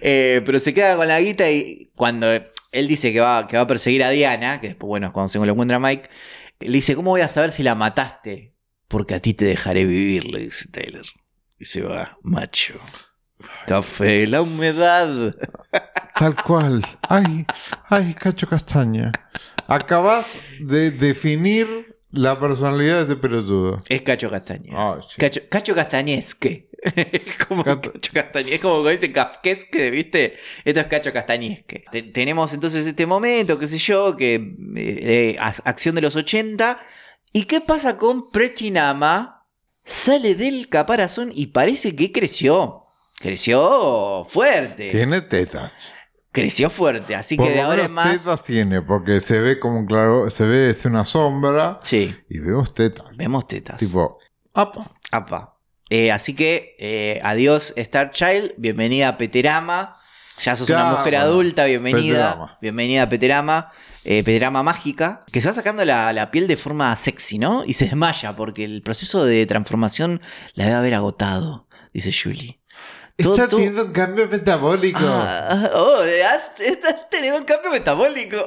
Eh, pero se queda con la guita y cuando él dice que va, que va a perseguir a Diana, que después, bueno, cuando se lo encuentra Mike, le dice, ¿cómo voy a saber si la mataste? Porque a ti te dejaré vivir, le dice Taylor. Y se va, macho. Café, la humedad. Tal cual. Ay, ay, Cacho Castaña. Acabas de definir la personalidad de este pelotudo. Es Cacho Castaña. Ah, sí. Cacho, Cacho Castañesque. Es como Cato- Cacho Castañe- es como cuando dice Kafkesque, ¿viste? Esto es Cacho Castañesque. Te- tenemos entonces este momento, qué sé yo, que eh, eh, ac- acción de los 80. ¿Y qué pasa con Pretinama? Sale del caparazón y parece que creció. Creció fuerte. Tiene tetas. Creció fuerte. Así Por que de ahora menos más. tetas tiene, porque se ve como un claro, se ve es una sombra Sí, y vemos tetas. vemos tetas. Tipo, apa. Apa. Eh, así que eh, adiós Star Child, bienvenida a Peterama. Ya sos una mujer adulta, bienvenida. Peterama. Bienvenida a Peterama. eh, Peterama mágica. Que se va sacando la, la piel de forma sexy, ¿no? Y se desmaya porque el proceso de transformación la debe haber agotado, dice Julie. Todo- Está todo- teniendo un cambio metabólico. Ah, oh, has- estás teniendo un cambio metabólico.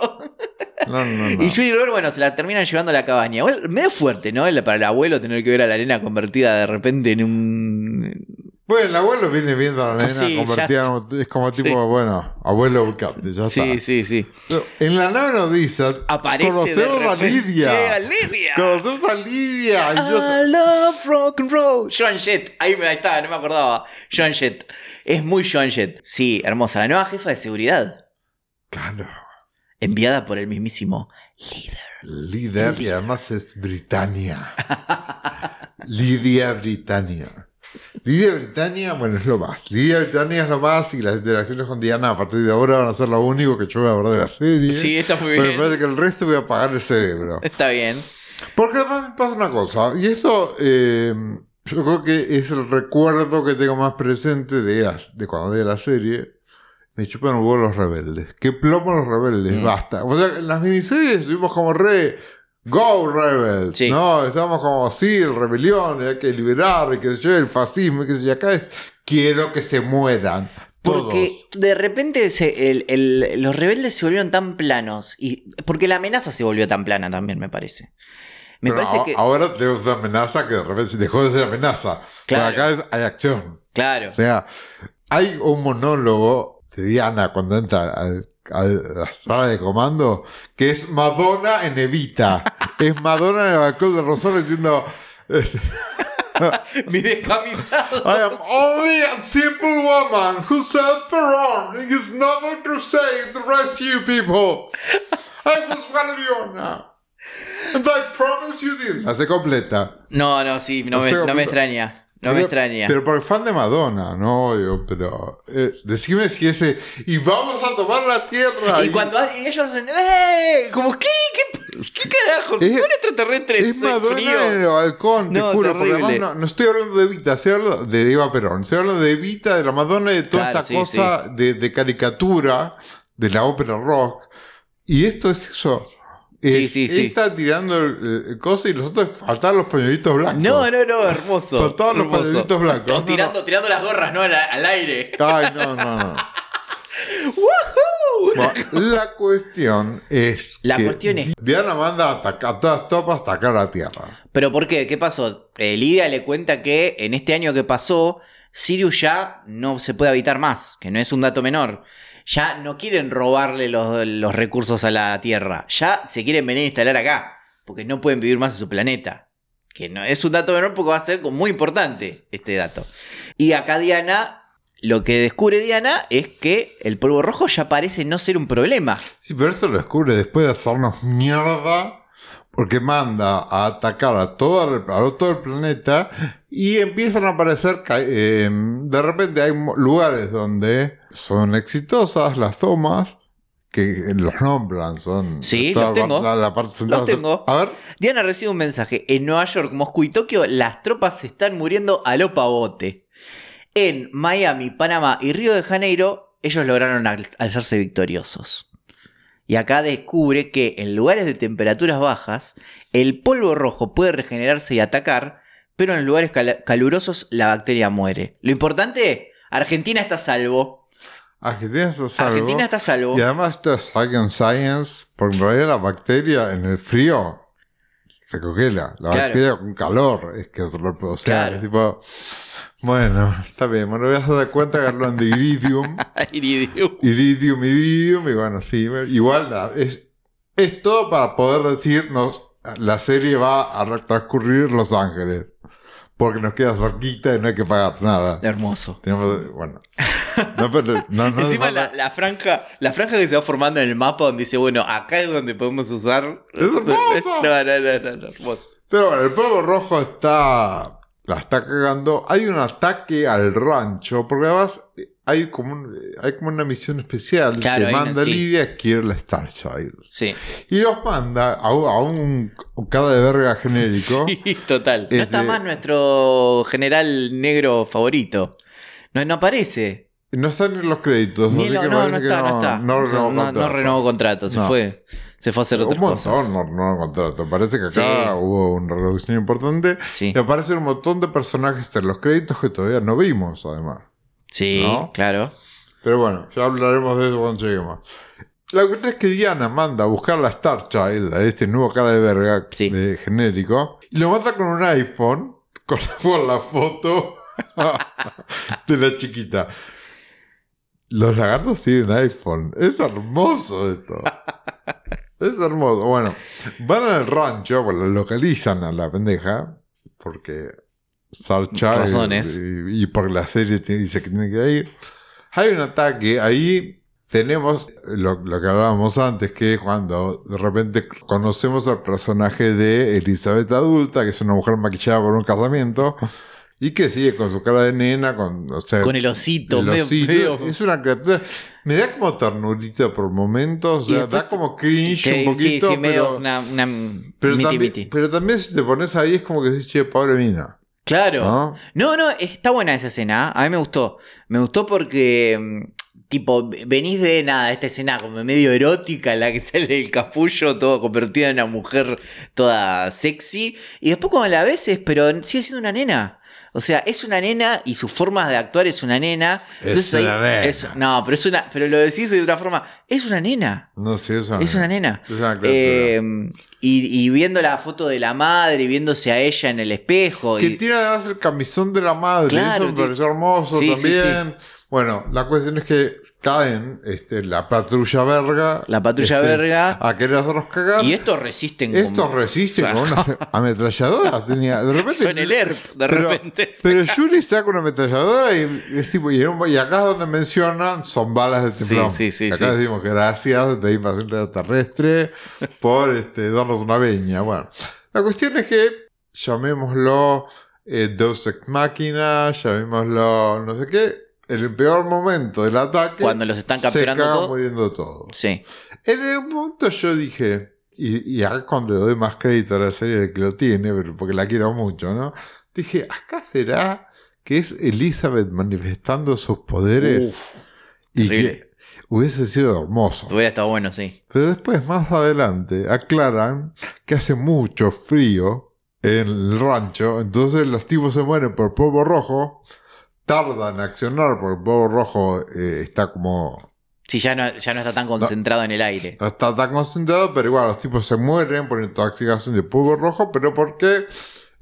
No, no, no. Y Julie Robert, bueno, se la terminan llevando a la cabaña. Igual, medio fuerte, ¿no? Para el abuelo tener que ver a la arena convertida de repente en un. Bueno, el abuelo viene viendo a la nena Sí, convertida ya- Es como tipo, Sí. bueno, abuelo Burkhardt, ya Sí, está. sí, sí. Pero En la nave nodriza Aparece conocemos de a Lidia. a Lidia. Conocemos a Lidia. Yo- I love rock and roll. Joan Jett. Ahí me ahí estaba, no me acordaba. Joan Jett. Es muy Joan Jett. Sí, hermosa. La nueva jefa de seguridad. Claro. Enviada por el mismísimo líder. Líder y además es Britannia. Lidia Britannia. Lidia Britannia, bueno, es lo más. Lidia Britannia es lo más y las interacciones con Diana a partir de ahora van a ser lo único que yo voy a ver de la serie. Sí, está muy Pero me bien. parece que el resto voy a apagar el cerebro. Está bien. Porque además me pasa una cosa, y esto eh, yo creo que es el recuerdo que tengo más presente de, las, de cuando veía la serie. Me chupan un huevo los rebeldes. Qué plomo los rebeldes, Mm. basta. O sea, en las miniseries estuvimos como re. Go Rebels, Sí. ¿no? Estábamos como, sí, el rebelión, hay que liberar, y sé yo, el fascismo, y sé yo. Acá es, quiero que se mueran. Todos. Porque de repente se- el- el- los rebeldes se volvieron tan planos. Y, porque la amenaza se volvió tan plana también, me parece. Me Pero parece a- que. Ahora tenemos una amenaza que de repente dejó de ser amenaza. Pero acá es- hay acción. Claro. O sea, hay un monólogo de Diana cuando entra al- a la sala de comando que es Madonna en Evita. es Madonna en el balcón de Rosario diciendo Mi descamisado. I am only a simple woman who serves Perón in his noble crusade to rescue people. I was one of you now. And I promise you this. La hace completa. No, no, sí, no, me, no me extraña. No me extraña. Pero por fan de Madonna, no, yo, pero eh, decime si ese y vamos a tomar la tierra. y cuando y ellos hacen, ¡eh! Como, ¿qué? ¿Qué, qué carajos? Es- Son extraterrestres. es Madonna frío. en el balcón, te No, juro, porque además no, no estoy hablando de Evita, estoy hablando de Eva Perón, estoy hablando de Evita, de la Madonna y de toda Claro, esta sí, cosa De, de caricatura de la ópera rock. Y esto es eso. Sí, sí, sí. él está tirando coso y los otros faltaban los pañuelitos blancos. No, no, no, hermoso. Faltaban los pañuelitos blancos. No, tirando, no. tirando las gorras, ¿no? Al, al aire. Ay, no, no, no. Bueno, la cuestión es. La que cuestión es- Diana manda a, atacar, a todas tropas a atacar a tierra. ¿Pero por qué? ¿Qué pasó? Eh, Lidia le cuenta que en este año que pasó, Sirius ya no se puede habitar más, que no es un dato menor. Ya no quieren robarle los, recursos a la Tierra, ya se quieren venir a instalar acá, porque no pueden vivir más en su planeta. Que no es un dato menor porque va a ser muy importante este dato. Y acá Diana, lo que descubre Diana es que el polvo rojo ya parece no ser un problema. Sí, pero esto lo descubre después de hacernos mierda. Porque manda a atacar a todo el, planeta y empiezan a aparecer. eh, de repente hay lugares donde son exitosas las tomas. Que los nombran, son. Sí, los tengo. La, la parte central. Los tengo. A ver. Diana recibe un mensaje. En Nueva York, Moscú y Tokio, las tropas se están muriendo a lo pavote. En Miami, Panamá y Río de Janeiro, ellos lograron al- alzarse victoriosos. Y acá descubre que en lugares de temperaturas bajas, el polvo rojo puede regenerarse y atacar, pero en lugares cal- calurosos la bacteria muere. Lo importante, Argentina está a salvo. Argentina está salvo. Argentina está salvo. Y además esto es Science Science, porque en realidad la bacteria en el frío se congela. La Claro. bacteria con calor es que se reproduce. Claro. es tipo, bueno, está bien, me lo voy a dar cuenta que hablan de iridium, Iridium. iridium, iridium, y bueno, sí, igual es, es todo para poder decirnos, la serie va a transcurrir en Los Ángeles, porque nos queda cerquita y no hay que pagar nada. Hermoso. Tenemos, bueno, no, pero, no, no Encima la, franja, la franja que se va formando en el mapa donde dice, bueno, acá es donde podemos usar. ¡Es hermoso! No, no, no, no, no, hermoso. Pero bueno, el polvo rojo está. La está cagando. Hay un ataque al rancho. Porque además hay como, un- hay como una misión especial Claro, que hay una- manda sí. Lidia a Kier Starchild. Sí. Y los manda a, un- a un, un cara de verga genérico. Sí, total. No está más nuestro general negro favorito. No, no aparece. No están en los créditos. Ni así lo- que no, no está, no, está. No, renovó no, no contrato. renovó contrato, se No. fue. Se fue a hacer Un otras montón cosas. no renovó contrato. Parece que acá Sí. hubo una reducción importante. Sí. Y aparecen un montón de personajes en los créditos que todavía no vimos, además. Sí, ¿No? claro. Pero bueno, ya hablaremos de eso cuando lleguemos. La cuestión es que Diana manda a buscar la Star Child, a este nuevo cara de verga Sí. de genérico, y lo manda con un iPhone, con, con la foto de la chiquita. Los lagartos tienen iPhone. Es hermoso esto. Es hermoso. Bueno, van al rancho, bueno, localizan a la pendeja, porque Star Child Razones. y, y porque la serie dice que tiene que ir. Hay un ataque, ahí tenemos lo, lo que hablábamos antes, que es cuando de repente conocemos al personaje de Elizabeth adulta, que es una mujer maquillada por un casamiento, y que sigue con su cara de nena, con, o sea, Con el osito, el medio- osito. medio- Es una criatura. Me da como ternurita por momentos, o sea, después- da como cringe que- un poquito, sí, sí, medio pero, una, una pero, miti también, miti. pero también si te pones ahí es como que dices, che, pobre mina. Claro. ¿no? No, no, está buena esa escena. ¿eh? A mí me gustó. Me gustó porque, mm, tipo, venís de nada, esta escena como medio erótica en la que sale el capullo, todo convertido en una mujer toda sexy. Y después cuando la ves, es, pero sigue siendo una nena. O sea, es una nena y sus formas de actuar es una nena. Es una nena. es- no, pero es una, pero lo decís de otra forma. Es una nena. No sé, es una Es una nena. Es una. Eh, y, y viendo la foto de la madre, y viéndose a ella en el espejo. Que y- tiene además el camisón de la madre. Claro, eso me pareció hermoso Sí, sí, también. Bueno, la cuestión es que caen este, la patrulla verga. La patrulla este, verga. A querer hacerlos cagar. Y estos resisten Estos como- resisten o sea, con una ametralladora. Tenía, de repente, Son el ERP, de pero, repente. Pero Yuri saca una ametralladora y, es tipo, y, en un- y acá es donde mencionan son balas de Sí, teflón. sí, sí, acá sí. decimos gracias de invasión extraterrestre por este, darnos una veña. Bueno, la cuestión es que llamémoslo eh, Deus Ex Máquina, llamémoslo no sé qué. En el peor momento del ataque, Cuando los están capturando se todo. muriendo todos. Sí. En el momento yo dije, y, y acá cuando le doy más crédito a la serie de que lo tiene, pero porque la quiero mucho, ¿no? Dije, acá será que es Elizabeth manifestando sus poderes Uf, y que hubiese sido hermoso. hubiera estado bueno, sí. Pero después, más adelante, aclaran que hace mucho frío en el rancho, entonces los tipos se mueren por polvo rojo, tardan en accionar porque el polvo rojo eh, está como Sí, ya no, ya no está tan concentrado en el aire. No está tan concentrado, pero igual los tipos se mueren por intoxicación de polvo rojo, pero porque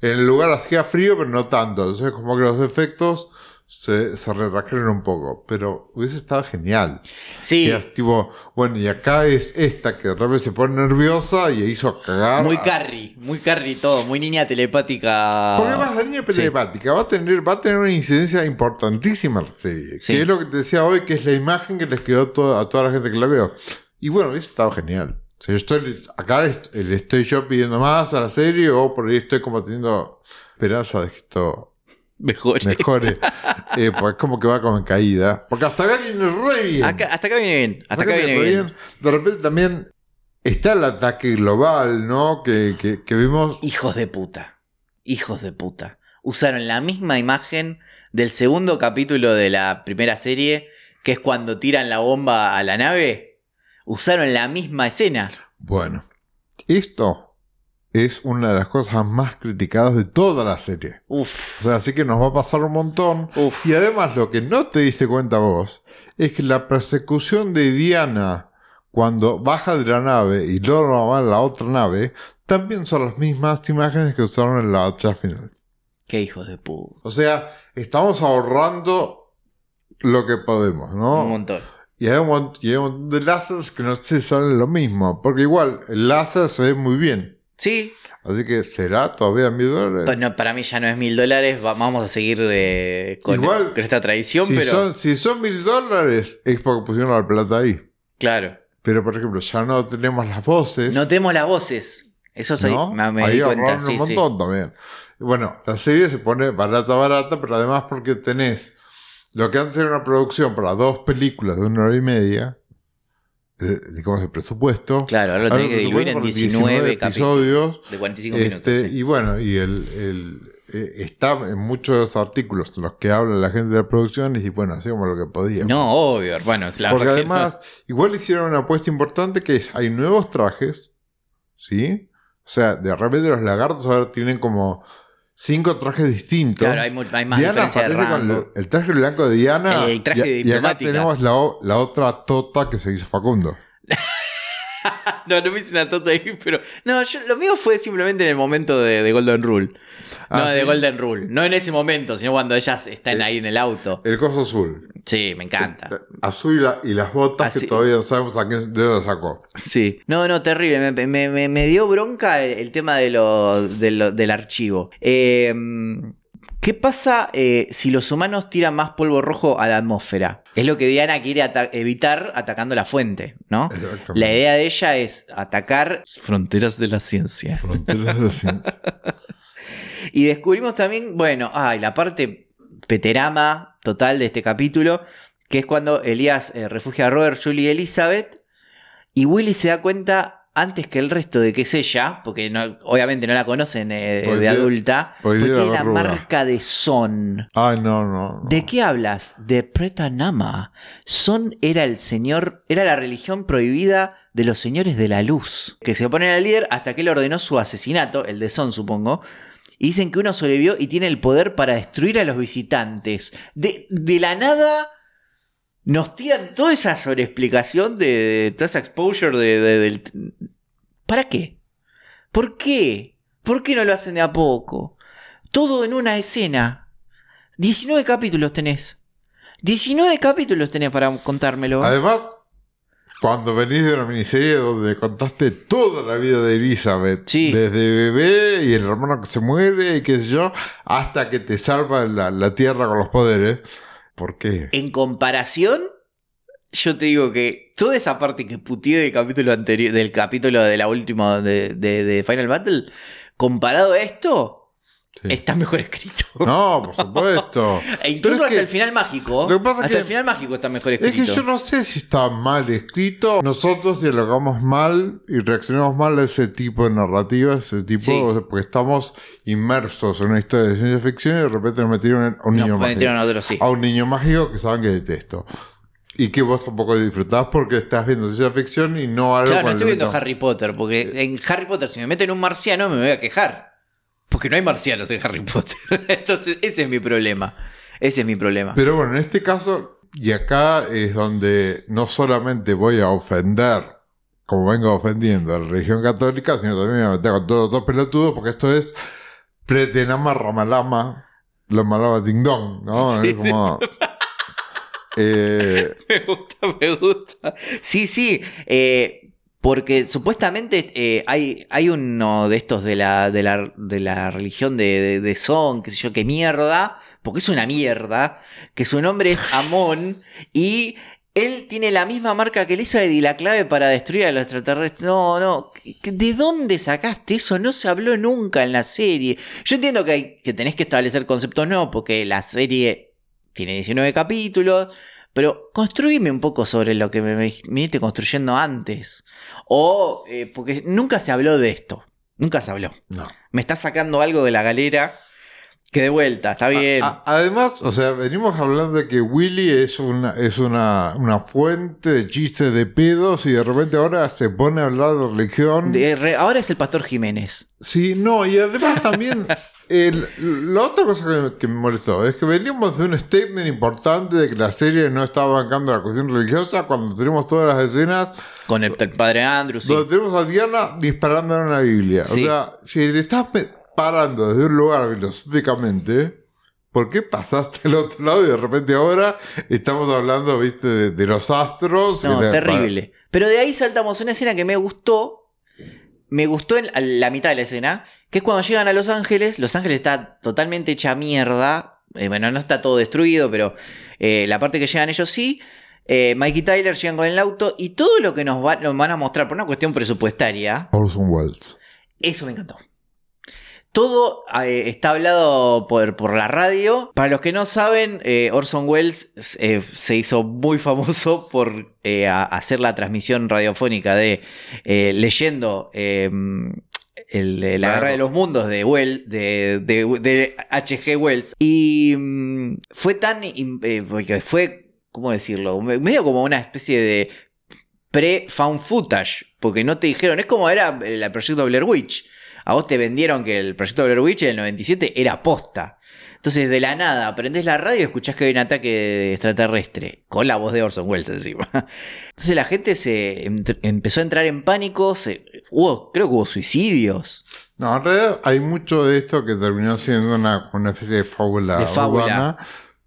en el lugar hacía frío, pero no tanto. Entonces, como que los efectos se, se retrajeron un poco, pero hubiese estado genial. Sí, es tipo, bueno, y acá es esta que de repente se pone nerviosa y hizo cagar. muy carry, muy carry todo, muy niña telepática. Porque además la Sí. telepática va a tener, va a tener una incidencia importantísima en la serie. Sí. Que es lo que te decía hoy, que es la imagen que les quedó to- a toda la gente que la veo. Y bueno, hubiese estado genial. O sea, yo estoy, acá le estoy yo pidiendo más a la serie o por ahí estoy como teniendo esperanza de que esto Mejor. mejore. eh, pues como que va como en caída. Porque hasta acá viene re bien. Acá- hasta acá viene bien. Hasta acá viene bien. De repente también está el ataque global, ¿no? Que, que, que vimos. Hijos de puta. Hijos de puta. Usaron la misma imagen del segundo capítulo de la primera serie, que es cuando tiran la bomba a la nave. Usaron la misma escena. Bueno, esto es una de las cosas más criticadas de toda la serie. Uf. O sea, así que nos va a pasar un montón. Uf. Y además lo que no te diste cuenta vos es que la persecución de Diana cuando baja de la nave y luego va a la otra nave también son las mismas imágenes que usaron en la otra final. Qué hijos de puta. O sea, estamos ahorrando lo que podemos, ¿no? Un montón. Y hay un, mon- y hay un montón de láseres que no se salen lo mismo. Porque igual, el láser se ve muy bien. Sí, Así que será todavía mil dólares. pues no, para mí ya no es mil dólares. va- Vamos a seguir eh, con, Igual, con esta tradición, si, pero. son, si son mil dólares, es porque pusieron la plata ahí. Claro. Pero, por ejemplo, ya no tenemos las voces. No tenemos las voces. Eso ¿no? me, me ahí di cuenta. Sí, un sí. montón también. Bueno, la serie se pone barata, barata, pero además porque tenés lo que antes era una producción para dos películas de una hora y media, digamos el presupuesto. Claro, ahora lo tenés que diluir en presupuesto por 19 capítulos episodios. de 45 Este, minutos. sí. Y bueno, y el, el, eh, está en muchos artículos en los que habla la gente de la producción y bueno, hacíamos lo que podíamos. No, obvio. Bueno, es la Porque además, igual hicieron una apuesta importante que es, hay nuevos trajes, ¿sí? O sea, de repente los lagartos ahora tienen como cinco trajes distintos. Claro, hay, más Diana diferencia de aparece con rango. el, el traje blanco de Diana. El traje de y, y acá tenemos la, la otra tota que se hizo Facundo. No, no me hice una tota ahí, pero. No, yo, lo mío fue simplemente en el momento de, de Golden Rule. No, Ah, de ¿sí? Golden Rule. No en ese momento, sino cuando ellas están Eh, ahí en el auto. El coso azul. Sí, me encanta. Azul y, la- y las botas Así- que todavía no sabemos a qué de dónde sacó. Sí. No, no, terrible. Me, me- me- me dio bronca el, el tema de lo, de lo- del archivo. Eh, ¿Qué pasa eh, si los humanos tiran más polvo rojo a la atmósfera? Es lo que Diana quiere ata- evitar atacando la fuente, ¿no? La idea de ella es atacar fronteras de la ciencia. Fronteras de ciencia. Y descubrimos también, bueno, ay, la parte peterama total de este capítulo, que es cuando Elías eh, refugia a Robert, Julie y Elizabeth, y Willy se da cuenta antes que el resto de que es ella, porque no- obviamente no la conocen eh, de adulta, porque tiene la marca de Son. Ay, no, no. no. ¿De qué hablas? De Pretanama. Son era el señor, era la religión prohibida de los señores de la luz, que se oponen al líder hasta que él ordenó su asesinato, el de Son supongo, y dicen que uno sobrevivió y tiene el poder para destruir a los visitantes. De, de la nada nos tiran toda esa sobreexplicación de, de toda esa exposure de, de- del... ¿Para qué? ¿Por qué? ¿Por qué no lo hacen de a poco? Todo en una escena. 19 capítulos tenés. 19 capítulos tenés para contármelo. Además, cuando venís de una miniserie donde contaste toda la vida de Elizabeth, Sí. desde bebé y el hermano que se muere y qué sé yo, hasta que te salva la, la tierra con los poderes, ¿por qué? En comparación, yo te digo que toda esa parte que putié del capítulo anterior, del capítulo de la última de, de- de Final Battle, comparado a esto, Sí. está mejor escrito. No, por supuesto. E incluso es hasta que- el final mágico. lo que pasa es hasta que- el final mágico está mejor Es escrito. que yo no sé si está mal escrito. Nosotros dialogamos mal y reaccionamos mal a ese tipo de narrativas, ese tipo, Sí. o sea, porque estamos inmersos en una historia de ciencia ficción y de repente nos metieron a un niño Nos mágico. a otro, sí. A un niño mágico que saben que detesto. Y que vos tampoco disfrutás porque estás viendo ciencia ficción y no algo Claro, no estoy viendo Harry Potter, porque en Harry Potter, si me meten un marciano, me voy a quejar. Porque no hay marcianos en Harry Potter. Entonces, ese es mi problema. Ese es mi problema. Pero bueno, en este caso, y acá es donde no solamente voy a ofender, como vengo ofendiendo a la religión católica, sino también me voy a meter con todos los pelotudos, porque esto es Pretenama Ramalama, la malaba Ding Dong, ¿no? Sí, es como. Eh, Me gusta, me gusta. Sí, sí. eh, porque supuestamente eh, hay, hay uno de estos de la, de la, de la religión de, de, de Son, qué sé yo, qué mierda, porque es una mierda, que su nombre es Amón y él tiene la misma marca que a Eddie, la clave para destruir a los extraterrestres. No, no. ¿De dónde sacaste eso? No se habló nunca en la serie. Yo entiendo que, hay, que tenés que establecer conceptos nuevos porque la serie tiene 19 capítulos. Pero construíme un poco sobre lo que me viniste construyendo antes. O eh, porque nunca se habló de esto. Nunca se habló. no. Me estás sacando algo de la galera. Que de vuelta, está bien. A- a- además, o sea, venimos hablando de que Willy es una, es una, una fuente de chistes de pedos y de repente ahora se pone a hablar de religión. De- re- ahora es el pastor Jiménez. Sí, no, y además también el- la otra cosa que, que me molestó es que veníamos de un statement importante de que la serie no estaba bancando la cuestión religiosa cuando tenemos todas las escenas Con el, el padre Andrew, sí. donde tenemos a Diana disparando en una Biblia. Sí. O sea, si te estás parando desde un lugar filosóficamente, ¿por qué pasaste al otro lado y de repente ahora estamos hablando, viste, de, de los astros? No, terrible. Pero de ahí saltamos una escena que me gustó. Me gustó en la mitad de la escena. Que es cuando llegan a Los Ángeles. Los Ángeles está totalmente hecha mierda. Eh, bueno, no está todo destruido, pero eh, la parte que llegan ellos sí. Eh, Mike y Tyler llegan con el auto. Y todo lo que nos, va- nos van a mostrar por una cuestión presupuestaria. Orson Welles. Eso me encantó. Todo eh, está hablado por, por la radio. Para los que no saben, eh, Orson Welles eh, se hizo muy famoso por a- hacer la transmisión radiofónica de leyendo el- la Claro. guerra de los mundos de, Well- de, de- de H.G. Wells. Y mm, fue tan... porque fue, ¿cómo decirlo? Medio como una especie de pre-found footage, porque no te dijeron, es como era el proyecto Blair Witch. A vos te vendieron que el proyecto Blair Witch en el 97 era posta. Entonces, de la nada, prendés la radio y escuchás que hay un ataque extraterrestre, con la voz de Orson Welles encima. Entonces la gente se empezó a entrar en pánico, se- hubo, creo que hubo suicidios. No, en realidad hay mucho de esto que terminó siendo una, una especie de fábula, De fábula. urbana,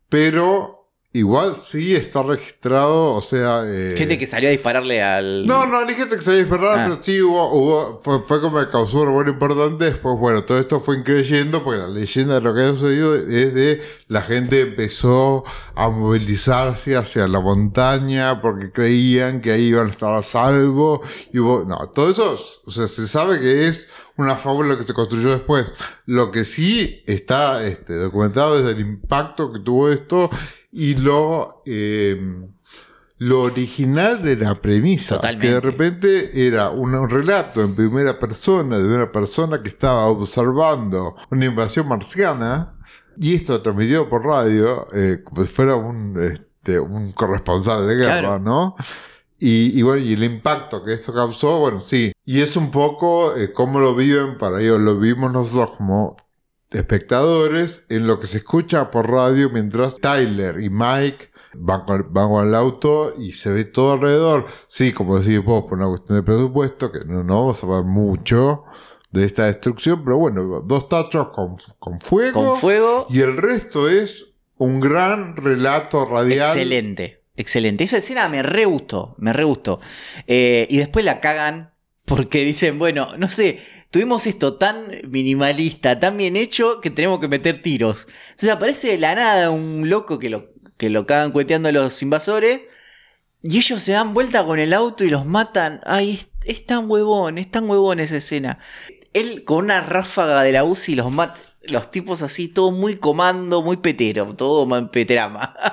pero igual sí está registrado, o sea... eh, Gente que salió a dispararle al... No, no, ni gente que se haya disparado, Ah. pero sí hubo, hubo fue, fue como que causó un revuelo importante. Después, bueno, todo esto fue increyendo porque la leyenda de lo que ha sucedido es de la gente empezó a movilizarse hacia la montaña porque creían que ahí iban a estar a salvo. Y hubo, no, todo eso, o sea, se sabe que es una fábula que se construyó después. Lo que sí está este, documentado es el impacto que tuvo esto y lo... eh, lo original de la premisa, Totalmente. que de repente era un, relato en primera persona de una persona que estaba observando una invasión marciana, y esto transmitido por radio, eh, como si fuera un, este, un corresponsal de guerra, Claro. ¿no? Y, y bueno, y el impacto que esto causó, bueno, sí. Y es un poco eh, cómo lo viven para ellos, lo vimos nosotros como espectadores en lo que se escucha por radio mientras Tyler y Mike van con, van con el auto y se ve todo alrededor. Sí, como decís vos, por una cuestión de presupuesto, que no, no vamos a ver mucho de esta destrucción, pero bueno, dos tachos con, con fuego. Con fuego. Y el resto es un gran relato radial. Excelente, excelente. Esa escena me re gustó, me re gustó. Eh, y después la cagan porque dicen, bueno, no sé, tuvimos esto tan minimalista, tan bien hecho, que tenemos que meter tiros. Entonces aparece de la nada un loco que lo, que lo cagan cueteando a los invasores. Y ellos se dan vuelta con el auto y los matan. Ay, es, tan huevón, es tan huevón esa escena. Él con una ráfaga de la UCI los mata. Los tipos así, todo muy comando, muy petero, todo ma- peterama.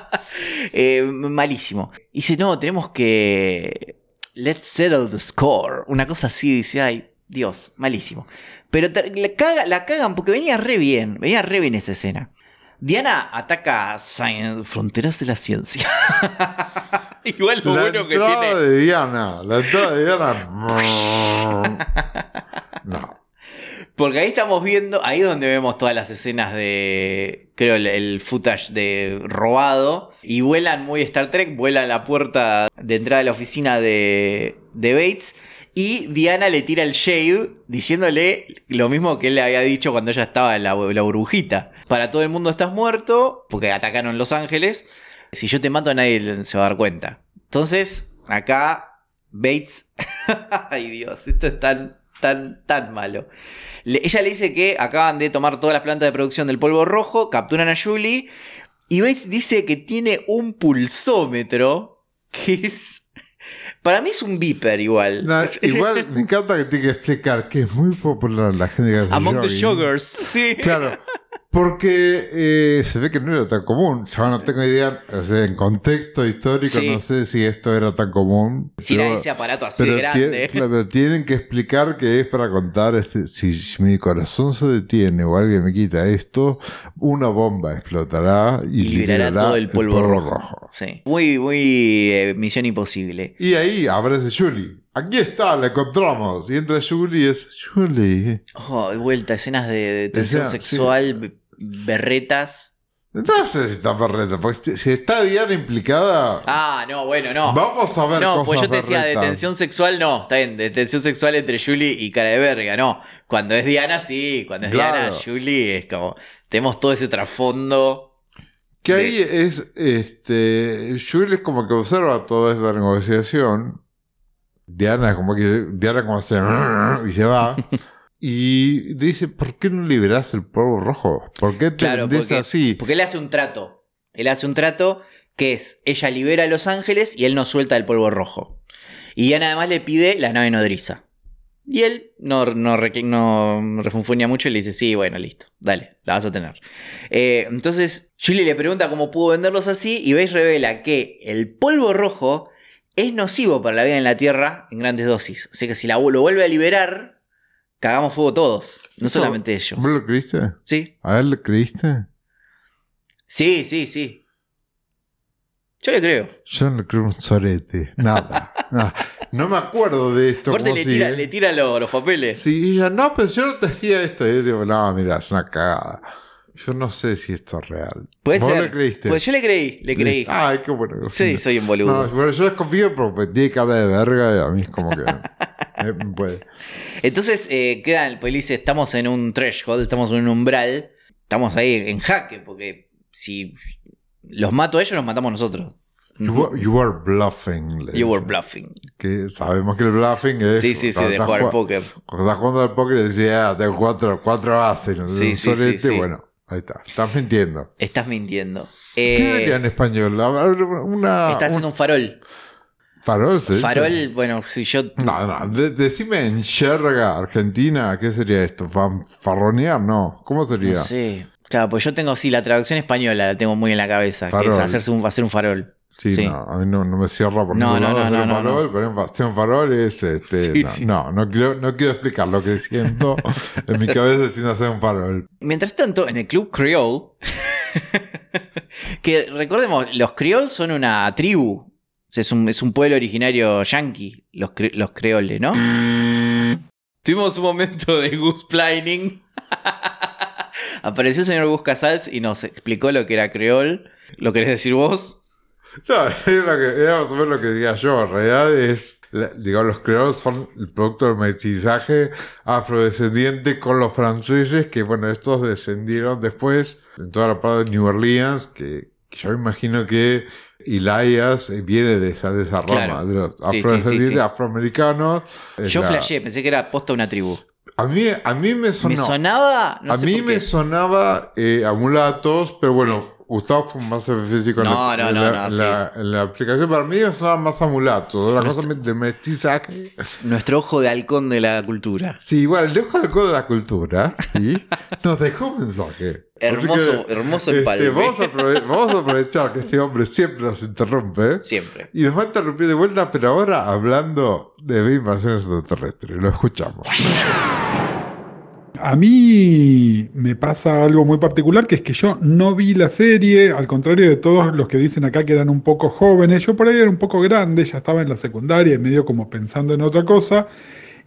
Eh, malísimo. Y dice, no, tenemos que... Let's settle the score. Una cosa así, dice, ay, Dios, malísimo. Pero te- la, caga- la cagan porque venía re bien, venía re bien esa escena. Diana ataca Science- Fronteras de la Ciencia. Igual lo La bueno que entrada tiene... de Diana, la entrada de Diana. no. Porque ahí estamos viendo, ahí es donde vemos todas las escenas de, creo, el, footage de robado. Y vuelan muy Star Trek, vuelan la puerta de entrada de la oficina de, de Bates. Y Diana le tira el shade diciéndole lo mismo que él le había dicho cuando ella estaba en la, la burbujita. Para todo el mundo estás muerto, porque atacaron Los Ángeles. Si yo te mato nadie se va a dar cuenta. Entonces, acá Bates... Ay Dios, esto es tan, tan, tan malo. Le- ella le dice que acaban de tomar todas las plantas de producción del polvo rojo, capturan a Julie y Bates dice que tiene un pulsómetro que es... Para mí es un beeper igual. No, igual me encanta que tiene que explicar que es muy popular la gente que hace Among the. Sugars. Sí. Claro, porque eh, se ve que no era tan común. Yo no tengo idea, o sea, en contexto histórico Sí. no sé si esto era tan común. Si era pero- ese aparato así pero de grande. pero tienen que explicar que es para contar este, si, mi corazón se detiene o alguien me quita esto, una bomba explotará y, y liberará todo el polvo, rojo. rojo. Sí. Muy, muy eh, misión imposible. Y ahí aparece Julie. Aquí está, la encontramos. Y entra Julie y es Julie. Oh, de vuelta, escenas de, de tensión Escena, sexual, be- berretas. No sé si está perfecto, porque si- está Diana implicada, Ah, no, bueno, no. vamos a ver No, pues yo te decía berretas. detención sexual, no, está bien, detención sexual entre Julie y cara de verga, no. Cuando es Diana, sí, cuando es Claro. Diana, Julie es como, tenemos todo ese trasfondo. Que ahí es, este, Julie es como que observa toda esta negociación. Diana como que, Diana como se, y se va. Y dice, ¿por qué no liberás el polvo rojo? ¿Por qué te Claro, porque, así? porque él hace un trato. Él hace un trato que es, ella libera a Los Ángeles y él no suelta el polvo rojo. Y Diana además le pide la nave nodriza. Y él no, no, refunfuña mucho y le dice, sí, bueno, listo, dale, la vas a tener. Eh, entonces, Julie le pregunta cómo pudo venderlos así y Base revela que el polvo rojo es nocivo para la vida en la Tierra en grandes dosis. Así que si la, lo vuelve a liberar, cagamos fuego todos, no solamente ellos. ¿Vos lo creíste? Sí, ¿A él le creíste? sí, sí, sí. Yo le creo. Yo no le creo un sorete. Nada. nada. No me acuerdo de esto. Aparte le tira, sigue. le tira lo- los papeles. Sí, ella, no, pero yo no te decía esto. Y yo digo, no, mira, es una cagada. Yo no sé si esto es real. Puede ¿Vos ser. le creíste? Pues yo le creí, le creí. Ay, qué bueno. Sí, soy un No, boludo. bueno, yo desconfío porque tiene cara de verga y a mí es como que. eh, puede. Entonces eh, quedan, pues dice, estamos en un threshold, estamos en un umbral, estamos ahí en jaque, porque si los mato a ellos, los matamos nosotros. You, were, you were bluffing. le You were bluffing. Que sabemos que el bluffing es. Sí, sí, sí, de jugar jugando- póker. Cuando estás jugando al póker decía, ah, tengo cuatro, cuatro bases. ¿no? Sí, sí, sí, sí. Bueno, ahí está. Estás mintiendo. Estás mintiendo. ¿Qué Eh, diría en español? Una, está haciendo un un farol. farol. ¿se dice? Farol, bueno, si yo... No, no, de- decime en jerga argentina, ¿qué sería esto? ¿Fan- ¿Farronear? No. ¿Cómo sería? No sé. Claro, pues yo tengo, sí, la traducción española la tengo muy en la cabeza, que Farol. es hacerse un, hacer un farol. Sí, Sí. no, a mí no, no me cierra por No, ningún lado no, farol, pero en farol es este, Sí, no, no, no quiero, no quiero explicar lo que siento en mi cabeza sin hacer un farol. Mientras tanto, en el Club Creole, que recordemos, los Creoles son una tribu. Es, un, es un pueblo originario yankee, los, cre- los creoles, ¿no? Tuvimos un momento de Goose Planning. Apareció el señor Gus Casals y nos explicó lo que era creole. ¿Lo querés decir vos? No, era, lo que, era más o menos lo que decía yo. En realidad es, la- digo, los creoles son el producto del mestizaje afrodescendiente con los franceses, que bueno, estos descendieron después en toda la parte de New Orleans, que, que yo imagino que Elias viene de esa, de esa rama, Claro. de los Sí, sí, sí, afrodescendientes sí. afroamericanos. Es Yo la- flasheé, pensé que era posta una tribu. A mí, a mí me sonó. ¿Me sonaba? No a sé mí por me sonaba eh, a mulatos, pero bueno, Gustavo fue más en, No, la, no, en no, la- no, sí. la- en la aplicación. Para mí me sonaba más a mulatos. La cosa de mestizaje. Nuestro ojo de halcón de la cultura. Sí, igual, el dejo del código de la cultura, ¿sí? Nos dejó un mensaje. Hermoso, hermoso este, empalme. vamos, a aprove- vamos a aprovechar que este hombre siempre nos interrumpe. Siempre. Y nos va a interrumpir de vuelta, pero ahora hablando de invasiones extraterrestres. Lo escuchamos. A mí me pasa algo muy particular, que es que yo no vi la serie, al contrario de todos los que dicen acá que eran un poco jóvenes, yo por ahí era un poco grande, ya estaba en la secundaria y medio como pensando en otra cosa,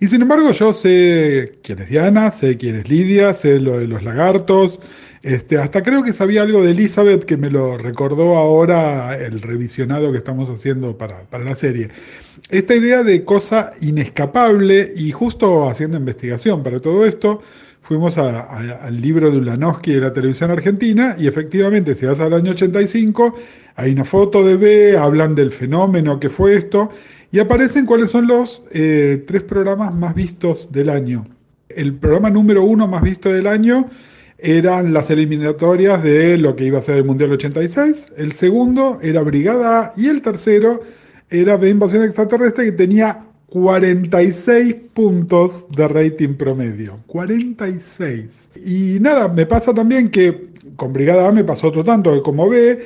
Y sin embargo, yo sé quién es Diana, sé quién es Lidia, sé lo de los lagartos. Este, hasta creo que sabía algo de Elizabeth que me lo recordó ahora el revisionado que estamos haciendo para, para la serie. Esta idea de cosa inescapable y justo haciendo investigación para todo esto, fuimos a- al libro de Ulanowski de la televisión argentina y efectivamente si vas al año 85 hay una foto de B, hablan del fenómeno que fue esto y aparecen cuáles son los eh, tres programas más vistos del año. El programa número uno más visto del año eran las eliminatorias de lo que iba a ser el Mundial 86, el segundo era Brigada A y el tercero era de Invasión Extraterrestre que tenía 46 puntos de rating promedio. 46. Y nada, me pasa también que con Brigada A me pasó otro tanto que como ve,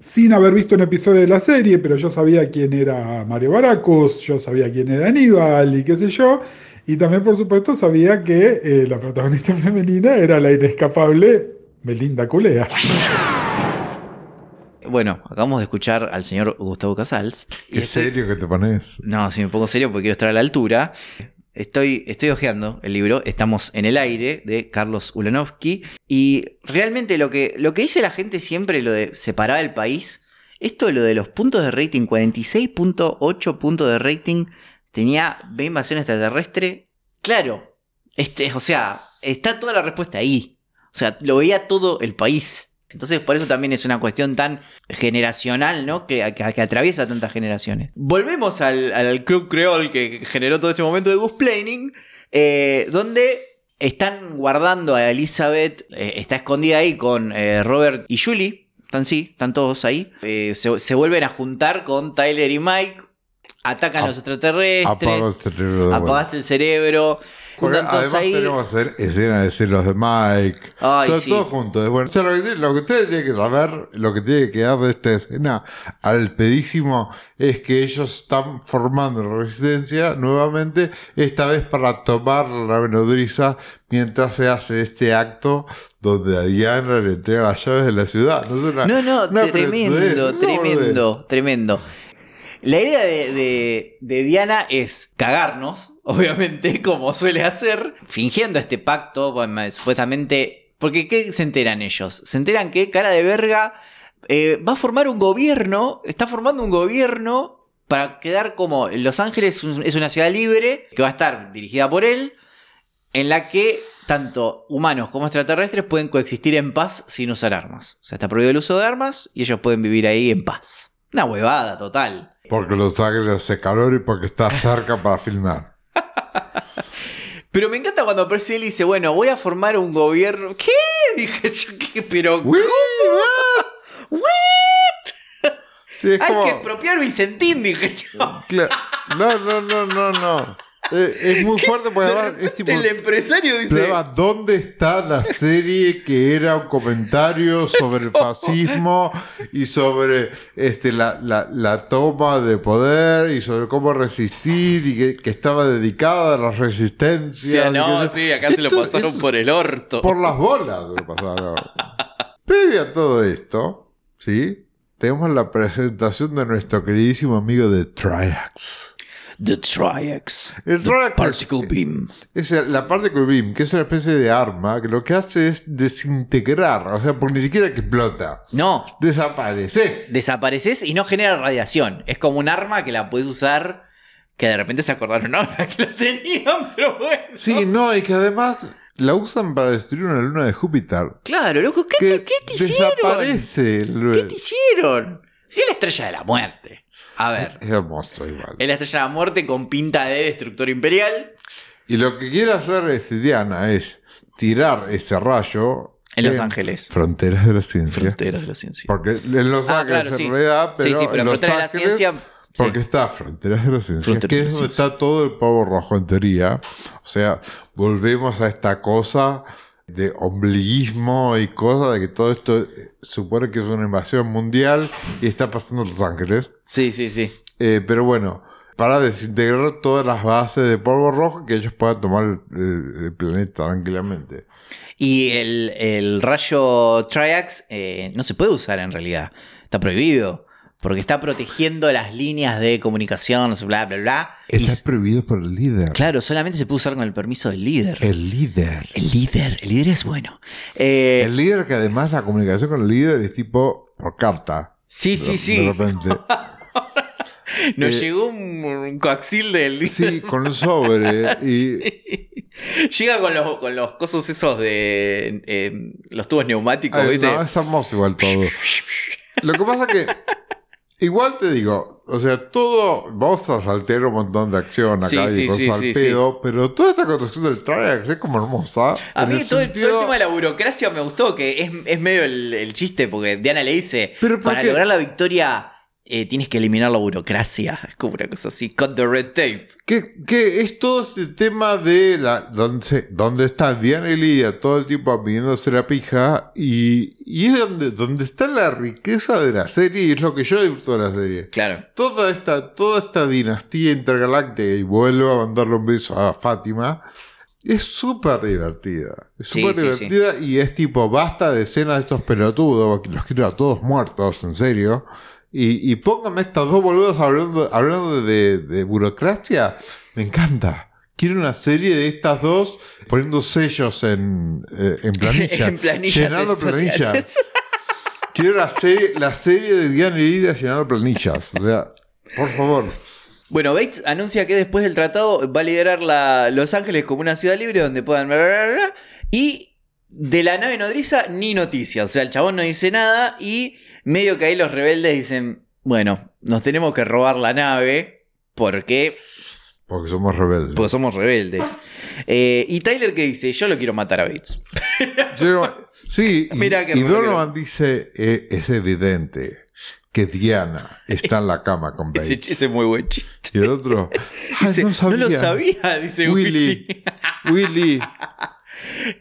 sin haber visto un episodio de la serie, pero yo sabía quién era Mario Baracus, yo sabía quién era Aníbal y qué sé yo. Y también, por supuesto, sabía que eh, la protagonista femenina era la inescapable Melinda Culea. Bueno, acabamos de escuchar al señor Gustavo Casals. y Qué estoy- serio que te pones. No, si me pongo serio porque quiero estar a la altura. Estoy, estoy hojeando el libro, estamos en el aire de Carlos Ulanovsky y realmente lo que, lo que dice la gente siempre, lo de separar el país, esto de lo de los puntos de rating, 46.8 puntos de rating, tenía B invasión extraterrestre, claro, este, o sea, está toda la respuesta ahí, o sea, lo veía todo el país. Entonces, por eso también es una cuestión tan generacional, ¿no? Que, que- que atraviesa tantas generaciones. Volvemos al, al club creol que generó todo este momento de Planning, eh, donde están guardando a Elizabeth, eh, está escondida ahí con eh, Robert y Julie. Están sí, están todos ahí. Eh, se, se vuelven a juntar con Tyler y Mike. Atacan a los extraterrestres. El cerebro. Apagaste el cerebro. Porque además ahí. tenemos hacer escenas de celos de Mike. Ay, todo, sí. todo junto. Bueno, o sea, lo, que, lo que ustedes tienen que saber, lo que tiene que dar de esta escena al pedísimo es que ellos están formando la resistencia nuevamente, esta vez para tomar la nodriza mientras se hace este acto donde a Diana le entrega las llaves de la ciudad. No, es una- No, no, una tremendo, tremendo, tremendo. La idea de, Diana es cagarnos, obviamente, como suele hacer, fingiendo este pacto, supuestamente. Porque, ¿qué se enteran ellos? Se enteran que cara de verga eh, va a formar un gobierno, está formando un gobierno para quedar como. Los Ángeles es una ciudad libre que va a estar dirigida por él, en la que tanto humanos como extraterrestres pueden coexistir en paz sin usar armas. O sea, está prohibido el uso de armas y ellos pueden vivir ahí en paz. Una huevada total. Porque Los Ángeles hace calor y porque está cerca para filmar. Pero me encanta cuando aparece él y dice, bueno, voy a formar un gobierno. ¿Qué? Dije yo, ¿qué? Pero... ¿What? Sí, es Hay como- que expropiar Vicentín, dije yo. No, no, no, no, no. Eh, es muy fuerte porque De además es tipo. el empresario dice... Además, ¿dónde está la serie que era un comentario sobre el fascismo y sobre este, la, la, la toma de poder y sobre cómo resistir y que, que estaba dedicada a la resistencia? y no, que- sí, acá se lo pasaron por el orto. Por las bolas se lo pasaron. Previo a todo esto, ¿sí? Tenemos la presentación de nuestro queridísimo amigo de Triax. The Triax. El Triax Particle Beam. Es la parte de Beam, que es una especie de arma que lo que hace es desintegrar, o sea, porque ni siquiera que explota. No, Desaparece. desapareces y no genera radiación. Es como un arma que la puedes usar que de repente se acordaron ahora que la tenían, pero bueno. Sí, no, y que además la usan para destruir una luna de Júpiter. Claro, loco, ¿qué, Que te, qué te hicieron? desaparece. ¿Qué te hicieron? Si es la estrella de la muerte. A ver, Es hermoso igual. es la estrella de la muerte con pinta de destructor imperial Y lo que quiere hacer este Diana es tirar ese rayo en Los Ángeles. Fronteras de la ciencia. Fronteras de la ciencia. Porque en Los Ah, Ángeles claro, sí. en realidad, pero sí, sí, pero en Fronteras de la Ciencia. Porque sí. está Fronteras de la Ciencia, Fronteras que es donde está todo el polvo rojo en teoría. O sea, volvemos a esta cosa de ombliguismo y cosa de que todo esto eh, supone que es una invasión mundial y está pasando en Los Ángeles. Sí, sí, sí. Eh, pero bueno, para desintegrar todas las bases de polvo rojo que ellos puedan tomar el, el- el planeta tranquilamente. Y el, el rayo Triax eh, no se puede usar en realidad. Está prohibido. Porque está protegiendo las líneas de comunicación, bla, bla, bla. Está prohibido por el líder. claro, solamente se puede usar con el permiso del líder. El líder. El líder, el líder es bueno. Eh, El líder que además la comunicación con el líder es tipo por carta. sí, sí, sí. De repente. Nos eh, llegó un, un coaxil del líder. Sí, con un sobre. Y Sí. Llega con los, con los cosos esos de eh, los tubos neumáticos, Ay, ¿viste? no, es hermoso igual todo. Lo que pasa que, igual te digo, o sea, todo, vamos a saltear un montón de acción acá Sí, y sí, cosas sí, al sí, pedo, pero toda esta construcción del Triax es como hermosa. A mí el todo, el, todo el sentido- tema de la burocracia me gustó, que es, es medio el, el chiste, porque Diana le dice, Pero ¿por para lograr la victoria eh, tienes que eliminar la burocracia. Es como una cosa así, cut the red tape. Que, que es todo este tema de la donde, donde está Diana y Lidia todo el tiempo pidiéndose la pija y, y es donde, donde está la riqueza de la serie y es lo que yo disfruto de la serie. Claro. Toda esta, toda esta dinastía intergaláctica y vuelvo a mandarle un beso a Fátima. Es súper divertida. Es Sí, súper sí, sí. divertida y es tipo, basta de escenas de estos pelotudos, los quiero a todos muertos, en serio. Y, y pónganme estas dos boludas hablando, hablando de, de burocracia. Me encanta. Quiero una serie de estas dos poniendo sellos en, eh, en planilla. en planillas llenando planillas. Quiero la serie, la serie de Diana y Lidia llenando planillas. O sea, por favor. Bueno, Bates anuncia que después del tratado va a liderar la Los Ángeles como una ciudad libre donde puedan... y de la nave nodriza ni noticia. O sea, el chabón no dice nada y medio que ahí los rebeldes dicen, bueno, nos tenemos que robar la nave porque, Porque somos rebeldes. porque somos rebeldes. Eh, y Tyler que dice, yo lo quiero matar a Bates. Yo- sí, y, Mirá qué y Donovan dice, eh, es evidente que Diana está en la cama con Bates. ese es muy buen chiste. Y el otro, "Ay, Dice, no, no, sabía. lo sabía, dice. Willy, Willy.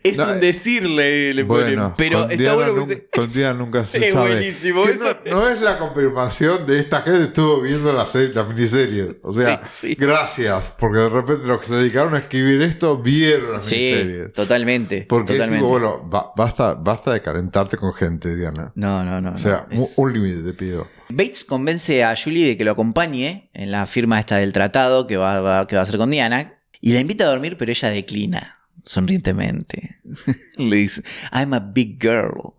Es No, un eh, decirle, le ponen. Bueno, Pero con está Diana, bueno que se- con Diana nunca se Es sabe. buenísimo, eso- no, no es la confirmación de esta gente estuvo viendo la, serie, la miniserie. O sea, Sí, sí. gracias, porque de repente los que se dedicaron a escribir esto vieron la Sí, miniserie. totalmente. Porque es totalmente. tipo, bueno, ba- basta, basta de calentarte con gente, Diana. No, no, no. O sea, no, es- un límite te pido. Bates convence a Julie de que lo acompañe en la firma esta del tratado que va, va- que va a hacer con Diana y la invita a dormir, pero ella declina sonrientemente. Le dice, I'm a big girl.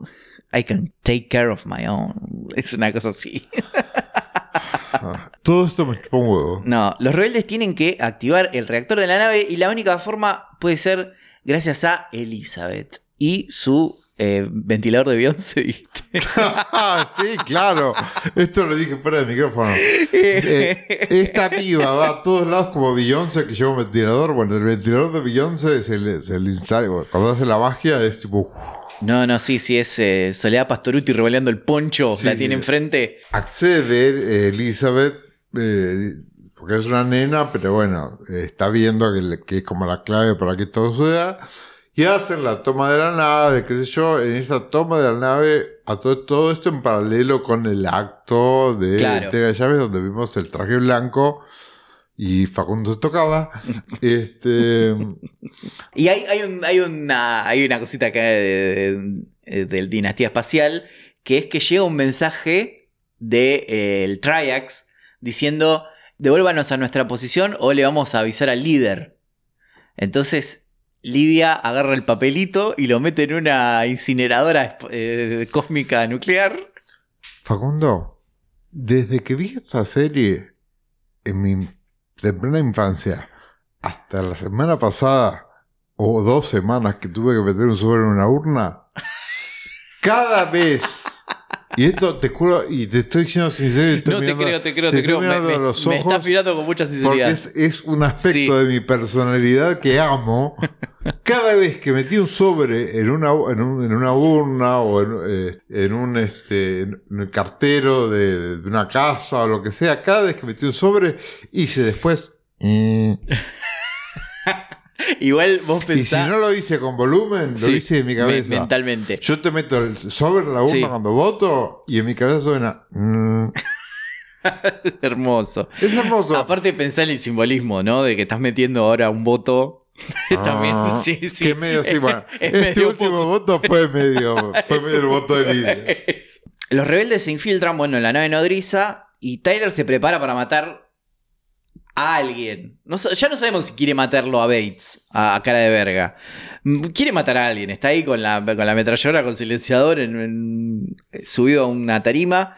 I can take care of my own. Es una cosa así. Todo esto me chupa un huevo. No, los rebeldes tienen que activar el reactor de la nave y la única forma puede ser gracias a Elizabeth y su eh, ventilador de Beyoncé. ¿viste? sí, claro. Esto lo dije fuera del micrófono. Eh, esta piba va a todos lados como Beyoncé que lleva un ventilador. Bueno, el ventilador de Beyoncé se le, se le instala. Cuando hace la magia es tipo. No, no, sí, sí, es eh, Soledad Pastoruti revoleando el poncho, Sí, la sí. tiene enfrente. accede eh, Elizabeth. eh, porque es una nena, pero bueno, está viendo que, que es como la clave para que todo suceda. Y hacen la toma de la nave, qué sé yo. En esa toma de la nave, a todo, todo esto en paralelo con el acto de Claro. de llaves, donde vimos el traje blanco y Facundo se tocaba. este, Y hay, hay, un- hay una, hay una cosita acá de, de- del Dinastía Espacial, que es que llega un mensaje del Triax diciendo, devuélvanos a nuestra posición o le vamos a avisar al líder. Entonces Lidia agarra el papelito y lo mete en una incineradora eh, cósmica nuclear. Facundo, desde que vi esta serie en mi temprana infancia hasta la semana pasada o dos semanas que tuve que meter un sobre en una urna, cada vez, y esto te juro, y te estoy diciendo sincero, y estoy No te mirando- creo, te creo, te te creo. Me, me- los me ojos estás mirando con mucha porque sinceridad. es, es un aspecto Sí. de mi personalidad que amo. Cada vez que metí un sobre en una, en un- en una urna o en, eh, en un este, en el cartero de, de una casa o lo que sea, cada vez que metí un sobre, hice después. mm. Igual vos Y pensás... si no lo hice con volumen, lo Sí, hice en mi me- cabeza. mentalmente. Yo te meto el sobre la urna Sí. cuando voto y en mi cabeza suena. mm. Hermoso. Es hermoso. Aparte pensar en el simbolismo, ¿no? De que estás metiendo ahora un voto. También, Ah, sí, sí. Que medio, sí, bueno. Es este medio último poco- voto fue medio, fue medio el voto de líder. Los rebeldes se infiltran, bueno, en la nave nodriza y Tyler se prepara para matar a alguien. Ya no sabemos si quiere matarlo a Bates, a, cara de verga. Mm, Quiere matar a alguien, está ahí con la, con la con silenciador, en- en- subido a una tarima.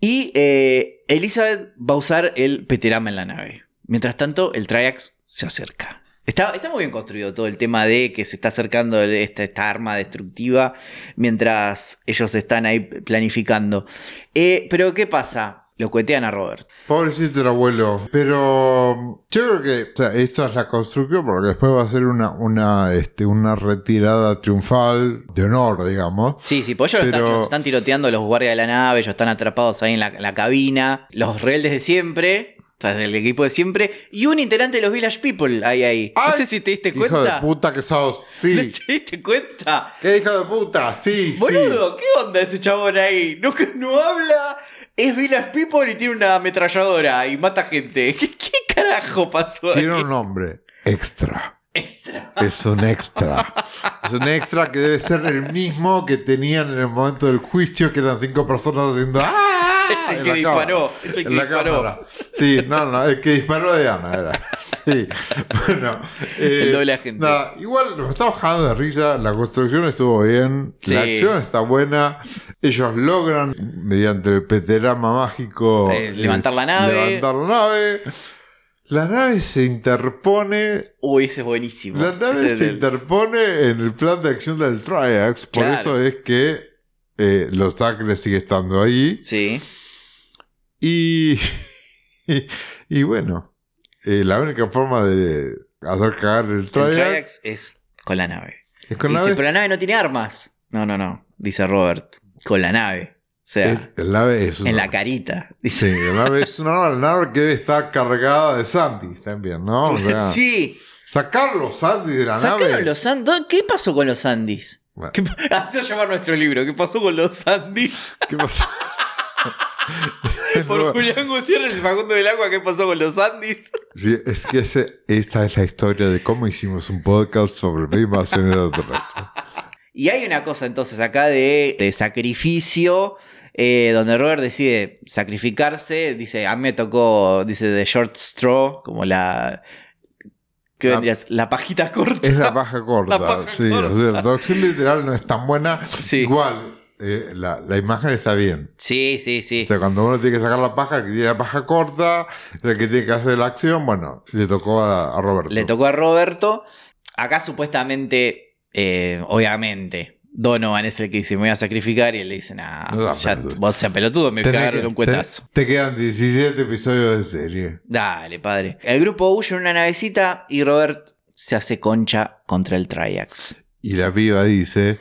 Y eh, Elizabeth va a usar el peterama en la nave. Mientras tanto, el Triax se acerca. Está, está muy bien construido todo el tema de que se está acercando esta, esta arma destructiva mientras ellos están ahí planificando. Eh, pero ¿qué pasa? Lo cuetean a Robert. Pobrecito el abuelo. Pero yo creo que o sea, esto es la construcción, porque después va a ser una, una, este, una retirada triunfal de honor, digamos. Sí, sí, pues ellos Pero- están, los están tiroteando los guardias de la nave, ellos están atrapados ahí en la, la cabina, los rebeldes de siempre, o sea, el equipo de siempre, y un integrante de los Village People ahí, ahí. No sé si te diste Hijo de cuenta. puta que sos. ¿No Sí. te diste cuenta? ¿Qué hijo de puta? Sí, Boludo, ¿qué onda ese chabón ahí? No, no habla, es Village People y tiene una ametralladora y mata gente. ¿Qué, qué carajo pasó ahí? Tiene un nombre. Extra. Extra. Es un extra. Es un extra que debe ser el mismo que tenían en el momento del juicio, que eran cinco personas haciendo ¡Ah! Es el que la disparó, es el que disparó. cámara. Sí, no, no, el que disparó de Ana era. Sí, bueno. eh, El doble agente. Nada, igual nos estamos bajando de risa, la construcción estuvo bien, la acción está buena, ellos logran, mediante el peterama mágico, Eh, levantar la nave. levantar la nave. La nave se interpone Uy, ese es buenísimo. la nave Ese se el- interpone en el plan de acción del Triax, por Claro. eso es que eh, los Ángeles sigue estando ahí. Sí. Y, y, y bueno, eh, la única forma de hacer cagar el Triax, es con la nave. es con la dice, nave. pero la nave no tiene armas. No, no, no. Dice Robert. Con la nave. O sea, Es- el nave es una, en la carita. Sí, Dice. el nave es una nave, que debe estar cargada de Sandys también, ¿no? O sea, sí. Sacar los Sandys de la Sacaron nave. los Sandys. ¿Qué pasó con los Sandys? Bueno, ¿Qué Así va a llamar nuestro libro. ¿Qué pasó con los Sandys? ¿Qué pasó? Por Julián Gutiérrez y Facundo del Agua. ¿Qué pasó con los Sandys? Sí, es que ese- esta es la historia de cómo hicimos un podcast sobre la invasión extraterrestre. Y hay una cosa entonces acá de, de sacrificio, eh, donde Robert decide sacrificarse, dice, a mí me tocó, dice, The Short Straw, como la... ¿Qué La- vendrías? La pajita corta. Es la paja corta. La paja sí, corta. o sea, la traducción literal no es tan buena. Sí. Igual, eh, la, la imagen está bien. Sí, sí, sí. O sea, cuando uno tiene que sacar la paja, que tiene la paja corta, el que tiene que hacer la acción, bueno, le tocó a, a Roberto. Le tocó a Roberto. Acá supuestamente, eh, obviamente, Donovan es el que dice, me voy a sacrificar, y él le dice, nah, No ya, vos seas pelotudo, me cagaron un cuetazo. Te, te quedan 17 episodios de serie. Dale, padre. El grupo huye en una navecita y Robert se hace concha contra el Triax. Y la piba dice: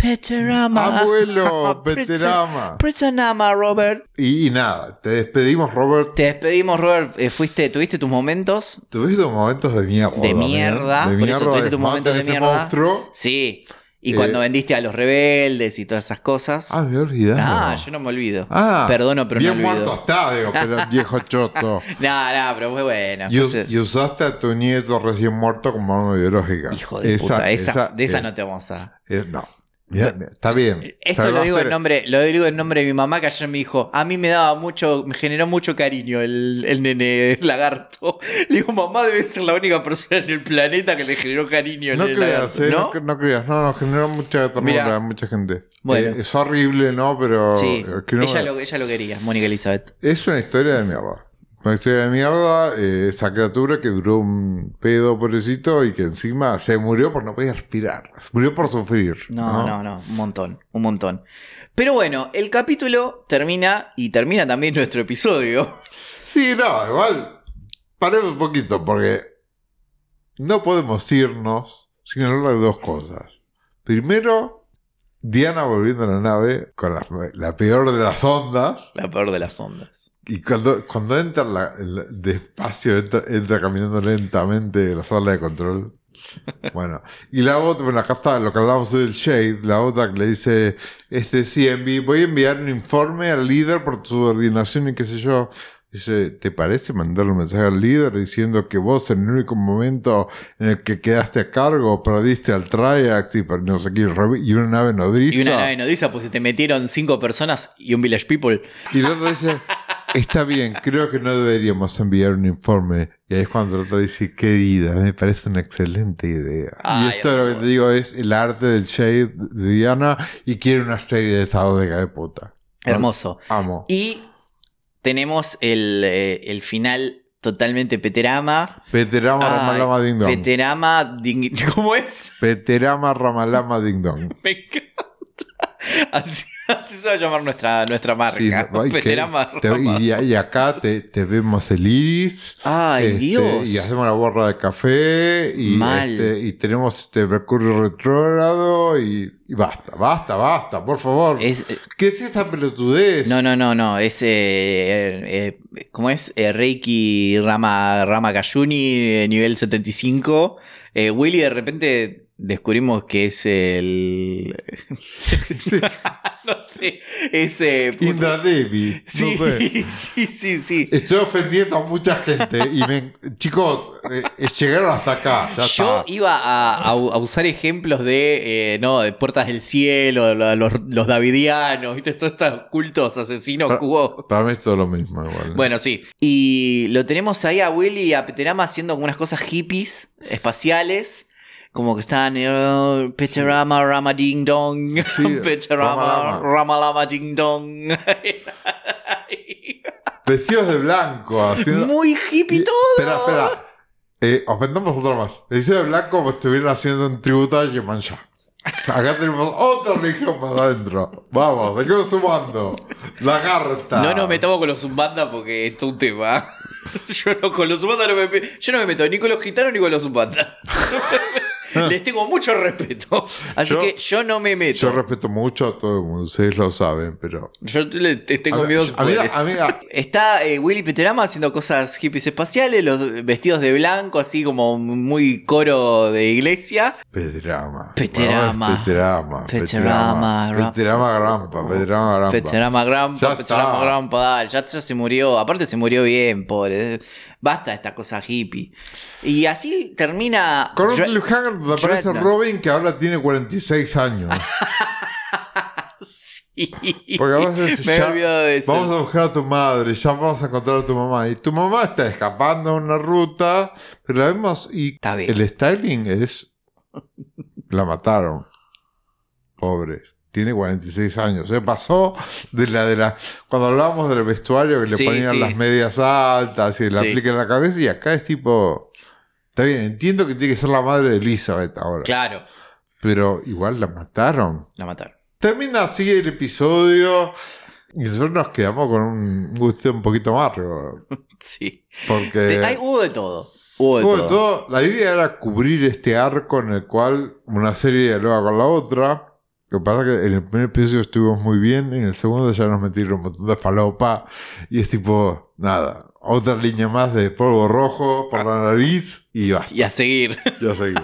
Peterama. Abuelo, Peter- Peterama. Peterama, Robert. Y, y nada, te despedimos, Robert. Te despedimos, Robert. Eh, fuiste, ¿Tuviste tus momentos? Tuviste momentos de mierda. De mierda, De por eso tuviste de tus momentos de mierda. monstruo. Sí. Y Eh, cuando vendiste a los rebeldes y todas esas cosas. Ah, me olvidado. Ah, yo no me olvido. Ah, Perdono, pero bien no olvido. muerto está, digo, pero viejo choto. No, no, pero fue bueno. Y, us- Entonces, y usaste a tu nieto recién muerto como arma biológica. hijo de puta, esa, de esa eh, no te vamos a. eh, no. Mira, está bien. Esto lo digo, en nombre, lo digo en nombre de mi mamá que ayer me dijo, a mí me daba mucho, me generó mucho cariño el, el nene lagarto. Le digo, mamá debe ser la única persona en el planeta que le generó cariño el No creas, lagarto. eh, ¿No? no, cre- no creas, no, no, generó mucha ternura a mucha gente. Bueno. Eh, es horrible, ¿no? Pero Sí, eh, ella, lo, ella lo quería, Mónica Elizabeth. es una historia de mierda. Una historia de mierda, eh, esa criatura que duró un pedo pobrecito y que encima se murió por no poder respirar. Se murió por sufrir. No, no, no, un montón, un montón. Pero bueno, el capítulo termina y termina también nuestro episodio. Sí, no, igual. Paremos un poquito, porque no podemos irnos sin hablar de dos cosas. Primero, Diana volviendo a la nave con la, la peor de las ondas. La peor de las ondas. Y cuando, cuando entra la- el- despacio, entra, entra caminando lentamente en la sala de control. Bueno, y la otra, bueno, acá está lo que hablábamos del Shade, la otra que le dice, este sí, envi- voy a enviar un informe al líder por tu subordinación y qué sé yo. Dice, ¿te parece mandarle un mensaje al líder diciendo que vos en el único momento en el que quedaste a cargo perdiste al Triax y no sé qué, y una nave nodriza? Y una nave nodriza, pues se te metieron cinco personas y un Village People. Y el otro dice, está bien, creo que no deberíamos enviar un informe. Y ahí es cuando el otro dice, querida, me parece una excelente idea. Ay, y esto lo que te digo es el arte del Shade de Diana y quiere una serie de estado de puta. Hermoso. Amo. Y tenemos el, eh, el final totalmente peterama. Peterama Ramalama Ding Dong. Peterama, ding- ¿cómo es? Peterama Ramalama Ding Dong. Me encanta. Así, así se va a llamar nuestra, nuestra marca. Sí, no, que- te- y, y acá te, te vemos el iris. Ay, este, Dios. Y hacemos la borra de café. Y, Mal. este, y tenemos este Mercurio retrógrado. Y, y basta, basta, basta, por favor. Es, eh, ¿Qué es esta pelotudez? no, no, no, no. Es. eh, eh, eh, ¿Cómo es? Reiki Rama, Rama Kayuni, nivel 75. Eh, Willy, de repente descubrimos que es el. no sé. Es. puta- Indra Devi. Sí, No sé. sí, sí, sí. Estoy ofendiendo a mucha gente. Y me, chicos, eh, eh, llegaron hasta acá. Ya Yo está. iba a, a- a usar ejemplos de, eh, no, de Puertas del Cielo, lo- los, los davidianos, ¿viste? Todos estos cultos asesinos que hubo. Para mí es todo lo mismo. Igual. Bueno, sí. Y lo tenemos ahí a Willy y a Peterama haciendo como unas cosas hippies, espaciales. Como que están eh, Peterama, Rama Ding Dong. Sí. Rama Lama Ding Dong. Vestidos de blanco. Haciendo... Muy hippie Y- todo. Espera, espera. Eh, ofendamos otro más. Vestidos de blanco como si estuvieran haciendo un tributo a Yemanjá. Acá tenemos otra religión más adentro. Vamos, seguimos sumando. Lagarta. No nos metamos con los Zumbanda porque esto es un tema. Yo no con los Zumbanda no me, me- yo no me meto ni con los gitanos ni con los Zumbanda. Les tengo mucho respeto. Así Yo- que yo no me meto. Yo Yo, respeto mucho a todo el mundo, ustedes lo saben, pero. le- te- tengo miedo. Está eh, Willy Peterama haciendo cosas hippies espaciales, los vestidos de blanco, así como muy coro de iglesia. Peterama. Peterama. Peterama. Peterama, ra- Peterama Grampa. Peterama Grampa. Peterama Grampa, Peterama. Grampa, dale, ya, ya se murió. Aparte se murió bien, pobre. Basta esta cosa hippie. Y así termina. Con un Donde aparece Dreadnought. Robin que ahora tiene 46 años. Sí. Porque a veces Me ya he olvidado de eso. Vamos a buscar a tu madre, ya vamos a encontrar a tu mamá. Y tu mamá está escapando a una ruta, pero la vemos y Está bien. el styling es... La mataron. Pobre. Tiene 46 años. Se pasó de la de la... Cuando hablábamos del vestuario que le Sí, ponían sí. las medias altas y le Sí. aplican en la cabeza y acá es tipo... Está bien, entiendo que tiene que ser la madre de Elizabeth ahora. Claro, Pero igual la mataron. la mataron. Termina así el episodio y nosotros nos quedamos con un gusto un poquito amargo. Sí. Porque Te- hay- hubo de todo. Hubo de sobre todo. todo, la idea era cubrir este arco en el cual una serie dialoga con la otra. Lo que pasa es que en el primer episodio estuvimos muy bien, en el segundo ya nos metieron un montón de falopa y es tipo, nada, otra línea más de polvo rojo por la nariz y basta. Y a seguir. Ya seguí.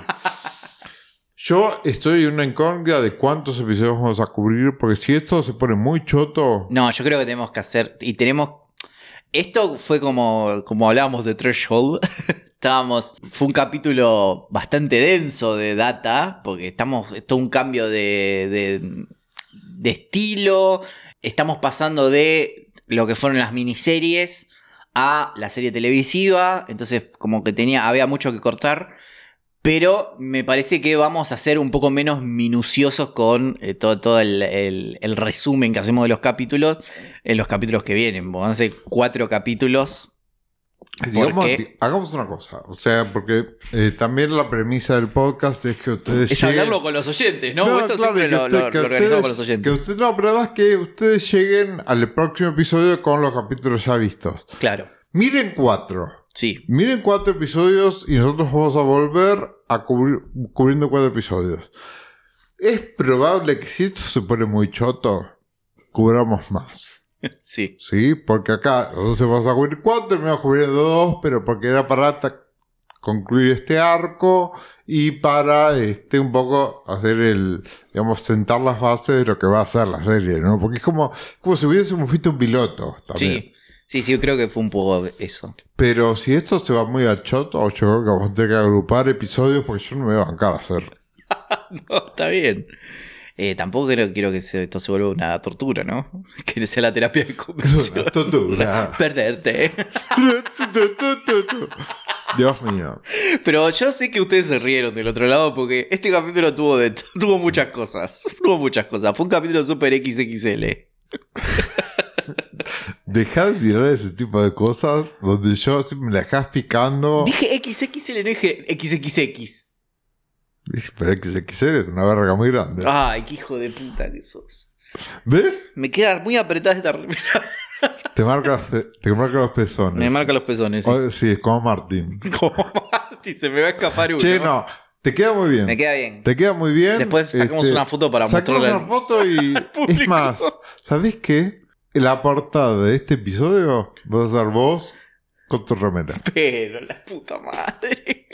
Yo estoy en una incógnita de cuántos episodios vamos a cubrir, porque si esto se pone muy choto, No, yo creo que tenemos que hacer. Y tenemos. Esto fue como, como hablábamos de Threshold. Estábamos. Fue un capítulo bastante denso de data. Porque estamos. Es todo un cambio de, de, de estilo. Estamos pasando de lo que fueron las miniseries a la serie televisiva. Entonces, como que tenía. Había mucho que cortar. Pero me parece que vamos a ser un poco menos minuciosos con eh, todo, todo el, el- el resumen que hacemos de los capítulos en los capítulos que vienen. Van a ser cuatro capítulos. digamos, hagamos una cosa. O sea, porque eh, también la premisa del podcast es que ustedes. Es lleguen- hablarlo con los oyentes, ¿no? No, Esto claro, siempre lo, usted- lo- lo organizamos con ustedes- los oyentes. Que usted, no, pero además que ustedes lleguen al próximo episodio con los capítulos ya vistos. Claro, Miren cuatro. sí. Miren cuatro episodios y nosotros vamos a volver a cubrir cubriendo cuatro episodios. Es probable que si esto se pone muy choto, cubramos más. Sí. ¿Sí? Porque acá nosotros vamos a cubrir cuatro, terminamos cubriendo dos, pero porque era para concluir este arco y para este un poco hacer el, digamos, sentar las bases de lo que va a ser la serie, ¿no? Porque es como, como si hubiésemos visto un piloto también. Sí. Sí, sí, yo creo que fue un poco eso. Pero si esto se va muy a choto, yo creo que vamos a tener que agrupar episodios porque yo no me voy a bancar a hacer. No, está bien. Eh, tampoco creo, quiero que se- esto se vuelva una tortura, ¿no? Que sea la terapia de una conversión. tortura. Perderte. Dios mío. Pero yo sé que ustedes se rieron del otro lado porque este capítulo tuvo, de, tuvo muchas cosas. Tuvo muchas cosas. Fue un capítulo super XXL. Dejá de tirar ese tipo de cosas donde yo si me la dejás picando. Dije XXL, no dije XXX. Dije, Pero XXL es una verga muy grande. Ay, qué hijo de puta que sos. ¿Ves? Me queda muy apretada esta remera. Te marca, te marca los pezones. Me marca los pezones. Sí. Oh, Sí, es como Martín. Como Marty, se me va a escapar uno. Che, no. Te queda muy bien. Me queda bien. Te queda muy bien. Después sacamos Este, una foto para Sacamos mostrarla. una foto y. es más, ¿sabés qué? La portada de este episodio va a ser vos con tu remera. Pero la puta madre.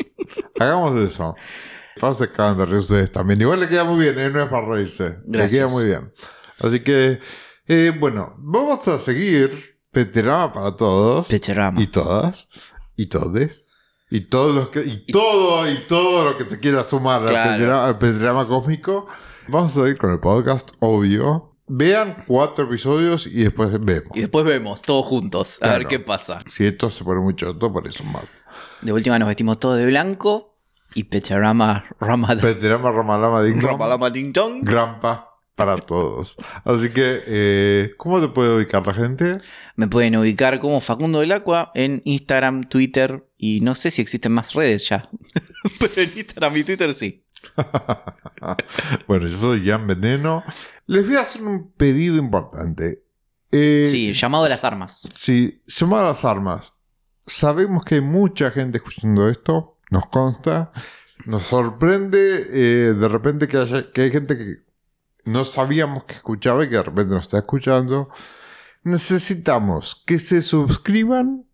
Hagamos eso. Vamos a acaban de ustedes también. Igual le queda muy bien, ¿eh? no es para reírse. Le Gracias. queda muy bien. Así que, eh, bueno, vamos a seguir Peterama para todos. Pecherama. Y todas. Y todes. Y todos los que. Y todo, y todo lo que te quiera sumar al. Peterama, al Peterama cósmico. Vamos a seguir con el podcast, obvio. Vean cuatro episodios y después vemos. Y después vemos, todos juntos, a Claro. ver qué pasa. Si esto se pone muy choto, por eso más. De última nos vestimos todos de blanco y Pecherama Ramadan. Peterama, Ramalama, Ding Dong. Ramalama Ding Dong. Grampa para todos. Así que, eh, ¿cómo te puede ubicar la gente? Me pueden ubicar como Facundo del Aqua en Instagram, Twitter y no sé si existen más redes ya. Pero en Instagram y Twitter sí. bueno, yo soy Jan Veneno. Les voy a hacer un pedido importante. Eh, Sí, llamado a las armas. Sí, llamar a las armas. Sabemos que hay mucha gente escuchando esto, nos consta. Nos sorprende eh, de repente que, haya, que hay gente que no sabíamos que escuchaba y que de repente nos está escuchando. Necesitamos que se suscriban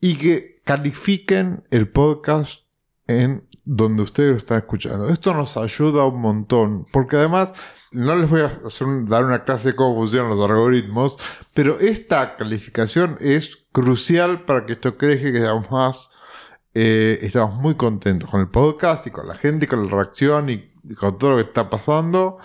y que califiquen el podcast en donde ustedes lo están escuchando. Esto nos ayuda un montón, porque además no les voy a hacer un- dar una clase de cómo funcionan los algoritmos, pero esta calificación es crucial para que esto crezca y que seamos más. eh, estamos muy contentos con el podcast y con la gente y con la reacción y, y con todo lo que está pasando.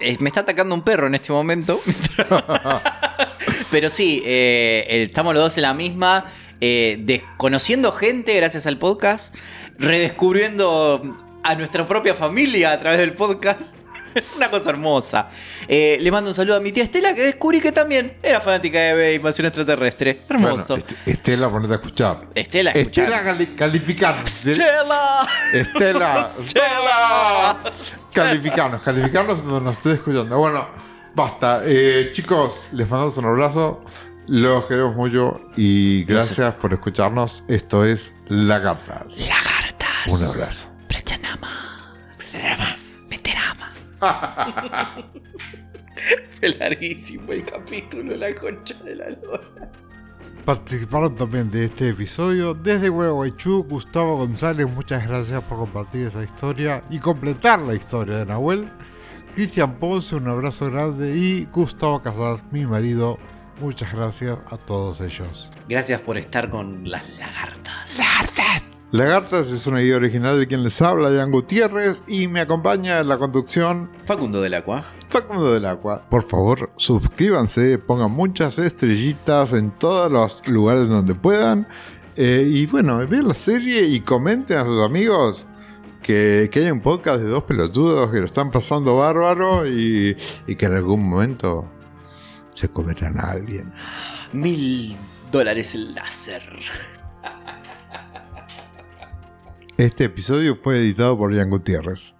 Eh, me está atacando un perro en este momento. Pero sí, eh, estamos los dos en la misma. desconociendo gente gracias al podcast. Redescubriendo a nuestra propia familia a través del podcast. Una cosa hermosa. Eh, le mando un saludo a mi tía Estela, que descubrí que también era fanática de Invasión Extraterrestre. Hermoso. Bueno, Est- Estela, ponete a escuchar. Estela, Estela, escuchá. cali- calificanos. De- Estela. Estela. Estela. Calificanos, calificanos donde nos estés escuchando. Bueno, basta. Eh, chicos, les mandamos un abrazo. Los queremos mucho y gracias por escucharnos. Esto es Lagartas. Lagartas. Un abrazo. Prechanama. Veterama. Fue larguísimo el capítulo, la concha de la lora. Participaron también de este episodio desde Gualeguaychú, Gustavo González, muchas gracias por compartir esa historia y completar la historia de Nahuel. Cristian Ponce, un abrazo grande y Gustavo Casas, mi marido, muchas gracias a todos ellos. Gracias por estar con las lagartas. ¡Lagartas! Lagartas es una idea original de quien les habla, Jan Gutiérrez, y me acompaña en la conducción Facundo del Aqua. Facundo del Agua. Por favor, suscríbanse, pongan muchas estrellitas en todos los lugares donde puedan. Eh, y bueno, vean la serie y comenten a sus amigos que, que hay un podcast de dos pelotudos que lo están pasando bárbaro y, y que en algún momento se comerán a alguien. Mil dólares el láser. Este episodio fue editado por Jan Gutiérrez.